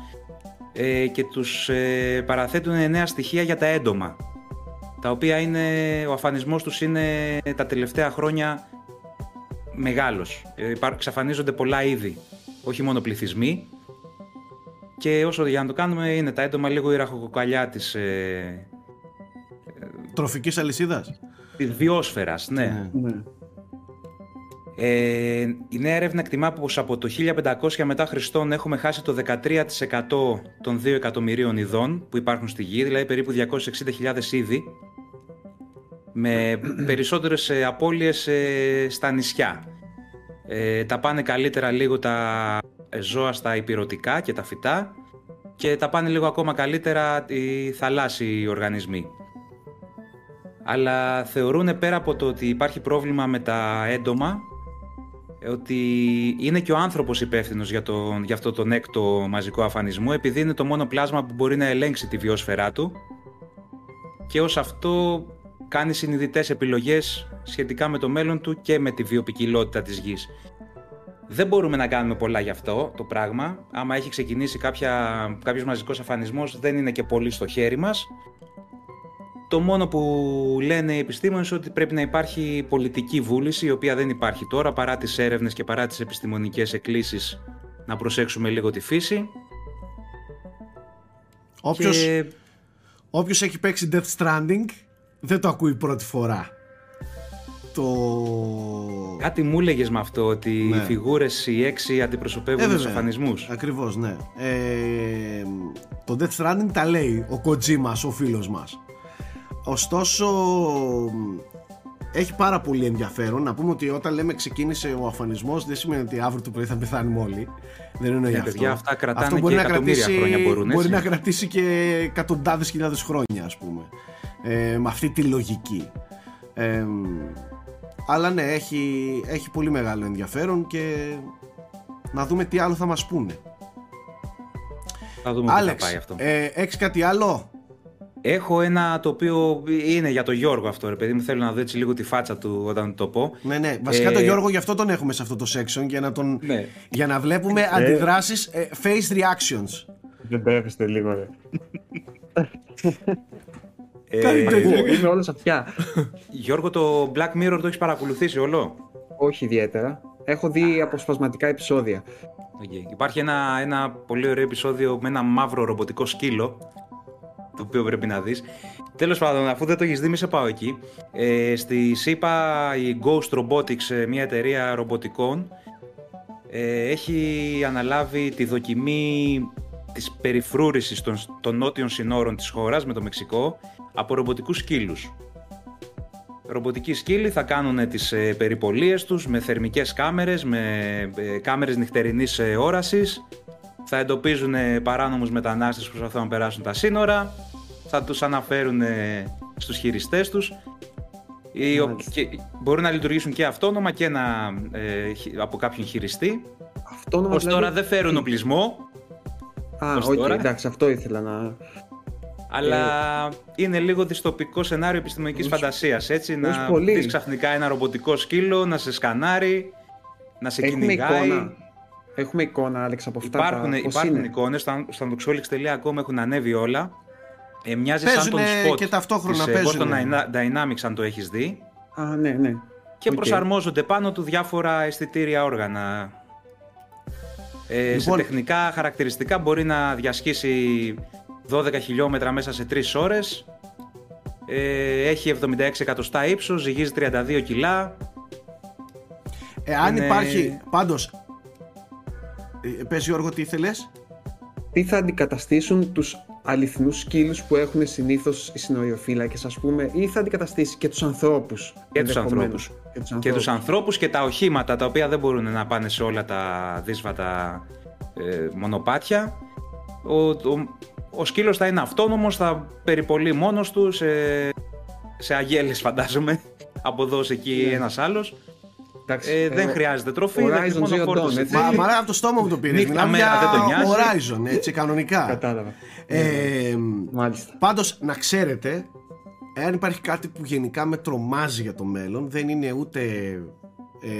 ε, και τους ε, παραθέτουν νέα στοιχεία για τα έντομα τα οποία είναι, ο αφανισμός τους είναι τα τελευταία χρόνια μεγάλος. Ε, εξαφανίζονται πολλά είδη, όχι μόνο πληθυσμοί, και όσο για να το κάνουμε είναι τα έντομα λίγο η ραχοκοκαλιά της... Ε, Τροφικής αλυσίδας. Της βιόσφαιρας, ναι. ναι. ναι. Ε, η νέα έρευνα εκτιμά πως από το 1500 μετά Χριστόν έχουμε χάσει το 13% των 2 εκατομμυρίων ειδών που υπάρχουν στη γη, δηλαδή περίπου 260.000 είδη, με περισσότερες ε, απώλειες ε, στα νησιά. Ε, τα πάνε καλύτερα λίγο τα ζώα στα υπηρετικά και τα φυτά και τα πάνε λίγο ακόμα καλύτερα οι θαλάσσιοι οργανισμοί. Αλλά θεωρούν πέρα από το ότι υπάρχει πρόβλημα με τα έντομα ότι είναι και ο άνθρωπος υπεύθυνος για, το, για αυτό τον έκτο μαζικό αφανισμό επειδή είναι το μόνο πλάσμα που μπορεί να ελέγξει τη βιόσφαιρά του και ως αυτό κάνει συνειδητές επιλογές σχετικά με το μέλλον του και με τη βιοπικιλότητα της γης. Δεν μπορούμε να κάνουμε πολλά γι' αυτό το πράγμα. Άμα έχει ξεκινήσει κάποια, κάποιος μαζικός αφανισμός δεν είναι και πολύ στο χέρι μας. Το μόνο που λένε οι επιστήμονες είναι ότι πρέπει να υπάρχει πολιτική βούληση, η οποία δεν υπάρχει τώρα, παρά τις έρευνες και παρά τις επιστημονικές εκκλήσεις να προσέξουμε λίγο τη φύση. Όποιος, και... όποιος έχει παίξει Death Stranding δεν το ακούει πρώτη φορά. Το... Κάτι μου έλεγε με αυτό, ότι ναι. οι φιγούρες οι έξι αντιπροσωπεύουν ε, τους αφανισμούς. Ακριβώς, ναι. Ε, το Death Stranding τα λέει ο Kojima, ο φίλος μας. Ωστόσο έχει πάρα πολύ ενδιαφέρον να πούμε ότι όταν λέμε ξεκίνησε ο αφανισμός δεν σημαίνει ότι αύριο το πρωί θα πεθάνουμε όλοι. Δεν είναι αυτό. Παιδιά, αυτά κρατάνε αυτό μπορεί και να κρατήσει, χρόνια μπορούν, Μπορεί να κρατήσει και εκατοντάδες χιλιάδες χρόνια ας πούμε. Ε, με αυτή τη λογική. Ε, αλλά ναι, έχει, έχει πολύ μεγάλο ενδιαφέρον και να δούμε τι άλλο θα μας πούνε. Θα δούμε Άλεξ, θα πάει αυτό. Ε, έχεις κάτι άλλο; Έχω ένα το οποίο είναι για τον Γιώργο αυτό, ρε παιδί μου. Θέλω να δω έτσι λίγο τη φάτσα του όταν το πω. Ναι, ναι. Βασικά ε... τον Γιώργο γι' αυτό τον έχουμε σε αυτό το section. Για να, τον... Ναι. για να βλέπουμε ε... αντιδράσεις, ε, face reactions. Δεν πέφτεστε λίγο, ρε. Ε, είμαι όλος αυτιά. Γιώργο, το Black Mirror το έχεις παρακολουθήσει όλο; Όχι ιδιαίτερα. Έχω δει αποσπασματικά επεισόδια. Okay. Υπάρχει ένα, ένα πολύ ωραίο επεισόδιο με ένα μαύρο ρομποτικό σκύλο το οποίο πρέπει να δεις. Τέλος πάντων, αφού δεν το έχεις δει, μη σε πάω εκεί. Ε, στη ΣΥΠΑ η Ghost Robotics, ε, μια εταιρεία ρομποτικών, ε, έχει αναλάβει τη δοκιμή της περιφρούρησης των, των νότιων συνόρων της χώρας με το Μεξικό από ρομποτικούς σκύλους. Ρομποτικοί σκύλοι θα κάνουν τις ε, περιπολίες τους με θερμικές κάμερες, με ε, κάμερες νυχτερινής ε, όρασης θα εντοπίζουν παράνομους μετανάστες που προσπαθούν να περάσουν τα σύνορα, θα τους αναφέρουν στους χειριστές τους και μπορούν να λειτουργήσουν και αυτόνομα και ένα, ε, από κάποιον χειριστή. Αυτόνομα Ως τώρα δηλαδή- δεν φέρουν οπλισμό. Α, όχι, okay, εντάξει, αυτό ήθελα να... Αλλά ε... είναι λίγο δυστοπικό σενάριο επιστημονικής φαντασίας, έτσι, να πολύ. δεις ξαφνικά ένα ρομποτικό σκύλο, να σε σκανάρει, να σε Έχουμε κυνηγάει. Εικόνα. Έχουμε εικόνα, Άλεξ, από αυτά. Υπάρχουν, τα... υπάρχουν εικόνες, στο, στο antoxolix.com έχουν ανέβει όλα. Ε, μοιάζει σαν τον spot και ταυτόχρονα της Boston Dynamics, αν το έχεις δει. Α, ναι, ναι. Και okay. προσαρμόζονται πάνω του διάφορα αισθητήρια όργανα. Ε, λοιπόν... Σε τεχνικά χαρακτηριστικά μπορεί να διασχίσει 12 χιλιόμετρα μέσα σε 3 ώρες. Ε, έχει 76 εκατοστά ύψος, ζυγίζει 32 κιλά. Ε, αν Είναι... υπάρχει, πάντως, ε, πες Γιώργο τι ήθελες; Τι θα αντικαταστήσουν τους αληθινούς σκύλους που έχουν συνήθως οι συνοριοφύλακες ας πούμε ή θα αντικαταστήσει και τους ανθρώπους και τους ανθρώπους και τους ανθρώπους και, τα οχήματα τα οποία δεν μπορούν να πάνε σε όλα τα δύσβατα ε, μονοπάτια ο, ο, ο σκύλος θα είναι αυτόνομος θα περιπολεί μόνος του σε, σε αγέλες φαντάζομαι (laughs) από εδώ σε εκεί yeah. Ναι. ένας άλλος ε, δεν ε, χρειάζεται τροφή, δεν χρειάζεται μόνο φόρτωση. Μα, μα από το στόμα μου το πήρες. Μιλάμε για Horizon, έτσι, κανονικά. Κατάλαβα. Ε, Μάλιστα. Πάντως, να ξέρετε, εάν υπάρχει κάτι που γενικά με τρομάζει για το μέλλον, δεν είναι ούτε ε,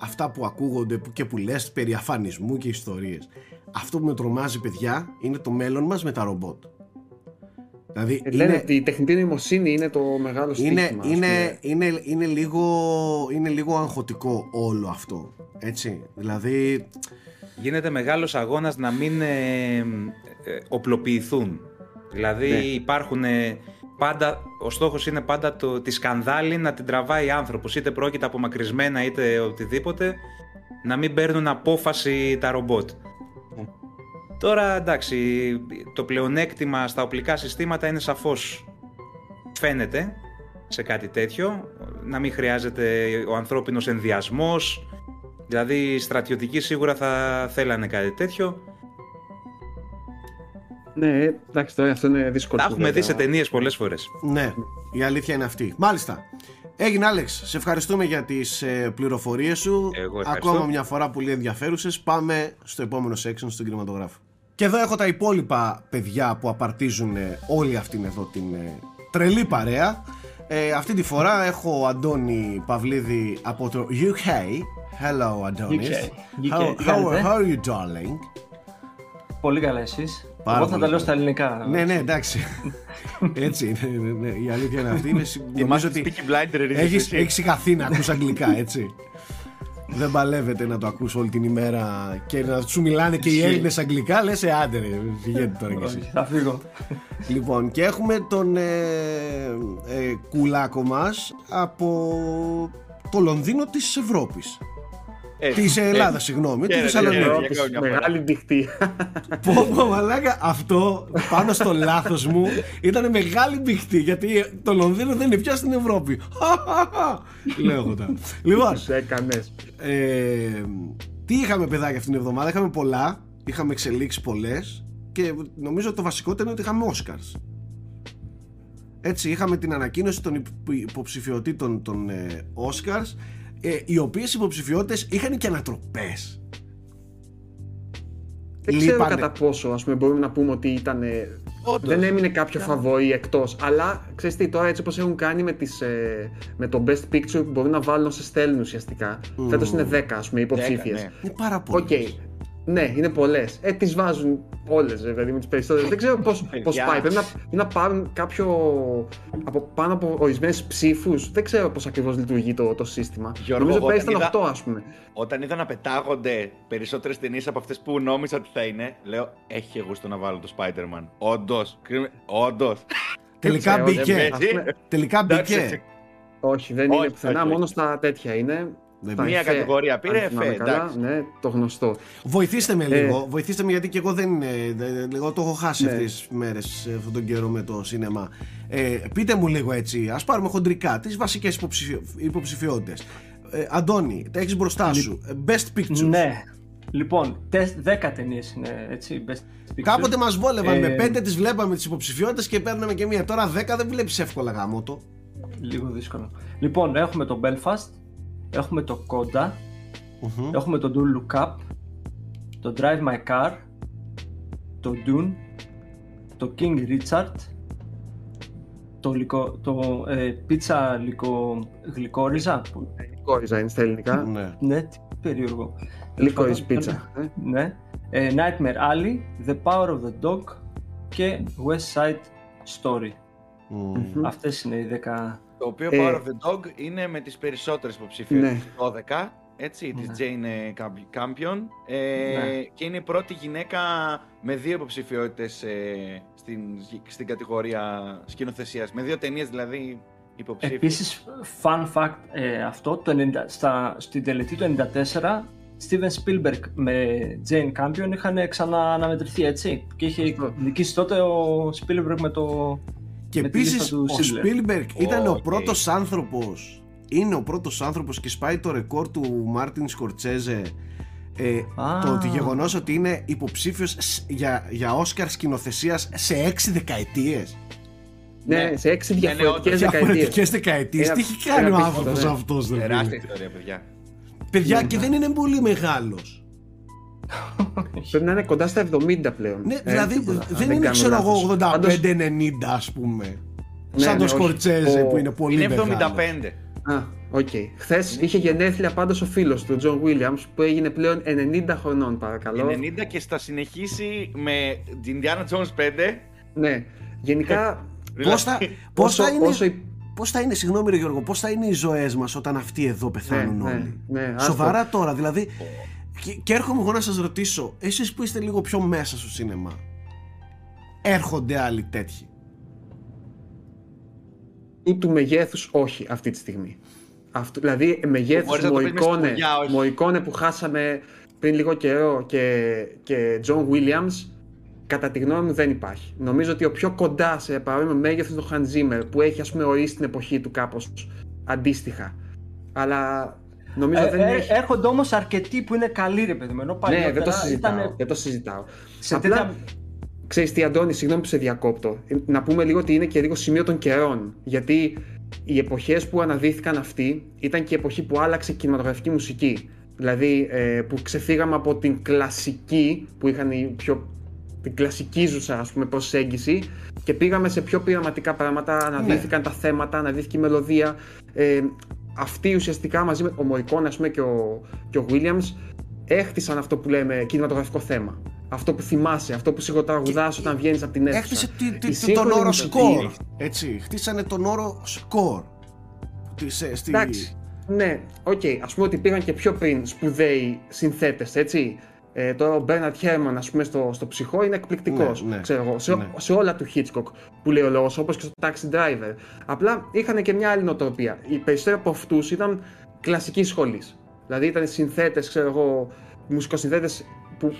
αυτά που ακούγονται και που λες περί αφανισμού και ιστορίες. Αυτό που με τρομάζει, παιδιά, είναι το μέλλον μας με τα ρομπότ. Δηλαδή ε, λένε ότι η τεχνητή νοημοσύνη είναι το μεγάλο στοίχημα. Είναι, είναι, είναι, είναι, λίγο, είναι λίγο αγχωτικό όλο αυτό. Έτσι. Δηλαδή. γίνεται μεγάλος αγώνας να μην ε, ε, οπλοποιηθούν. Δηλαδή ναι. υπάρχουν πάντα, ο στόχος είναι πάντα το, τη σκανδάλη να την τραβάει άνθρωπος, είτε πρόκειται από μακρισμένα είτε οτιδήποτε, να μην παίρνουν απόφαση τα ρομπότ. Τώρα εντάξει, το πλεονέκτημα στα οπλικά συστήματα είναι σαφώς φαίνεται σε κάτι τέτοιο, να μην χρειάζεται ο ανθρώπινος ενδιασμός, δηλαδή οι στρατιωτικοί σίγουρα θα θέλανε κάτι τέτοιο. Ναι, εντάξει, τώρα αυτό είναι δύσκολο. Τα έχουμε δει σε ταινίες πολλές φορές. Ναι, η αλήθεια είναι αυτή. Μάλιστα. Έγινε, Άλεξ. Σε ευχαριστούμε για τις ε, πληροφορίες σου. Εγώ Ακόμα μια φορά πολύ ενδιαφέρουσες. Πάμε στο επόμενο section στον κινηματογράφο. Και εδώ έχω τα υπόλοιπα παιδιά που απαρτίζουν όλη αυτήν εδώ την ε, τρελή παρέα. Ε, αυτή τη φορά έχω Αντώνη Παυλίδη από το UK. Hello, Αντώνης. UK. How, how, how are you, darling? Πολύ καλά εσείς. Πάρα Εγώ θα πολύ τα λέω καλά. στα ελληνικά. Ναι, ναι, εντάξει. έτσι είναι. ναι, ναι, ναι. Η αλήθεια είναι αυτή. (laughs) Είναι, νομίζω ότι Peaky Blinder είσαι έχεις, εσύ. έχεις συγχαθεί να ακούς αγγλικά, έτσι. (laughs) Δεν παλεύεται να το ακούς όλη την ημέρα και να σου μιλάνε και οι Ισχύει. Έλληνες αγγλικά. Λες, ε, άντε ρε, φυγαίνετε τώρα κι Όχι, εσύ. θα φύγω. Λοιπόν, και έχουμε τον ε, ε, κουλάκο μας από το Λονδίνο της Ευρώπης. Έτσι, Της έτσι. Ελλάδας, συγγνώμη, τη Χαίρετε, Θεσσαλονίκη. χαίρετε. Ευρώπης, για μια φορά. μεγάλη μπηχτή. Πω πω μαλάκα αυτό πάνω στο λάθος μου ήταν μεγάλη μπηχτή γιατί το Λονδίνο δεν είναι πια στην Ευρώπη (laughs) Λέω εγώ τώρα Λοιπόν Τους έκανες. ε, Τι είχαμε παιδάκια αυτήν την εβδομάδα; Είχαμε πολλά Είχαμε εξελίξεις πολλές Και νομίζω το βασικότερο είναι ότι είχαμε Oscars Έτσι είχαμε την ανακοίνωση των υπο- υποψηφιωτήτων των ε, Oscars ε, Οι οποίες υποψηφιότητες είχαν και ανατροπές Δεν ξέρω Λείπανε. κατά πόσο ας πούμε, μπορούμε να πούμε ότι ήταν. ε, Όντως. Δεν έμεινε κάποιο φαβορή εκτός. Αλλά ξέρεις τι, τώρα έτσι όπως έχουν κάνει με, τις, ε, με το Best Picture που μπορούν να βάλουν σε στέλνουν ουσιαστικά. Μμμ. Φέτος είναι 10 ας πούμε υποψήφιες. ναι. Είναι πάρα Οκ. πολύ Ναι, είναι πολλές. Ε, τις βάζουν όλες, δηλαδή με τις περισσότερες. Δεν ξέρω πώς πώς Παιδιά. πάει. Πρέπει να, πρέπει να πάρουν κάποιο. από πάνω από ορισμένες ψήφους. Δεν ξέρω πώς ακριβώς λειτουργεί το, το σύστημα. Γιώργο, Νομίζω εγώ πέρυσι όταν ήταν είδα- 8, ας πούμε. Όταν είδα να πετάγονται περισσότερες ταινίες από αυτές που νόμιζα ότι θα είναι, λέω: Έχει γούστο να βάλω το Spider-Man. Όντως. Όντως. Τελικά ξέρω, μπήκε δεν Ας πούμε, Τελικά Εντάξει, μπήκε όχι, δεν είναι Όχι, πουθενά. όχι, όχι. Μόνο στα τέτοια είναι. Δεν Στα Μία εφέ, κατηγορία πήρε, αν θυμάμαι εφέ, καλά. εντάξει. Ναι, το γνωστό. Βοηθήστε με Ε, λίγο, βοηθήστε με γιατί και εγώ δεν είναι. δε- Εγώ το έχω χάσει Ναι. αυτές τις μέρες, αυτόν τον καιρό με το σίνεμα. Ε, πείτε μου λίγο έτσι, ας πάρουμε χοντρικά τις βασικές υποψηφιότητες. Ε, Αντώνη, τα έχεις μπροστά σου. Ε, Best Picture. Ναι. Λοιπόν, τεσ- 10 ταινίες είναι έτσι. Best Picture. Κάποτε μας βόλευαν Ε, με πέντε τις βλέπαμε τις υποψηφιότητες και παίρναμε και μία. Τώρα 10 δεν βλέπεις εύκολα γάμο το. Λίγο δύσκολο. Λοιπόν, έχουμε το Belfast, έχουμε το Coda, έχουμε το Don't Look Up, το Drive My Car, το Dune, το King Richard, το, λικο, το ε, Pizza λικο, γλυκόριζα. που- Κόριζα είναι στα ελληνικά. Ναι. Ναι, τι περίεργο. Λίκορις Τέλος πίτσα. πάντων, ε. Ναι. Ε, Nightmare Alley, The Power of the Dog και West Side Story. Μμ. Αυτές είναι οι 10 Το οποίο Ε, Power of the Dog είναι με τις περισσότερες υποψηφιότητες. Ναι. 12, έτσι, της Ναι. Jane ε, Camp- Campion. Ε, Ναι. Και είναι η πρώτη γυναίκα με δύο υποψηφιότητες ε, στην, στην κατηγορία σκηνοθεσίας. Με δύο ταινίες δηλαδή υποψήφιες. Επίσης, fun fact ε, αυτό, το 90, στα, στην τελετή του 94, Steven Spielberg με Jane Campion είχαν ξανααναμετρηθεί έτσι και είχε νικήσει τότε ο Spielberg με το... Και με τη λίστα επίσης του ο Schindler. Spielberg ήταν ο Οκ. πρώτος άνθρωπος. Είναι ο πρώτος άνθρωπος και σπάει το ρεκόρ του Μάρτιν Σκορσέζε. Ε, Α. το ότι γεγονός ότι είναι υποψήφιος για, για Όσκαρ σκηνοθεσίας σε έξι δεκαετίες Ναι, Ναι. σε έξι Ναι, ναι, διαφορετικές όντως. δεκαετίες. διαφορετικές δεκαετίες Ένα- τι έχει κάνει ο ένα άνθρωπος πίστο, ναι. αυτός δεν Τεράστια ιστορία, παιδιά. παιδιά Ναι. και δεν είναι πολύ μεγάλος (laughs) Πρέπει να είναι κοντά στα 70 πλέον. ναι, Ε, δηλαδή τίποτα, αν δεν είναι κάνω ξέρω εγώ λάθος. 85-90 Πάντως- ας πούμε Ναι, σαν ναι, το όχι. Σκορτσέζε Ο- που είναι πολύ Είναι μεγάλος 75. Α, οκ. Χθες είχε γενέθλια πάντως ο φίλος του, ο Τζον Williams, που έγινε πλέον 90 χρονών, παρακαλώ. 90 και θα συνεχίσει με την Indiana Jones 5. Ναι. Γενικά, Πώς θα, πώς όσο, θα είναι όσο η- Πώς θα είναι, συγγνώμη ρε Γιώργο, πώς θα είναι οι ζωές μας όταν αυτοί εδώ πεθάνουν Ναι, ναι, όλοι; ναι, άστο. Σοβαρά τώρα, δηλαδή Και, και έρχομαι εγώ να σας ρωτήσω, εσείς που είστε λίγο πιο μέσα στο σίνεμα, έρχονται άλλοι τέτοιοι; Του του μεγέθους όχι αυτή τη στιγμή. Αυτό, δηλαδή μεγέθους Μοϊκόνε, που χάσαμε πριν λίγο καιρό και, και John Williams κατά τη γνώμη μου δεν υπάρχει. Νομίζω ότι ο πιο κοντά σε παρόμοιο μέγεθος είναι ο Hans Zimmer που έχει ας πούμε ορίσει την εποχή του κάπως αντίστοιχα. Αλλά νομίζω ε, δεν ε, έχει. Έρχονται όμως αρκετοί που είναι καλοί ρε παιδί μου. Ναι, δεν το συζητάω. Ήταν... Δεν το συζητάω. Σε Απλά, τέτοια... Ξέρεις τι Αντώνη, συγγνώμη που σε διακόπτω. Να πούμε λίγο ότι είναι και λίγο σημείο των καιρών. Γιατί οι εποχές που αναδύθηκαν αυτοί ήταν και η εποχή που άλλαξε η κινηματογραφική μουσική. Δηλαδή ε, που ξεφύγαμε από την κλασική που είχαν οι πιο την κλασική ζουσα ας πούμε προσέγγιση και πήγαμε σε πιο πειραματικά πράγματα, αναδύθηκαν ναι. τα θέματα, αναδύθηκε η μελωδία. Ε, αυτοί ουσιαστικά μαζί με ο Μωρικόν ας πούμε και ο, και ο Williams έχτισαν αυτό που λέμε κινηματογραφικό θέμα. Αυτό που θυμάσαι, αυτό που σιγοτραγουδάς όταν βγαίνεις από την αίθουσα. Έχτισε τον όρο σκορ. Έτσι, χτίσανε τον όρο σκορ. Εντάξει, ναι, ok. Okay. Ας πούμε ότι πήγαν και πιο πριν σπουδαίοι συνθέτες, έτσι. Ε, τώρα ο Μπέρναρτ Χέρμαν, ας πούμε, στο, στο Psycho είναι εκπληκτικός. Ναι, ναι, σε, ναι. σε όλα του Hitchcock που λέει ο λόγος, όπως και στο Taxi Driver. Απλά είχαν και μια άλλη νοοτροπία. Οι περισσότεροι από αυτούς ήταν κλασικής σχολής. Δηλαδή ήταν συνθέτες, ξέρω εγώ, μουσικοσυνθέτες που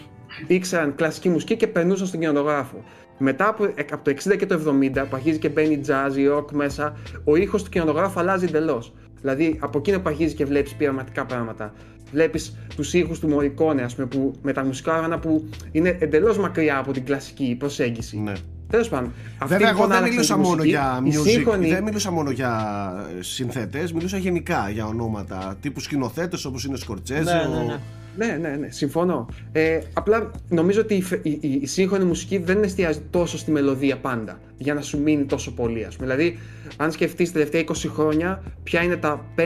ήξεραν κλασική μουσική και περνούσαν στον κινηματογράφο. Μετά από, από το 60 και το 70 που αρχίζει και μπαίνει jazz ή rock μέσα, ο ήχος του κινηματογράφου αλλάζει εντελώς. Δηλαδή από εκείνο που αρχίζεις και βλέπεις πειραματικά πράγματα βλέπεις τους ήχους του Μωρικόνε, ας πούμε, που, με τα μουσικά όργανα που είναι εντελώς μακριά από την κλασική προσέγγιση. Ναι. Τέλος πάντων. Βέβαια, εγώ δεν μιλούσα μόνο για music, δεν μιλούσα μόνο για συνθέτες, μιλούσα γενικά για ονόματα τύπους σκηνοθέτες όπως είναι Σκορτσέζο. Ναι, ναι, ναι. Ναι, ναι, ναι, συμφωνώ. Ε, απλά νομίζω ότι η, η, η, σύγχρονη μουσική δεν εστιάζει τόσο στη μελωδία πάντα για να σου μείνει τόσο πολύ. Ας πούμε. Δηλαδή, αν σκεφτείς τα τελευταία 20 χρόνια, ποια είναι τα 5-6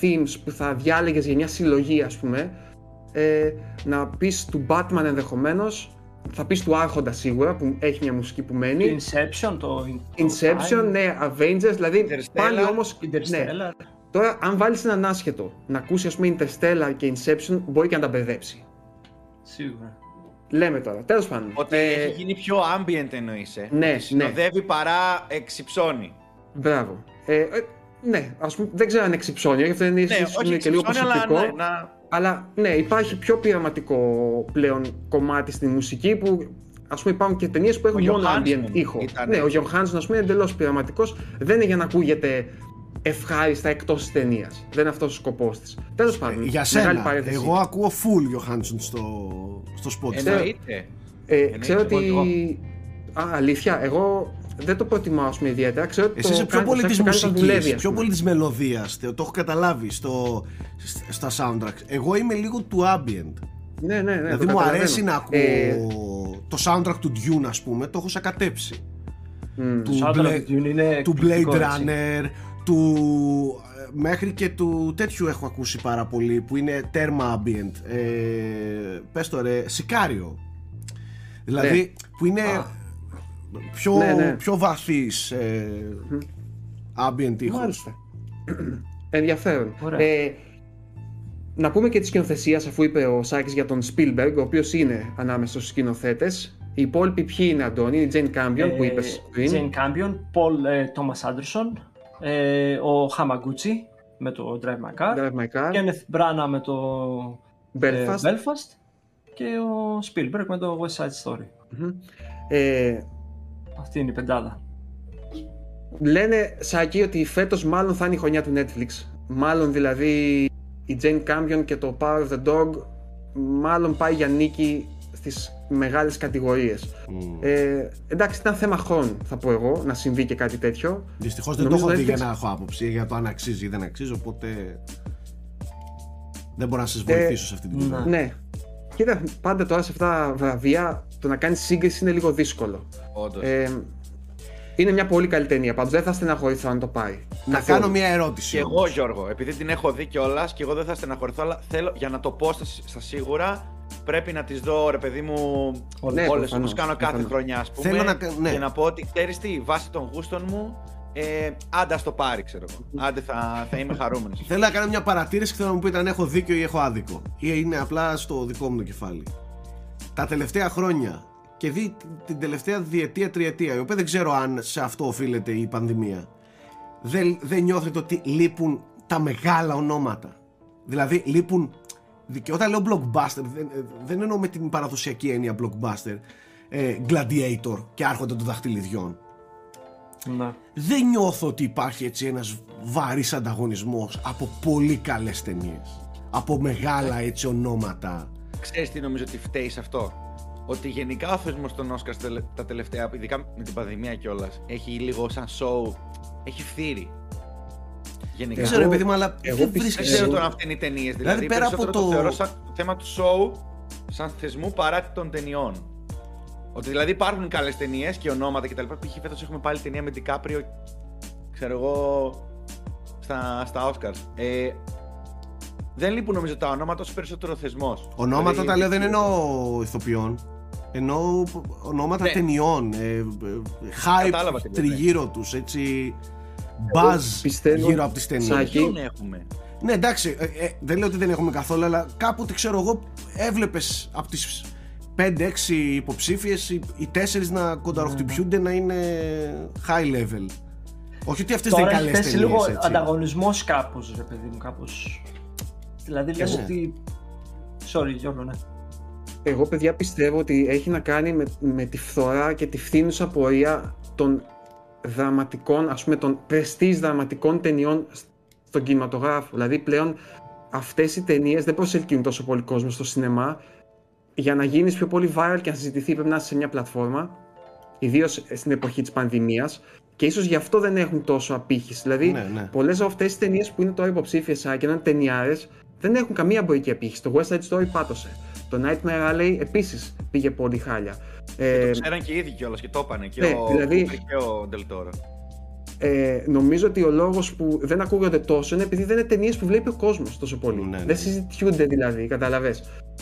themes που θα διάλεγες για μια συλλογή, ας πούμε, ε, να πεις του Batman ενδεχομένως, θα πεις του Άρχοντα σίγουρα που έχει μια μουσική που μένει. Inception, το. Inception, ναι, Avengers, δηλαδή πάλι όμως. Ναι, Τώρα, αν βάλεις έναν άσχετο να ακούσει, ας πούμε, Interstellar και Inception, μπορεί και να τα μπερδέψει. Σίγουρα. Λέμε τώρα, τέλος πάντων. Ότι ε... έχει γίνει πιο ambient εννοείς. Ε. Ναι, ναι. Συνοδεύει παρά εξυψώνει. Μπράβο. Ε, ε, ναι, ας πούμε, δεν ξέρω αν εξυψώνει, γι' αυτό είναι, ναι, είναι και λίγο προσωπικό. Αλλά, ναι, να... αλλά ναι, υπάρχει πιο πειραματικό πλέον κομμάτι στη μουσική που Α πούμε, υπάρχουν και ταινίες που έχουν μόνο ambient ήχο. Ήταν... Ναι, ο Γιώργο Χάνσον, ας πούμε, είναι εντελώς πειραματικός. Δεν είναι για να ακούγεται ευχάριστα εκτός της ταινίας. Δεν είναι αυτός ο σκοπός της. Τέλος πάντων. Για σένα, εγώ ακούω full Johansson στο, στο spot. Εννοείται. Ε, ξέρω ότι. Α, αλήθεια, εγώ δεν το προτιμάω πούμε, ιδιαίτερα. Ξέρω ότι Εσύ είσαι πιο πολύ της μουσικής, πιο πολύ της μελωδίας. Το έχω καταλάβει στο, στα soundtracks. Εγώ είμαι λίγο του ambient. Ναι, ναι, ναι. Δηλαδή μου αρέσει να ακούω ε... το soundtrack του Dune, ας πούμε, το έχω σακατέψει. Mm. Του, Bla... του Blade Runner, του μέχρι και του τέτοιου έχω ακούσει πάρα πολύ που είναι τέρμα ambient. Ε, πες το ρε, Σικάριο δηλαδή ναι. που είναι πιο, ναι, ναι. πιο βαθύς ε, ambient ήχος. (clears throat) Ενδιαφέρον. Ε, να πούμε και τη σκηνοθεσία αφού είπε ο Σάκης για τον Spielberg ο οποίος είναι ανάμεσα στους σκηνοθέτες. Οι υπόλοιποι ποιοι είναι Αντώνη, η Jane Campion που είπες πριν. Jane Campion, Paul ε, Thomas Anderson ε, ο Χαμαγκούτσι με το Drive My Car, Drive My Car. Kenneth Branagh με το Belfast. Ε, Belfast και ο Spielberg με το West Side Story. Ε, Αυτή είναι η πεντάδα. Λένε, Σάκη, ότι φέτος μάλλον θα είναι η χρονιά του Netflix. Μάλλον δηλαδή η Jane Campion και το Power of the Dog μάλλον πάει για νίκη στις μεγάλες κατηγορίες. Mm. Ε, εντάξει, ήταν θέμα χρόνου, θα πω εγώ, να συμβεί και κάτι τέτοιο. Δυστυχώς δεν Νομίζω το έχω δει για να έχω άποψη για το αν αξίζει ή δεν αξίζει, οπότε δεν μπορώ να σας βοηθήσω ε, σε αυτή την κουβέντα. Ναι. Κοίτα, πάντα τώρα σε αυτά τα βραβεία το να κάνεις σύγκριση είναι λίγο δύσκολο. Όντως. Ε, είναι μια πολύ καλή ταινία. Πάντως δεν θα στεναχωρηθώ αν το πάει. Να κάνω μια ερώτηση. Και εγώ, Γιώργο, επειδή την έχω δει κιόλας και εγώ δεν θα στεναχωρηθώ, αλλά θέλω για να το πω στα σίγουρα πρέπει να τις δω, ρε παιδί μου, ναι, όλες όπως κάνω κάθε χρονιά, ας πούμε. Θέλω να, ναι. Και να πω ότι ξέρεις τι, βάσει των γούστων μου, ε, άντε το πάρει, ξέρω εγώ. Άντε θα, θα είμαι χαρούμενος. Θέλω να κάνω μια παρατήρηση και θέλω να μου πείτε αν έχω δίκιο ή έχω άδικο. Ή είναι απλά στο δικό μου το κεφάλι. Τα τελευταία χρόνια και δει την τελευταία διετία, τριετία, η οποία δεν ξέρω αν σε αυτό οφείλεται η πανδημία. Δεν, δεν νιώθετε ότι λείπουν τα μεγάλα ονόματα. Δηλαδή λείπουν. Και όταν λέω blockbuster, δεν, δεν εννοώ με την παραδοσιακή έννοια blockbuster. Ε, gladiator και άρχοντα των δαχτυλιδιών. Να. Δεν νιώθω ότι υπάρχει έτσι ένας βαρύς ανταγωνισμός από πολύ καλές ταινίες. Από μεγάλα έτσι ονόματα. Ξέρεις τι νομίζω ότι φταίει σε αυτό; Ότι γενικά ο θεσμός των Όσκαρ τα τελευταία, ειδικά με την πανδημία κιόλας, έχει λίγο σαν show, έχει φθήρει. Γενικά. Δεν ξέρω, επειδή μου, αλλά εγώ δεν ξέρω τώρα αν είναι οι ταινίες. Δηλαδή, δηλαδή, πέρα από το... το θεωρώ σαν θέμα του show, σαν θεσμού παρά των ταινιών. Ότι δηλαδή υπάρχουν καλές ταινίες και ονόματα κτλ. Π.χ. φέτος έχουμε πάλι ταινία με Ντικάπριο, ξέρω εγώ, στα, στα Oscars. Ε, δεν λείπουν νομίζω τα ονόματα όσο περισσότερο θεσμός. Ονόματα δηλαδή, τα λέω δεν εννοώ ηθοποιών. Εννοώ ονόματα ναι. ταινιών. Ε, ε, hype τριγύρω τους, έτσι. Buzz γύρω από τις ταινίες. Δεν έχουμε; Ναι, εντάξει, ε, ε, δεν λέω ότι δεν έχουμε καθόλου, αλλά κάποτε ξέρω εγώ έβλεπες από τις 5-6 υποψήφιες οι 4 να κονταροχτυπιούνται να είναι high level. Όχι ότι αυτές δεν είναι καλές ταινίες. λίγο ανταγωνισμός κάπως, ρε παιδί μου, κάπως. Δηλαδή λες ναι. ότι. Sorry, Γιώργο, ναι. Εγώ, παιδιά, πιστεύω ότι έχει να κάνει με, με τη φθορά και τη φθήνουσα πορεία των δραματικών, ας πούμε, των πρεστής δραματικών ταινιών στον κινηματογράφο. Δηλαδή, πλέον αυτές οι ταινίες δεν προσελκύουν τόσο πολύ κόσμο στο σινεμά. Για να γίνεις πιο πολύ viral και να συζητηθεί πρέπει να είσαι σε μια πλατφόρμα, ιδίως στην εποχή της πανδημίας, και ίσως γι' αυτό δεν έχουν τόσο απήχηση. Δηλαδή, ναι, ναι. πολλές από αυτές τις ταινίες που είναι τώρα υποψήφιες και είναι ταινιάρες, δεν έχουν καμία εμπορική απήχηση. Το West Side Story πάτωσε. Το Nightmare Alley επίσης πήγε πολύ χάλια. Και ε, το ξέραν και οι ίδιοι κιόλας και το είπανε και, ναι, ο, δηλαδή, και ο Del Ε, νομίζω ότι ο λόγος που δεν ακούγονται τόσο είναι επειδή δεν είναι ταινίες που βλέπει ο κόσμος τόσο πολύ. Ναι, ναι. Δεν συζητιούνται δηλαδή, καταλαβέ.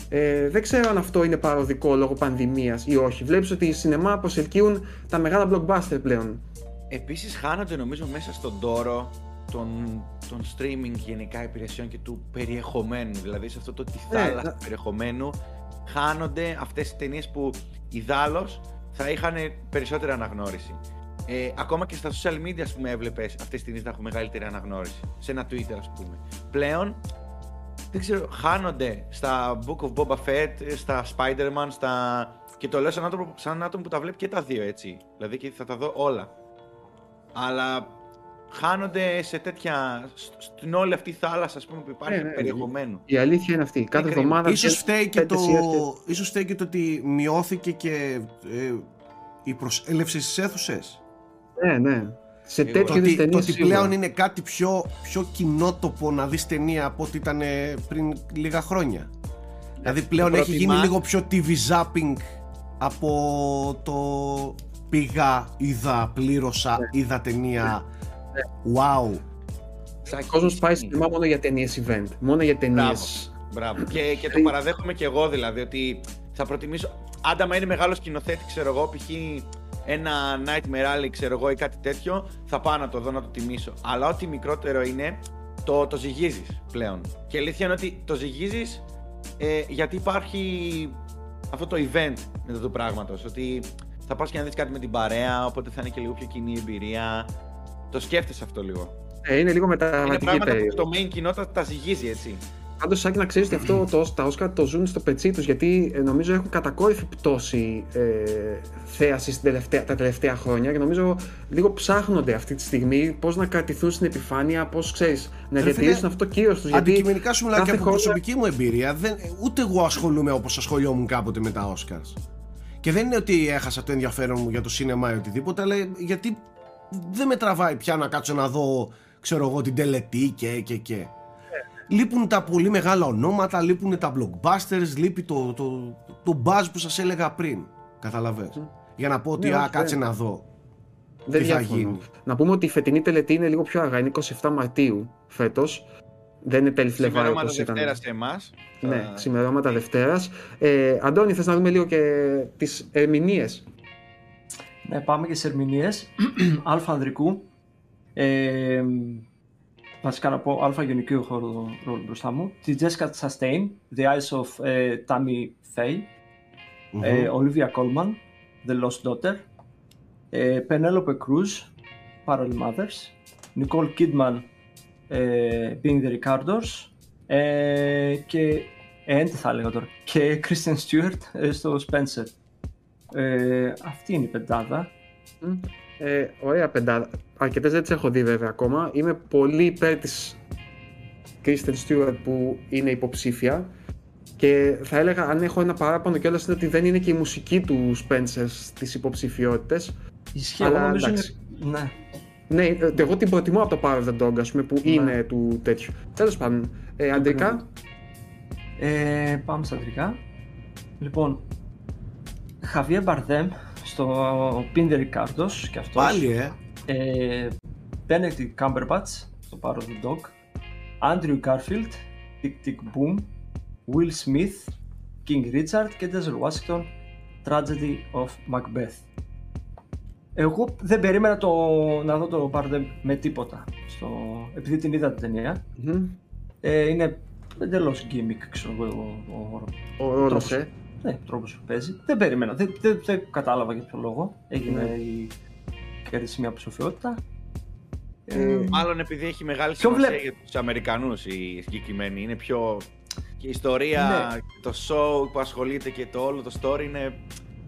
Ε, δεν ξέρω αν αυτό είναι παροδικό λόγω πανδημίας ή όχι. Βλέπεις ότι οι σινεμά προσελκύουν τα μεγάλα blockbuster πλέον. Επίσης χάνονται νομίζω μέσα στον τόρο των, των streaming γενικά υπηρεσιών και του περιεχομένου. Δηλαδή σε αυτό το τη ναι, θάλασσα του περιεχομένου χάνονται αυτές οι ταινίες που ιδάλως θα είχαν περισσότερη αναγνώριση. Ε, ακόμα και στα social media, ας πούμε, έβλεπες αυτές τις ταινίες να έχουν μεγαλύτερη αναγνώριση. Σε ένα Twitter, ας πούμε. Πλέον, δεν ξέρω, χάνονται στα Book of Boba Fett, στα Spider-Man, στα... Και το λέω σαν άτομο, σαν άτομο που τα βλέπει και τα δύο, έτσι. Δηλαδή και θα τα δω όλα. Αλλά χάνονται σε τέτοια. στην όλη αυτή η θάλασσα ας πούμε, που υπάρχει ναι, ναι, ναι. περιεχομένου. Η αλήθεια είναι αυτή. Κάθε εβδομάδα. Ίσως φταίει, και το... ίσως φταίει και το ότι μειώθηκε και ε, η προσέλευση στις αίθουσες. Ναι, ναι. Σε τέτοιου είδου Το ότι πλέον είναι κάτι πιο, πιο κοινότοπο να δεις ταινία από ό,τι ήταν πριν λίγα χρόνια. Δηλαδή πλέον έχει γίνει λίγο πιο TV zapping από το πήγα, είδα, πλήρωσα, ναι. είδα ταινία Wow. Ο κόσμο πάει σινεμά μόνο για ταινίες event. Μόνο για ταινίες. Μπράβο. και, και το παραδέχομαι και εγώ δηλαδή ότι θα προτιμήσω. Άντα, είναι μεγάλος σκηνοθέτης, ξέρω εγώ, π.χ. ένα Nightmare Alley, ξέρω εγώ, ή κάτι τέτοιο, θα πάω να το δω να το τιμήσω. Αλλά ό,τι μικρότερο είναι, το, το ζυγίζεις πλέον. Και η αλήθεια είναι ότι το ζυγίζεις ε, γιατί υπάρχει αυτό το event με το πράγματος. Ότι θα πας και να δεις κάτι με την παρέα, οπότε θα είναι και λίγο πιο κοινή εμπειρία. Το σκέφτεσαι αυτό λίγο. Ε, είναι λίγο μεταβατική Είναι πράγματα που το main κοινότητα τα ζυγίζει έτσι. Πάντως, σαν να ξέρεις ότι αυτό το, τα Όσκαρ το ζουν στο πετσί τους, γιατί ε, νομίζω έχουν κατακόρυφη πτώση ε, θέαση τα τελευταία χρόνια και νομίζω λίγο ψάχνονται αυτή τη στιγμή πώς να κρατηθούν στην επιφάνεια, πώς ξέρεις, να διατηρήσουν αυτό το κύριο τους. Αντικειμενικά σου μιλάω και από προσωπική μου εμπειρία, δεν, ούτε εγώ ασχολούμαι όπως ασχολιόμουν κάποτε με τα Όσκαρ. Και δεν είναι ότι έχασα το ενδιαφέρον μου για το σίνεμα ή οτιδήποτε, αλλά γιατί δεν με τραβάει πια να κάτσω να δω ξέρω εγώ την τελετή και και και. Λείπουν τα πολύ μεγάλα ονόματα λείπουν τα blockbusters λείπει το, το, το buzz που σας έλεγα πριν. Καταλαβες. Για να πω ότι ναι, α, κάτσε να δω δεν τι θα γίνει. Να πούμε ότι η φετινή τελετή είναι λίγο πιο αργά είναι 27 Μαρτίου φέτος. Δεν είναι τέλη Φλεβάρι όπως ήταν. Δευτέρας σε εμάς. Ναι, ξημερώματα Δευτέρας. Ε, Αντώνη, θες να δούμε λίγο και τις ερμηνείες; ναι, πάμε και σε ερμηνείε. Αλφα Ανδρικού. Ε, βασικά να πω αλφα γενικού έχω ρόλο μπροστά μου. Τη Jessica Chastain, The Eyes of uh, Tammy Faye. Mm-hmm. Ε, Olivia Colman, The Lost Daughter. Ε, Penelope Cruz, Parallel Mothers. Nicole Kidman, ε, Being the Ricardos. Ε, και ε, τι θα έλεγα τώρα. Και Christian Stewart ε, στο Spencer. Ε, αυτή είναι η πεντάδα. Ε, ωραία πεντάδα. Αρκετές δεν τις έχω δει βέβαια ακόμα. Είμαι πολύ υπέρ της Kristen Stewart που είναι υποψήφια. Και θα έλεγα, αν έχω ένα παράπονο κιόλας, είναι ότι δεν είναι και η μουσική του Spencer στις υποψηφιότητες. Ισχύει, αλλά νομίζω είναι... Ναι. Ναι, ε, εγώ την προτιμώ από το Power of the Dog, ας πούμε, που ναι. είναι του τέτοιου. Τέλος πάντων, ε, αντρικά. Ε, πάμε στα αντρικά. Λοιπόν, Χαβιέ Μπαρδέμ στο Πίντερ Ρικάρντος και αυτός. Πάλι, ε. ε Benedict Cumberbatch στο Power of the Dog. Andrew Garfield, Tick Tick Boom. Will Smith, King Richard και Denzel Washington, Tragedy of Macbeth. Εγώ δεν περίμενα το, να δω το Bardem με τίποτα, στο, επειδή την είδα την ταινία. Mm-hmm. Ε, είναι εντελώς gimmick, ξέρω εγώ, ο, ο, ο, ο τρόπος, ε. Ναι, τρόπος που παίζει. Δεν περίμενα, δεν, δεν, δεν κατάλαβα για ποιο λόγο έγινε mm. η κέρδιση μια ψηφιότητα. Ε, Μάλλον επειδή έχει μεγάλη σημασία βλέ... για τους Αμερικανούς η συγκεκριμένη. Είναι πιο... Και η ιστορία, ναι. το show που ασχολείται και το όλο το story είναι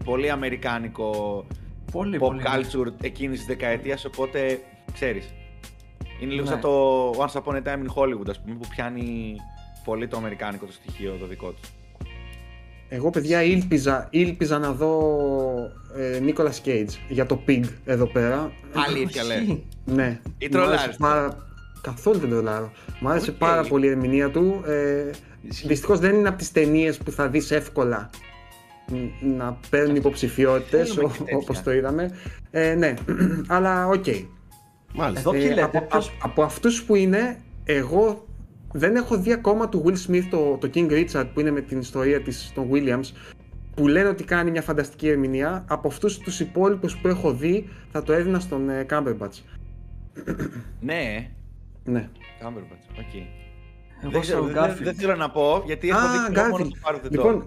πολύ αμερικάνικο πολύ, pop πολύ, culture εκείνης της δεκαετίας. Οπότε ξέρεις. Είναι λίγο ναι. σαν το Once Upon a Time in Hollywood, ας πούμε, που πιάνει πολύ το αμερικάνικο το στοιχείο το δικό του. Εγώ, παιδιά, ήλπιζα, ήλπιζα να δω ε, Nicolas Cage για το Pig εδώ πέρα. Αλήθεια, λέει. ναι. Ή τρολάρι. Καθόλου δεν τρολάρω. Μου άρεσε πάρα πολύ η ερμηνεία του. Ε, Δυστυχώς δεν είναι από τις ταινίες που θα δεις εύκολα να παίρνουν υποψηφιότητες όπως το είδαμε. Ε, ναι, (clears throat) αλλά ok. Okay. Μάλιστα. Ε, από, από αυτούς που είναι, εγώ δεν έχω δει ακόμα του Will Smith το, το King Richard που είναι με την ιστορία της, των Williams που λένε ότι κάνει μια φανταστική ερμηνεία. Από αυτούς τους υπόλοιπους που έχω δει θα το έδινα στον ε, Cumberbatch. ναι. Ναι. Cumberbatch, ok. Okay. Δεν, δεν, δεν, θέλω να πω γιατί έχω δει μόνο του πάρω Λοιπόν,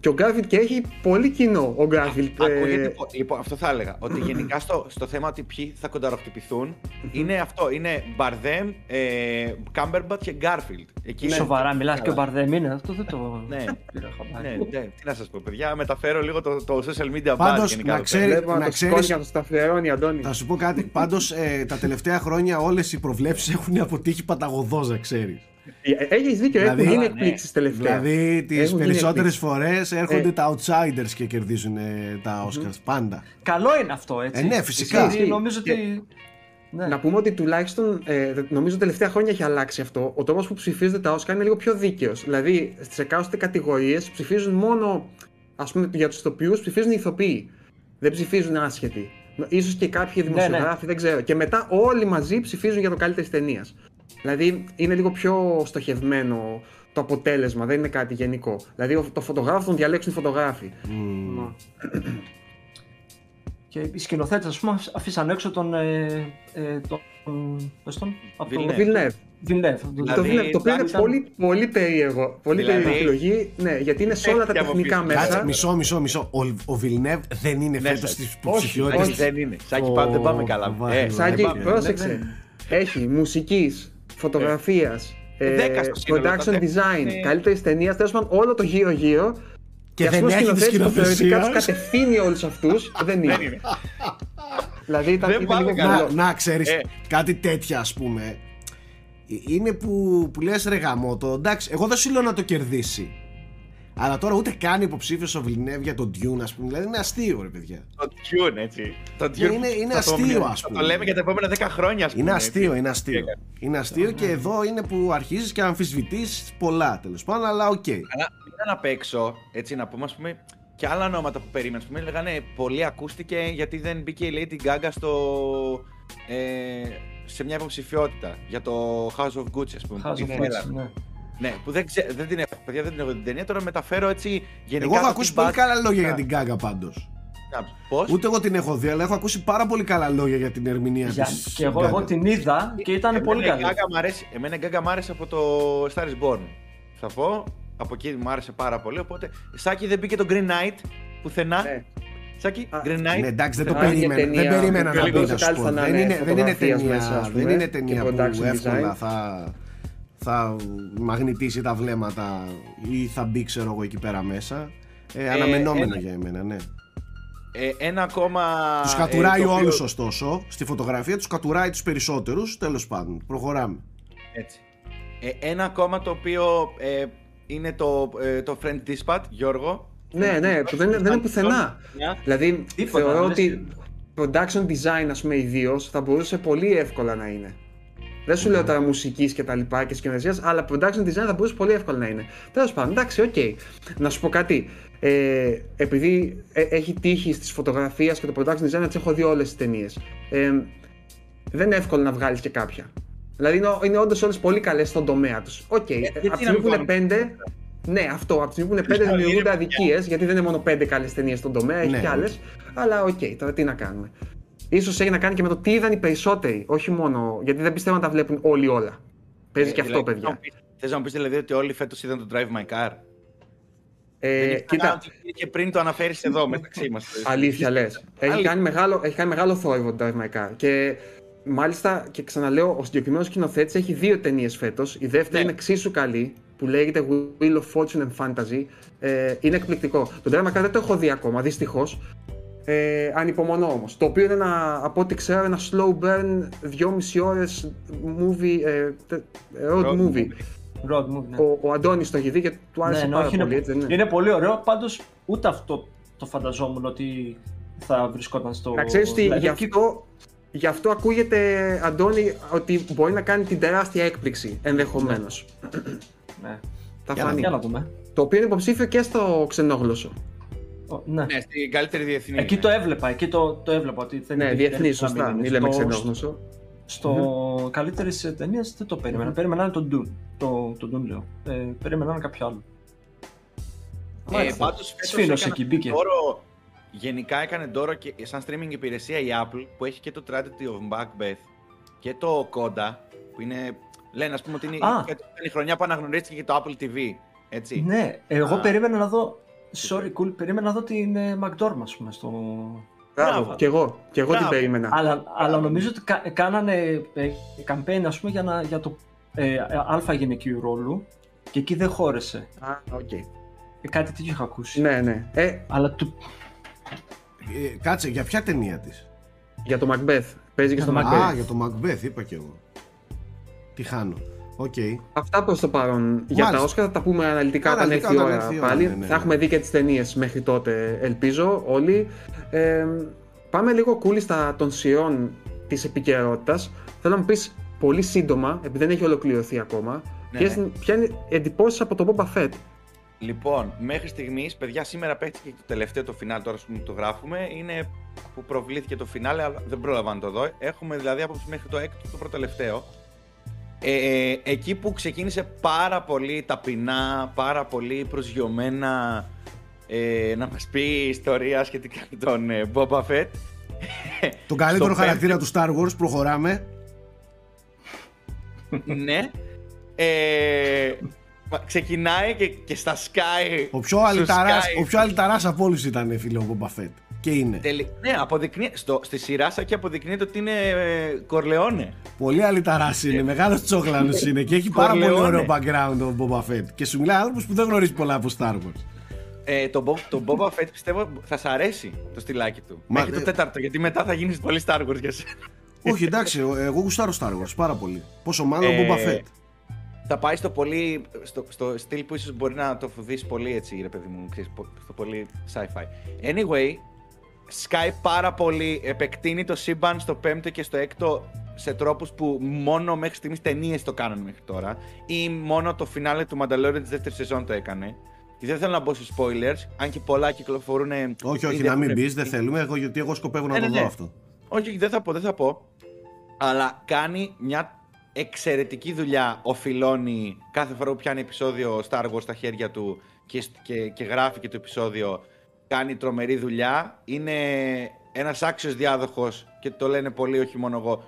και ο Γκάρφιλτ και έχει πολύ κοινό ο Γκάρφιλτ. Ε... Λοιπόν, αυτό θα έλεγα. Ότι γενικά στο, στο θέμα ότι ποιοι θα κονταροχτυπηθούν είναι αυτό. Είναι Μπαρδέμ, ε, Κάμπερμπατ και Γκάρφιλτ. Εκεί Σοβαρά, μιλάς και ο Μπαρδέμ είναι. Αυτό δεν το. ναι, ναι, ναι, τι να σας πω, παιδιά. Μεταφέρω λίγο το, το social media Πάντως, γενικά. Να ξέρει. Να ξέρεις, να το αφιερώνει, Αντώνη. Θα σου πω κάτι. Πάντως ε, τα τελευταία χρόνια όλες οι προβλέψεις έχουν αποτύχει παταγωδός, να ξέρεις. Έχεις δίκιο, δηλαδή, έχουν γίνει εκπλήξεις τελευταία. Δηλαδή τις περισσότερες φορές έρχονται ε. τα outsiders και κερδίζουν ε, τα Oscars. Mm. Πάντα. Καλό είναι αυτό, έτσι. Ε, ναι, φυσικά. Και νομίζω ότι. Ναι. Να πούμε ότι τουλάχιστον ε, νομίζω τελευταία χρόνια έχει αλλάξει αυτό. Ο τρόπος που ψηφίζονται τα Oscar είναι λίγο πιο δίκαιος. Δηλαδή στι εκάστοτε κατηγορίες ψηφίζουν μόνο ας πούμε για τους ηθοποιούς ψηφίζουν οι ηθοποιοί. Δεν ψηφίζουν άσχετοι. Ίσως και κάποιοι δημοσιογράφοι, ναι, ναι. δεν ξέρω. Και μετά όλοι μαζί ψηφίζουν για το καλύτερη ταινίας. Δηλαδή είναι λίγο πιο στοχευμένο το αποτέλεσμα, δεν είναι κάτι γενικό. Δηλαδή το φωτογράφο τον διαλέξουν οι φωτογράφοι. Mm. Και οι σκηνοθέτες, ας πούμε, αφήσαν έξω τον. Ε, ε, τον, τον Βιλνεύ. Βιλνεύ. Το Βιλνεύ, το οποίο είναι πολύ, πολύ περίεργο. Πολύ δηλαδή... περίεργη επιλογή. Ναι, γιατί είναι σε όλα τα τεχνικά μέσα. μισό, μισό, μισό. Ο, ο Βιλνεύ δεν είναι ναι, φέτος στι υποψηφιότητε. Όχι, δεν είναι. Σάκη, πάντα δεν πάμε καλά. Ε, Σάκη, πρόσεξε. Έχει μουσικής, φωτογραφίας, ε, production design, ναι. καλύτερη ταινία, τέλος πάντων όλο το γύρω-γύρω. Και, και δεν έχει τη σκηνοθεσίας. τους κατευθύνει όλους αυτούς. δεν είναι. δηλαδή ήταν, ήταν λίγο να, να ξέρεις ε. κάτι τέτοια, ας πούμε. Ε, είναι που, που λες ρε γαμώτο, εντάξει, εγώ δεν σου λέω να το κερδίσει. Αλλά τώρα ούτε καν υποψήφιος ο Βιλνέβ για τον Dune, ας πούμε. Δηλαδή είναι αστείο, ρε παιδιά. Το Dune, έτσι. Το Dune είναι, είναι αστείο, ας πούμε. Το λέμε για τα επόμενα 10 χρόνια, ας πούμε. Είναι αστείο, είναι αστείο. Είναι αστείο και εδώ είναι που αρχίζεις και αμφισβητείς πολλά τέλος πάντων, αλλά ok. Okay. Αλλά ήταν απ' έξω, έτσι να πούμε, ας πούμε, και άλλα ονόματα που περίμενε. Ας πούμε, λέγανε πολύ ακούστηκε γιατί δεν μπήκε η Lady Gaga στο. Ε, σε μια υποψηφιότητα για το House of Gucci, ας πούμε. House of Gucci, ναι. Ναι, που δεν, ξέ, δεν την έχω. Παιδιά, δεν την έχω την ταινία. Τώρα μεταφέρω έτσι γενικά. Εγώ έχω ακούσει πολύ καλά λόγια για την Gaga πάντως. Πώς; Ούτε εγώ την έχω δει, αλλά έχω ακούσει πάρα πολύ καλά λόγια για την ερμηνεία Για- της. Και εγώ, εγώ την είδα και ήταν πολύ Εμένα η καλή. Gaga μ' αρέσει- Εμένα η Gaga μ' άρεσε από το Star is Born. Θα πω, από εκεί μου άρεσε πάρα πολύ. Οπότε, Σάκη δεν μπήκε το Green Knight πουθενά. Ναι. Σάκη, Α, Green Knight. Ναι, εντάξει, δεν το Α, και περίμενα. ταινία, Δεν περίμενα και να λίγο μπει, να σου κάλλιστα πω. να Δεν είναι είναι, δεν είναι φωτογραφίας ταινία, μέσα, ας δεν πούμε, είναι και ταινία που production εύκολα design. θα, θα μαγνητήσει τα βλέμματα ή θα μπει, ξέρω εγώ, εκεί πέρα μέσα. Ε, αναμενόμενο ένα- για εμένα, ναι. Ε, ένα ακόμα. Τους ε, κατουράει το οποίο- όλους, ωστόσο. Στη φωτογραφία τους κατουράει τους περισσότερους. Τέλος πάντων, προχωράμε. Έτσι. Ε, ένα ακόμα το οποίο ε, είναι το, ε, το Friend Dispatch, Γιώργο. Ναι, ναι, που δεν, είναι- δεν είναι πουθενά. Δηλαδή, Τίποτα, θεωρώ δεν ότι production design, ας πούμε, ιδίως θα μπορούσε πολύ εύκολα να είναι. Δεν σου λέω τώρα μουσικής και τα λοιπά και σκηνοθεσίας, αλλά production design θα μπορούσε πολύ εύκολα να είναι. Τέλος πάντων, εντάξει, οκ. Να σου πω κάτι. Ε, επειδή ε, έχει τύχει στις φωτογραφίες και το production design να τις έχω δει όλες τις ταινίες. Ε, δεν είναι εύκολο να βγάλεις και κάποια. Δηλαδή είναι, είναι όντως όλες πολύ καλές στον τομέα τους. Οκ, γιατί από τη να στιγμή μην που είναι βάλουμε πέντε, ναι, αυτό. Από τη στιγμή που είναι πέντε είναι δημιουργούνται παιδιά. αδικίες, γιατί δεν είναι μόνο πέντε καλές ταινίες στον τομέα, έχει Ναι, κι ναι. άλλες. Αλλά οκ, τώρα τι να κάνουμε. Ίσως έχει να κάνει και με το τι είδαν οι περισσότεροι, όχι μόνο. Γιατί δεν πιστεύω να τα βλέπουν όλοι όλα. Παίζει και αυτό, παιδιά. Θες να μου πεις δηλαδή ότι όλοι φέτος είδαν το Drive My Car; δεν Ε, έχει κοίτα, κανένα ότι και πριν το αναφέρεις εδώ μεταξύ μας. αλήθεια λες. Έχει, Αλήθεια. κάνει μεγάλο, έχει κάνει μεγάλο θόρυβο το Drive My Car. Και μάλιστα, και ξαναλέω, ο συγκεκριμένος σκηνοθέτης έχει δύο ταινίες φέτος. Η δεύτερη Ναι. είναι εξίσου καλή, που λέγεται Wheel of Fortune and Fantasy. Ε, είναι εκπληκτικό. Το Drive My Car δεν το έχω δει ακόμα, δυστυχώς. Ε, ανυπομονώ όμως. Το οποίο είναι ένα, από ό,τι ξέρω, ένα slow burn, δυόμιση ώρες movie, ε, τε- road, Road movie. movie. Road movie, ναι. Ο, ο Αντώνης το έχει δει και του άρεσε Ναι, ναι, πάρα όχι, πολύ, είναι, έτσι δεν είναι. είναι πολύ ωραίο. Πάντως ούτε αυτό το φανταζόμουν ότι θα βρισκόταν στο. Να ξέρεις ότι δηλαδή, γι' αυτό, γι' αυτό ακούγεται, Αντώνη, ότι μπορεί να κάνει την τεράστια έκπληξη, ενδεχομένως. Ναι. Θα Για να φανεί. Για να δούμε. Το οποίο είναι υποψήφιο και στο ξενόγλωσσο. Ο, ναι. Ναι, στην καλύτερη διεθνή. Εκεί το έβλεπα, εκεί το, το έβλεπα. Ότι δεν Ναι, υπήρχε διεθνή, να σωστά. μην Μην είναι. λέμε Στο- ξενόγλωσσο. Στο καλύτερη ταινία δεν το περίμενα. Περίμενα να είναι το Dune. Το, το Dune λέω. Ε, περίμενα να είναι κάποιο άλλο. Ε, Μάλιστα. πάντως φέτος Σφήνωσε έκανε εκεί, μπήκε. Δώρο, γενικά έκανε δώρο και σαν streaming υπηρεσία η Apple που έχει και το Tragedy of Macbeth και το Coda που είναι. Λένε ας πούμε ότι είναι, Α. φέτος ήταν η χρονιά που αναγνωρίστηκε και το Apple TV. Έτσι. Ναι, εγώ Α. περίμενα να δω. Sorry, cool. Περίμενα να δω την ε, McDormand, ας πούμε, στο. Μπράβο, Μπράβο. κι εγώ. Κι εγώ την Μπράβο. περίμενα. Αλλά, αλλά νομίζω ότι κα, κάνανε ε, campaign, ας πούμε, για, να, για το ε, Α' γυναικείου ρόλου και εκεί δεν χώρεσε. Α, οκ. Ε, κάτι τέτοιο είχα ακούσει. Ναι, ναι. Ε, Αλλά του, Ε, κάτσε, για ποια ταινία της; για το Macbeth. Παίζει και Για στο το Macbeth. Α, για το Macbeth, είπα κι εγώ. Τι χάνω. Οκ. Αυτά προς το παρόν. Για τα Μάλιστα. Oscar θα τα πούμε αναλυτικά όταν Αναλυτικά έρθει η όταν ώρα έρθει η ώρα, πάλι. ναι, ναι, Θα ναι. έχουμε δει και τις ταινίες μέχρι τότε, ελπίζω όλοι. Ε, πάμε λίγο κούλι στα των σειρών της επικαιρότητας. Θέλω να μου πεις πολύ σύντομα, επειδή δεν έχει ολοκληρωθεί ακόμα, Ναι, ποιες, ναι. ποια είναι εντυπώσεις από το Boba Fett; Λοιπόν, μέχρι στιγμής, παιδιά, σήμερα παίχτηκε και το τελευταίο το φινάλ τώρα που το γράφουμε. Είναι που προβλήθηκε το φινάλε, αλλά δεν πρόλαβα να το δω. Έχουμε δηλαδή άποψη μέχρι το έκτο, το προτελευταίο. Ε, ε, εκεί που ξεκίνησε πάρα πολύ ταπεινά, πάρα πολύ προσγειωμένα ε, να μας πει ιστορία σχετικά με τον ε, Boba Fett. (laughs) Τον καλύτερο Στο χαρακτήρα του Star Wars, προχωράμε. ναι. Ε, μα- ξεκινάει και, και στα Sky. Ο πιο στο αλυταράς, Sky. ο πιο αλυταράς από όλους ήταν φίλε ο Boba Fett. Και είναι. Τελε- Ναι, αποδεικνύει, στο, στη σειρά και αποδεικνύεται ότι είναι ε, Κορλεόνε. Πολύ αλυταράς είναι, μεγάλος τσόκλανος είναι και έχει πάρα πολύ Κορλεόνε. ωραίο background ο Boba Fett. Και σου μιλάει άνθρωπος που δεν γνωρίζει πολλά από Star Wars. Ε, το, Bo- το Boba Fett πιστεύω θα σ' αρέσει το στυλάκι του. Μα, Μέχρι το ε, τέταρτο, γιατί μετά θα γίνεις πολύ Star Wars για σένα. Όχι, εντάξει, εγώ- εγώ γουστάρω Star Wars πάρα πολύ. Πόσο μάλλον ο Ε, Boba Fett. Θα πάει στο πολύ, στο, στο στυλ που ίσως μπορεί να το φουδείς πολύ έτσι ρε παιδί μου, ξέρεις, πο- στο πολύ sci-fi. Anyway, Sky πάρα πολύ, επεκτείνει το σύμπαν στο πέμπτο και στο έκτο σε τρόπους που μόνο μέχρι στιγμής ταινίες το κάνουν μέχρι τώρα ή μόνο το φινάλε του Mandalorian της δεύτερης σεζόν το έκανε. Και δεν θέλω να μπω σε spoilers, αν και πολλά κυκλοφορούν. Όχι, όχι, ήδη να μην έχουν μπεις, βγει. δεν θέλουμε, εγώ, γιατί εγώ σκοπεύω να Ναι, το ναι, δω ναι. αυτό. Όχι, όχι, δεν θα πω, δεν θα πω. Αλλά κάνει μια εξαιρετική δουλειά. Οφειλώνει κάθε φορά που πιάνει επεισόδιο Star Wars στα χέρια του και, και, και γράφει και το επεισόδιο. Κάνει τρομερή δουλειά. Είναι ένας άξιος διάδοχος και το λένε πολύ όχι μόνο εγώ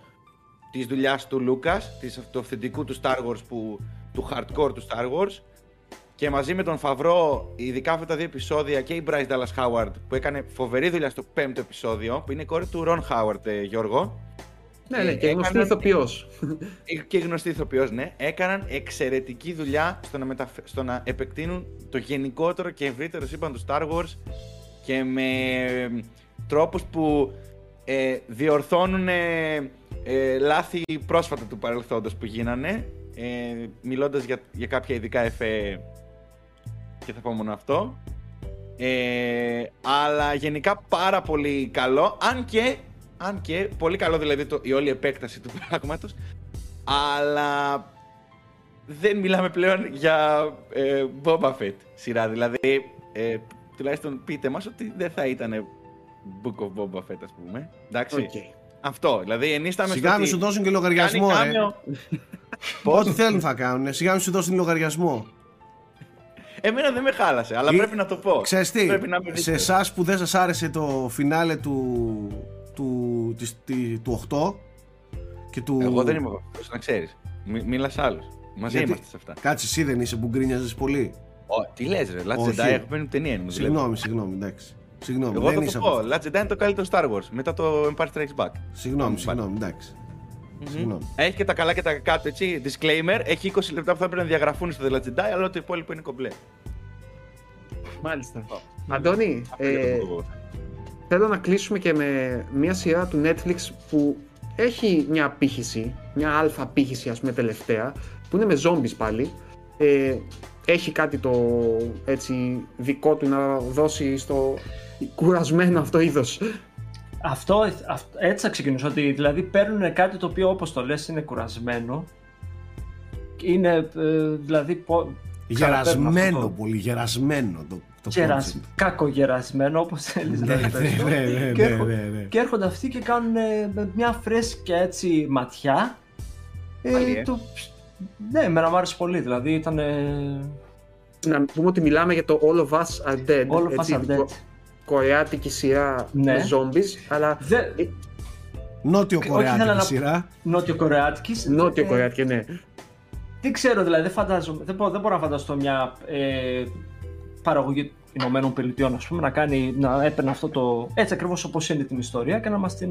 της δουλειάς του Λούκας, του αυθεντικού του Star Wars, που, του hardcore του Star Wars και μαζί με τον Φαβρό, ειδικά αυτά τα δύο επεισόδια και η Bryce Dallas Howard που έκανε φοβερή δουλειά στο πέμπτο επεισόδιο, που είναι η κόρη του Ron Howard, ε, Γιώργο. Ναι, ναι, και γνωστή ηθοποιός. Και γνωστή ηθοποιός, ναι. Έκαναν εξαιρετική δουλειά στο να, μεταφ... στο να επεκτείνουν το γενικότερο και ευρύτερο σύμπαν του Star Wars και με τρόπους που ε, διορθώνουν ε, λάθη πρόσφατα του παρελθόντος που γίνανε ε, μιλώντας για, για κάποια ειδικά εφέ και θα πω μόνο αυτό ε, αλλά γενικά πάρα πολύ καλό αν και, αν και πολύ καλό δηλαδή το, η όλη επέκταση του πράγματος αλλά δεν μιλάμε πλέον για ε, Boba Fett σειρά δηλαδή ε, τουλάχιστον πείτε μας ότι δεν θα ήταν Book of Boba Fett ας πούμε εντάξει okay. Αυτό, δηλαδή ενίσταμε Σιγά μην σου δώσουν και λογαριασμό, ε. (laughs) Ό,τι θέλουν θα κάνουν. Σιγά μην σου δώσουν λογαριασμό. Εμένα δεν με χάλασε, αλλά πρέπει να το πω. Ξέρεις τι, σε εσάς που δεν σας άρεσε το φινάλε του, του, της, του 8 και του... Εγώ δεν είμαι αυτός, να ξέρεις. Μι, μίλας άλλος. Μαζί Γιατί... είμαστε σε αυτά. Κάτσε εσύ δεν είσαι που γκρίνιαζες πολύ. Ω, τι λες ρε, Last Jedi έχω παίρνει ταινία. Συγγνώμη, συγγνώμη, εντάξει. Συγγνώμη, Εγώ δεν θα το πω. Last Jedi είναι το καλύτερο Star Wars μετά το Empire Strikes Back. Συγγνώμη, συγγνώμη, εντάξει. Έχει και τα καλά και τα κάτω έτσι. Disclaimer: Έχει 20 λεπτά που θα πρέπει να διαγραφούν στο The Last Jedi, αλλά το υπόλοιπο είναι κομπλέ. Μάλιστα. Αντώνη, ε, θέλω να κλείσουμε και με μια σειρά του Netflix που έχει μια απήχηση, μια αλφα απήχηση ας πούμε τελευταία, που είναι με zombies πάλι. Ε, έχει κάτι το έτσι δικό του να δώσει στο κουρασμένο αυτό είδος. Αυτό, έτσι θα ξεκινήσω, ότι δηλαδή παίρνουν κάτι το οποίο όπως το λες είναι κουρασμένο είναι ε, δηλαδή γερασμένο το... πολύ, γερασμένο το, το Γερασ... κακογερασμένο όπως (laughs) θέλεις ναι, ναι, ναι, και, και έρχονται αυτοί και κάνουν με μια φρέσκια έτσι ματιά ε, το, ναι, εμένα μου άρεσε πολύ. Δηλαδή ήταν. Να πούμε ότι μιλάμε για το All of Us Are Dead. All of έτσι, Us Are Dead. Κορεάτικη σειρά ναι. με zombies, αλλά. Δε... Νότιο κορεάτικη να... σειρά. Νότιο κορεάτικης. Νότιο κορεάτικη, ναι. Δεν ξέρω, δηλαδή δεν, φαντάζομαι, δεν, μπορώ, δεν μπορώ να φανταστώ μια ε, παραγωγή Ηνωμένων Πολιτειών, ας πούμε, να, κάνει, να έπαιρνε αυτό το. έτσι ακριβώς όπως είναι την ιστορία και να μας την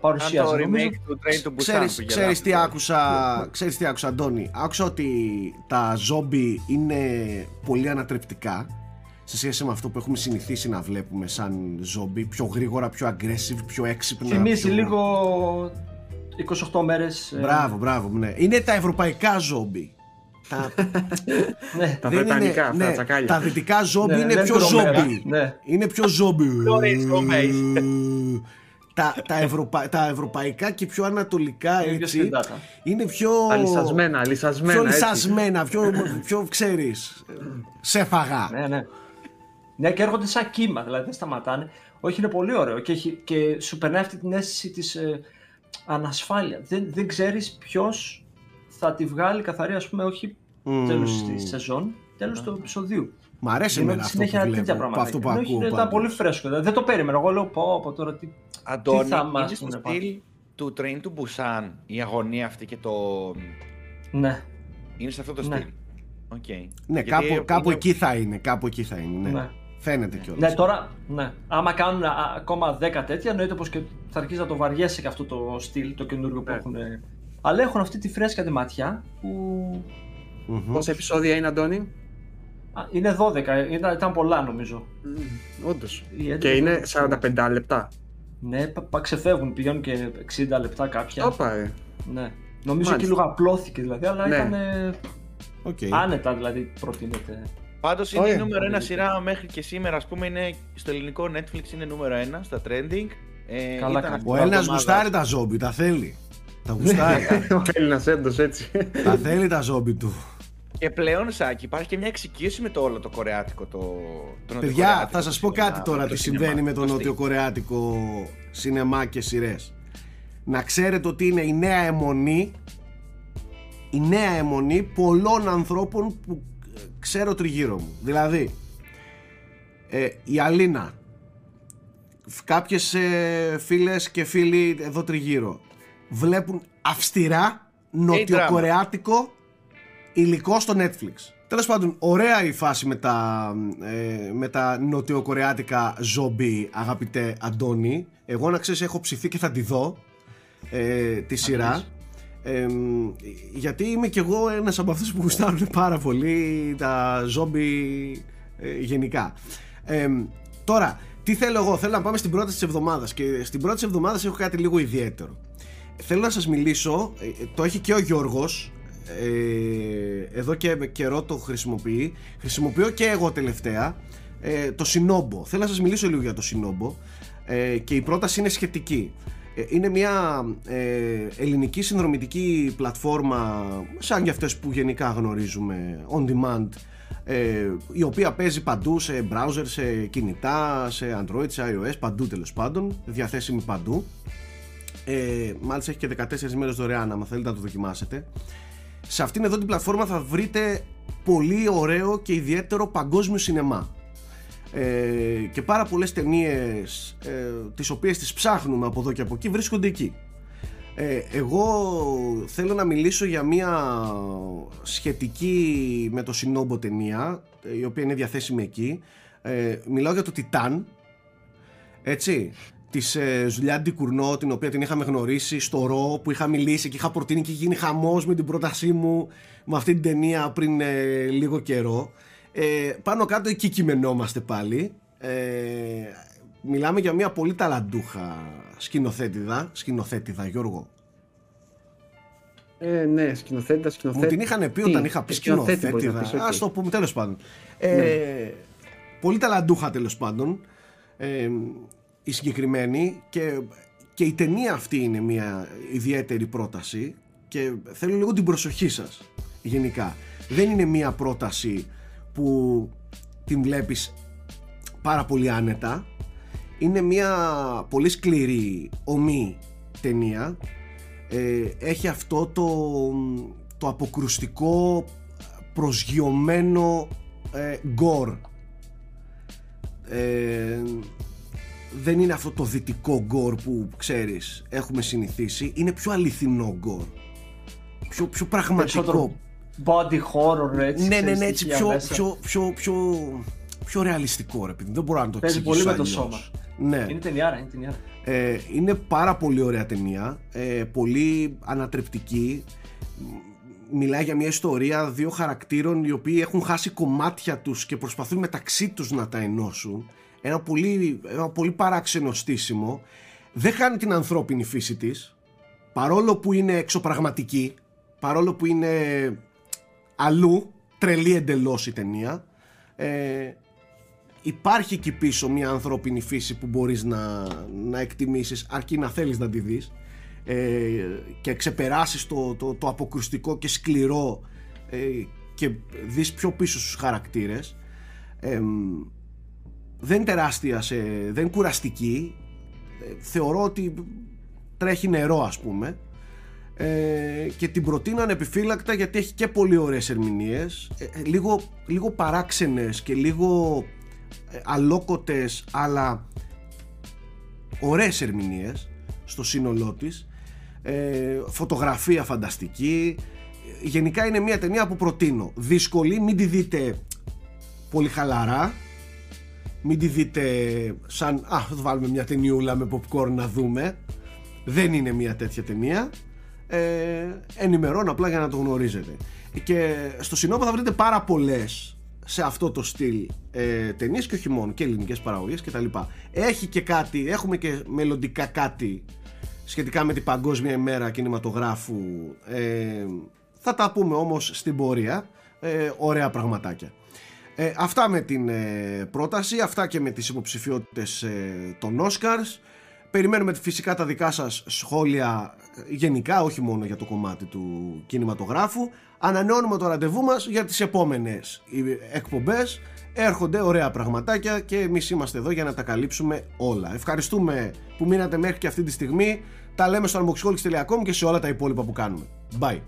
παρουσιάζει. το remake του Train to Busan. Ξέρεις, τι άκουσα, ξέρεις τι άκουσα, Αντώνη; Άκουσα ότι τα ζόμπι είναι πολύ ανατρεπτικά σε σχέση με αυτό που έχουμε συνηθίσει να βλέπουμε σαν ζόμπι. Πιο γρήγορα, πιο aggressive, πιο έξυπνα. Θυμίζει πιο... λίγο 28 μέρες. Ε, μπράβο, μπράβο, ναι. Είναι τα ευρωπαϊκά ζόμπι. Τα, ναι, (laughs) τα βρετανικά, αυτά, ναι, τσακάλια. Τα δυτικά ζόμπι ναι, είναι, πιο ζόμπι. Ναι. είναι πιο ζόμπι. (laughs) τα, τα, ευρωπα, τα ευρωπαϊκά και πιο ανατολικά έτσι, είναι πιο αλυσασμένα, αλυσασμένα, πιο λυσασμένα, πιο, (laughs) πιο ξέρεις, σε φαγά. Ναι, ναι. Ναι, και έρχονται σαν κύμα, δηλαδή δεν σταματάνε. Όχι, είναι πολύ ωραίο και, έχει, και σου περνάει αυτή την αίσθηση της ε, ανασφάλεια. Δεν, δεν ξέρεις ποιος θα τη βγάλει καθαρή, ας πούμε, όχι mm. τέλος της σεζόν, τέλος του επεισοδίου. Μ' αρέσει εμένα αυτό που βλέπω, τέτοια πράγματα. Αυτό που ακούω. Ήταν πολύ φρέσκο. Δεν το περίμενα. Εγώ λέω πω από τώρα τι, Αντώνη, τι θα μας είναι στο στυλ του Train του Busan η αγωνία αυτή και το... Ναι. Είναι σε αυτό το ναι. στυλ. Okay. Ναι, Γιατί κάπου, κάπου εκεί θα είναι. Κάπου εκεί θα είναι. Ναι. ναι. Φαίνεται κιόλας. Ναι, τώρα, ναι. Άμα κάνουν ακόμα 10 τέτοια, εννοείται πως και θα αρχίσει να το βαριέσει και αυτό το στυλ, το καινούργιο που ναι. έχουν αλλά έχουν αυτή τη φρέσκα τη ματιά που... Mm-hmm. Πόσα επεισόδια είναι, Αντώνη; είναι 12, ήταν, ήταν πολλά νομίζω. Mm, όντως. Και είναι 45 λεπτά. Ναι, ξεφεύγουν, πηγαίνουν και 60 λεπτά κάποια. Όπα, ε. Ναι. Νομίζω ότι λίγο απλώθηκε δηλαδή, αλλά ναι. ήταν okay. άνετα δηλαδή προτείνεται. Πάντως είναι η νούμερο ένα σειρά μέχρι και σήμερα, ας πούμε, είναι στο ελληνικό Netflix είναι νούμερο ένα στα trending. Ε, Καλά, Ο Έλληνα γουστάρει τα ζόμπι, τα θέλει. Τα γουστάρει. Ο Έλληνα έντο έτσι. Τα θέλει τα ζόμπι του. Και πλέον, Σάκη, υπάρχει και μια εξοικείωση με το όλο το κορεάτικο. Το, το Παιδιά, θα σας πω κάτι τώρα τι συμβαίνει με το νοτιοκορεάτικο σινεμά και σειρές. Να ξέρετε ότι είναι η νέα αιμονή η νέα αιμονή πολλών ανθρώπων που ξέρω τριγύρω μου. Δηλαδή, Ε, η Αλίνα. Κάποιες ε, φίλες και φίλοι εδώ τριγύρω βλέπουν αυστηρά νοτιοκορεάτικο υλικό στο Netflix. Τέλος πάντων, ωραία η φάση με τα, ε, με τα νοτιοκορεάτικα ζόμπι, αγαπητέ Αντώνη. Εγώ να ξέρεις έχω ψηθεί και θα τη δω ε, τη σειρά. Ε, γιατί είμαι κι εγώ ένας από αυτούς που γουστάρουν πάρα πολύ τα ζόμπι ε, γενικά. τώρα, τι θέλω εγώ, θέλω να πάμε στην πρώτη της εβδομάδας και στην πρώτη της εβδομάδας έχω κάτι λίγο ιδιαίτερο. Θέλω να σας μιλήσω, ε, το έχει και ο Γιώργος, ε, εδώ και καιρό το χρησιμοποιεί, χρησιμοποιώ και εγώ τελευταία, ε, το Sinobo. Θέλω να σας μιλήσω λίγο για το Sinobo ε, και η πρόταση είναι σχετική. Ε, είναι μια ε, ελληνική συνδρομητική πλατφόρμα σαν για αυτές που γενικά γνωρίζουμε on demand ε, η οποία παίζει παντού σε browser, σε κινητά, σε android, σε iOS, παντού τέλος πάντων, διαθέσιμη παντού ε, μάλιστα έχει και 14 μέρες δωρεάν άμα θέλετε να το δοκιμάσετε. Σε αυτήν εδώ την πλατφόρμα θα βρείτε πολύ ωραίο και ιδιαίτερο παγκόσμιο σινεμά. Ε, και πάρα πολλές ταινίες ε, τις οποίες τις ψάχνουμε από εδώ και από εκεί βρίσκονται εκεί. Ε, εγώ θέλω να μιλήσω για μια σχετική με το Σινόμπο ταινία η οποία είναι διαθέσιμη εκεί. Ε, μιλάω για το Τιτάν έτσι της ε, Ζουλιάντη Κουρνό, την οποία την είχαμε γνωρίσει στο Ρο, που είχα μιλήσει και είχα προτείνει και γίνει χαμός με την πρότασή μου με αυτή την ταινία πριν ε, λίγο καιρό. Ε, πάνω κάτω εκεί κειμενόμαστε πάλι. Ε, μιλάμε για μια πολύ ταλαντούχα σκηνοθέτηδα. Σκηνοθέτηδα, Γιώργο. Ε, ναι, σκηνοθέτηδα, σκηνοθέτηδα. Μου την είχαν πει όταν είχα πει σκηνοθέτηδα. Α το πούμε τέλος πάντων. Ε, ναι. Πολύ ταλαντούχα τέλος πάντων. Ε, η συγκεκριμένη και, και η ταινία αυτή είναι μια ιδιαίτερη πρόταση και θέλω λίγο την προσοχή σας γενικά. Δεν είναι μια πρόταση που την βλέπεις πάρα πολύ άνετα. Είναι μια πολύ σκληρή ομή ταινία. Ε, έχει αυτό το, το αποκρουστικό προσγειωμένο ε, γκορ. Ε, δεν είναι αυτό το δυτικό γκορ που ξέρεις έχουμε συνηθίσει. Είναι πιο αληθινό γκορ. Πιο, πιο πραγματικό. Body horror έτσι ναι ναι ναι έτσι πιο, πιο, πιο, πιο, πιο ρεαλιστικό ρε παιδί δεν μπορώ να το Παίζει εξηγήσω πολύ με το σώμα. Ναι. είναι ταινιάρα, είναι ταινιάρα. Ε, είναι πάρα πολύ ωραία ταινία. Ε, πολύ ανατρεπτική. Μιλάει για μια ιστορία δύο χαρακτήρων οι οποίοι έχουν χάσει κομμάτια τους και προσπαθούν μεταξύ τους να τα ενώσουν ένα πολύ, ένα πολύ παράξενο στήσιμο δεν χάνει την ανθρώπινη φύση της παρόλο που είναι εξωπραγματική παρόλο που είναι αλλού τρελή εντελώς η ταινία ε, υπάρχει εκεί πίσω μια ανθρώπινη φύση που μπορείς να, να εκτιμήσεις αρκεί να θέλεις να τη δεις ε, και ξεπεράσεις το, το, το αποκρουστικό και σκληρό ε, και δεις πιο πίσω στους χαρακτήρες ε, δεν τεράστια, σε, δεν κουραστική. Ε, θεωρώ ότι τρέχει νερό ας πούμε. Ε, και την προτείνω ανεπιφύλακτα γιατί έχει και πολύ ωραίες ερμηνείες. Ε, ε λίγο, λίγο παράξενες και λίγο ε, αλόκοτες αλλά ωραίες ερμηνείες στο σύνολό της. Φωτογραφία φανταστική. Γενικά είναι μια ταινία που προτείνω. Δύσκολη μην τη δείτε πολύ χαλαρά μην τη δείτε σαν «Α, θα βάλουμε μια ταινιούλα με popcorn να δούμε». Δεν είναι μια τέτοια ταινία. Ε, ενημερώνω απλά για να το γνωρίζετε. Και στο Συνόπα θα βρείτε πάρα πολλές σε αυτό το στυλ ε, ταινίες και όχι μόνο και ελληνικές παραγωγές και τα λοιπά. Έχει και κάτι, έχουμε και μελλοντικά κάτι σχετικά με την Παγκόσμια ημέρα κινηματογράφου ε, θα τα πούμε όμως στην πορεία ε, ωραία πραγματάκια ε, αυτά με την ε, πρόταση, αυτά και με τις υποψηφιότητες ε, των Oscars. Περιμένουμε φυσικά τα δικά σας σχόλια ε, γενικά, όχι μόνο για το κομμάτι του κινηματογράφου. Ανανεώνουμε το ραντεβού μας για τις επόμενες εκπομπές. Έρχονται ωραία πραγματάκια και εμείς είμαστε εδώ για να τα καλύψουμε όλα. Ευχαριστούμε που μείνατε μέχρι και αυτή τη στιγμή. Τα λέμε στο unboxholics.com και σε όλα τα υπόλοιπα που κάνουμε. Bye.